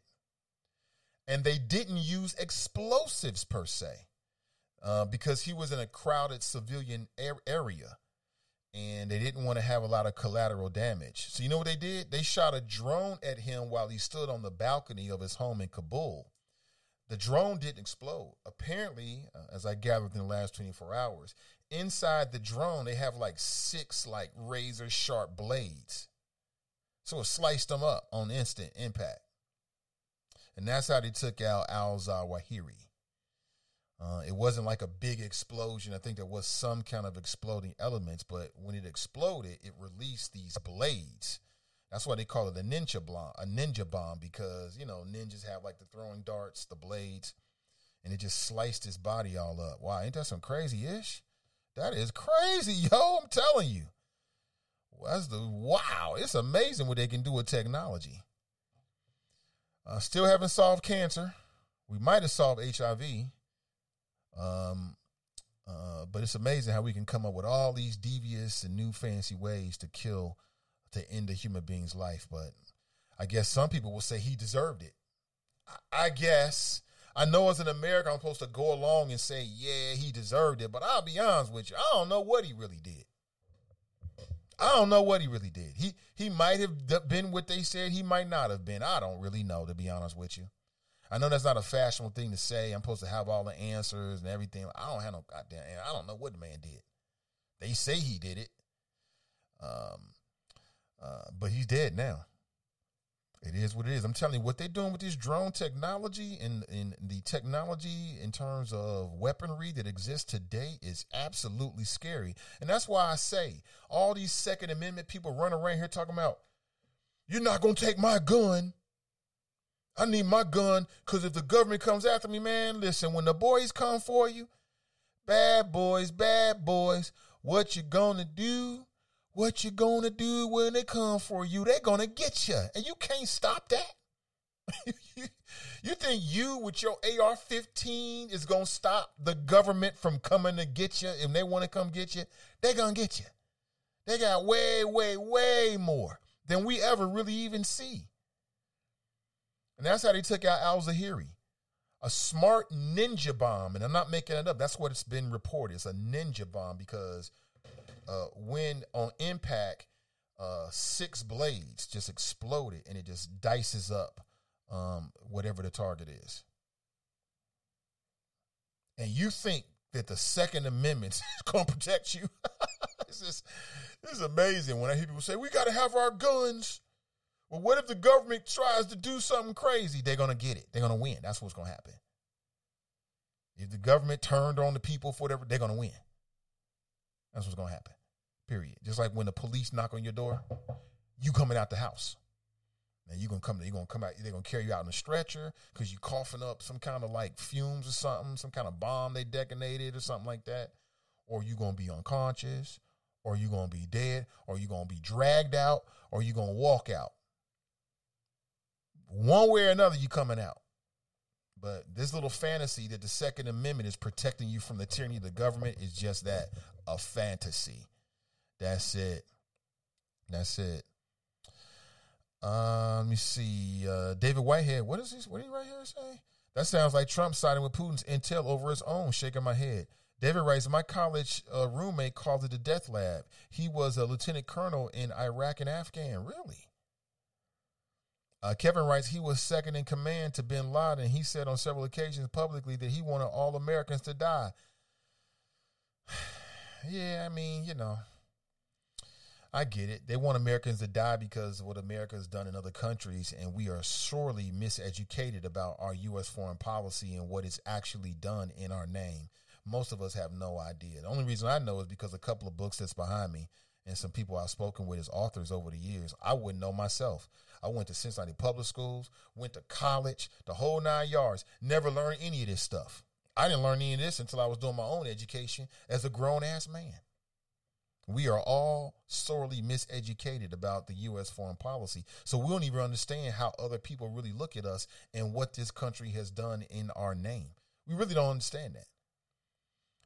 S2: and they didn't use explosives per se, uh, because he was in a crowded civilian area and they didn't want to have a lot of collateral damage. So you know what they did? They shot a drone at him while he stood on the balcony of his home in Kabul. The drone didn't explode. Apparently, uh, as I gathered in the last 24 hours, inside the drone they have like six like razor sharp blades. So it sliced them up on instant impact. And that's how they took out Al Zawahiri. Uh, it wasn't like a big explosion. I think there was some kind of exploding elements, but when it exploded, it released these blades. That's why they call it a ninja bomb, a ninja bomb, because you know ninjas have like the throwing darts, the blades, and it just sliced his body all up. Wow, ain't that some crazy ish? That is crazy, yo. I'm telling you. That's the wow. It's amazing what they can do with technology. Uh, still haven't solved cancer. We might have solved HIV. Um, uh, but it's amazing how we can come up with all these devious and new fancy ways to kill, to end a human being's life. But I guess some people will say he deserved it. I, I guess. I know as an American, I'm supposed to go along and say, yeah, he deserved it. But I'll be honest with you, I don't know what he really did. I don't know what he really did. He he might have been what they said. He might not have been. I don't really know, to be honest with you. I know that's not a fashionable thing to say. I'm supposed to have all the answers and everything. I don't have no goddamn. I don't know what the man did. They say he did it, um, uh, but he's dead now. It is what it is. I'm telling you, what they're doing with this drone technology and, and the technology in terms of weaponry that exists today is absolutely scary. And that's why I say all these Second Amendment people run around here talking about, you're not going to take my gun. I need my gun because if the government comes after me, man, listen, when the boys come for you, bad boys, bad boys, what you gonna do? What you gonna do when they come for you? They're gonna get you, and you can't stop that. you think you with your AR-15 is gonna stop the government from coming to get you if they want to come get you? They're gonna get you. They got way, way, way more than we ever really even see. And that's how they took out Al Zahiri. A smart ninja bomb. And I'm not making it up. That's what it's been reported. It's a ninja bomb because uh, when on impact, uh, six blades just exploded and it just dices up um, whatever the target is. And you think that the Second Amendment is going to protect you? it's just, it's amazing when I hear people say, we got to have our guns. Well, what if the government tries to do something crazy? They're gonna get it. They're gonna win. That's what's gonna happen. If the government turned on the people for whatever, they're gonna win. That's what's gonna happen. Period. Just like when the police knock on your door, you coming out the house. Now you gonna come. You gonna come out. They're gonna carry you out in a stretcher because you coughing up some kind of like fumes or something, some kind of bomb they detonated or something like that, or you gonna be unconscious, or you gonna be dead, or you gonna be dragged out, or you gonna walk out. One way or another, you coming out. But this little fantasy that the Second Amendment is protecting you from the tyranny of the government is just that a fantasy. That's it. That's it. Uh, let me see. Uh, David Whitehead. What is this? What did he right here say? That sounds like Trump siding with Putin's intel over his own. Shaking my head. David writes, my college uh, roommate called it a death lab. He was a lieutenant colonel in Iraq and Afghan. Really? Uh, Kevin writes, he was second in command to bin Laden. He said on several occasions publicly that he wanted all Americans to die. yeah, I mean, you know, I get it. They want Americans to die because of what America has done in other countries, and we are sorely miseducated about our U.S. foreign policy and what it's actually done in our name. Most of us have no idea. The only reason I know is because a couple of books that's behind me and some people I've spoken with as authors over the years. I wouldn't know myself. I went to Cincinnati public schools, went to college, the whole nine yards, never learned any of this stuff. I didn't learn any of this until I was doing my own education as a grown ass man. We are all sorely miseducated about the U.S. foreign policy. So we don't even understand how other people really look at us and what this country has done in our name. We really don't understand that.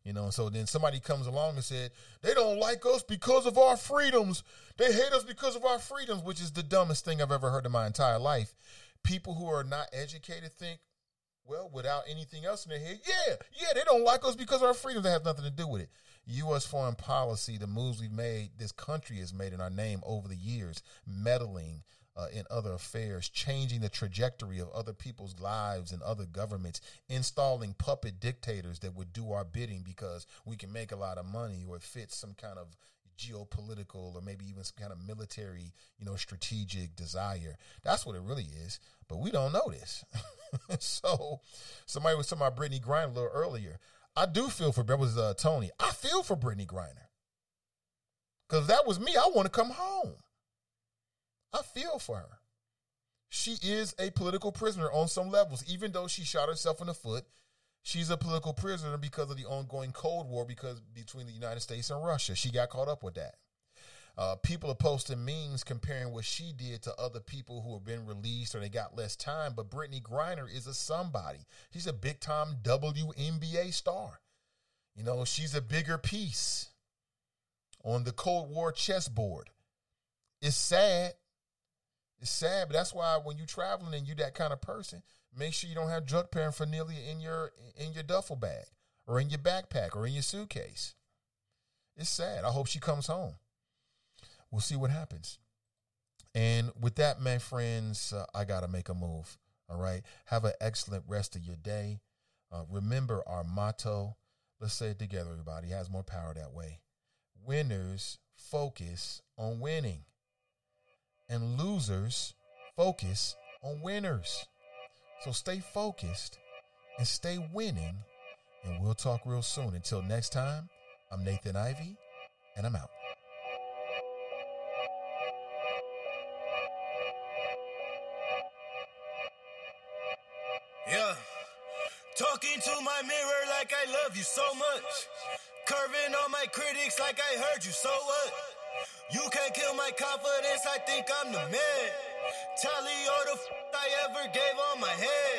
S2: You know, so then somebody comes along and said, they don't like us because of our freedoms. They hate us because of our freedoms, which is the dumbest thing I've ever heard in my entire life. People who are not educated think, well, without anything else in their head, yeah, yeah, they don't like us because of our freedoms. That has nothing to do with it. U.S. foreign policy, the moves we've made, this country has made in our name over the years, meddling uh, in other affairs, changing the trajectory of other people's lives and other governments, installing puppet dictators that would do our bidding because we can make a lot of money or it fits some kind of geopolitical or maybe even some kind of military, you know, strategic desire. That's what it really is. But we don't know this. so somebody was talking about Brittney Griner a little earlier. I do feel for that was uh, Tony. I feel for Brittney Griner. Cause that was me. I want to come home. I feel for her. She is a political prisoner on some levels, even though she shot herself in the foot. She's a political prisoner because of the ongoing Cold War because between the United States and Russia. She got caught up with that. Uh, people are posting memes comparing what she did to other people who have been released or they got less time. But Brittney Griner is a somebody. She's a big time WNBA star. You know, she's a bigger piece on the Cold War chessboard. It's sad it's sad, but that's why when you're traveling and you're that kind of person, make sure you don't have drug paraphernalia in your in your duffel bag or in your backpack or in your suitcase. It's sad. I hope she comes home. We'll see what happens. And with that, my friends, uh, I got to make a move. All right. Have an excellent rest of your day. Uh, remember our motto. Let's say it together, everybody. It has more power that way. Winners focus on winning and losers focus on winners. So stay focused and stay winning, and we'll talk real soon. Until next time, I'm Nathan Ivey, and I'm out.
S9: Yeah. Talking to my mirror like I love you so much. Curving on my critics like I heard you, so what? You can't kill my confidence, I think I'm the man. Tally all the f I ever gave on my head.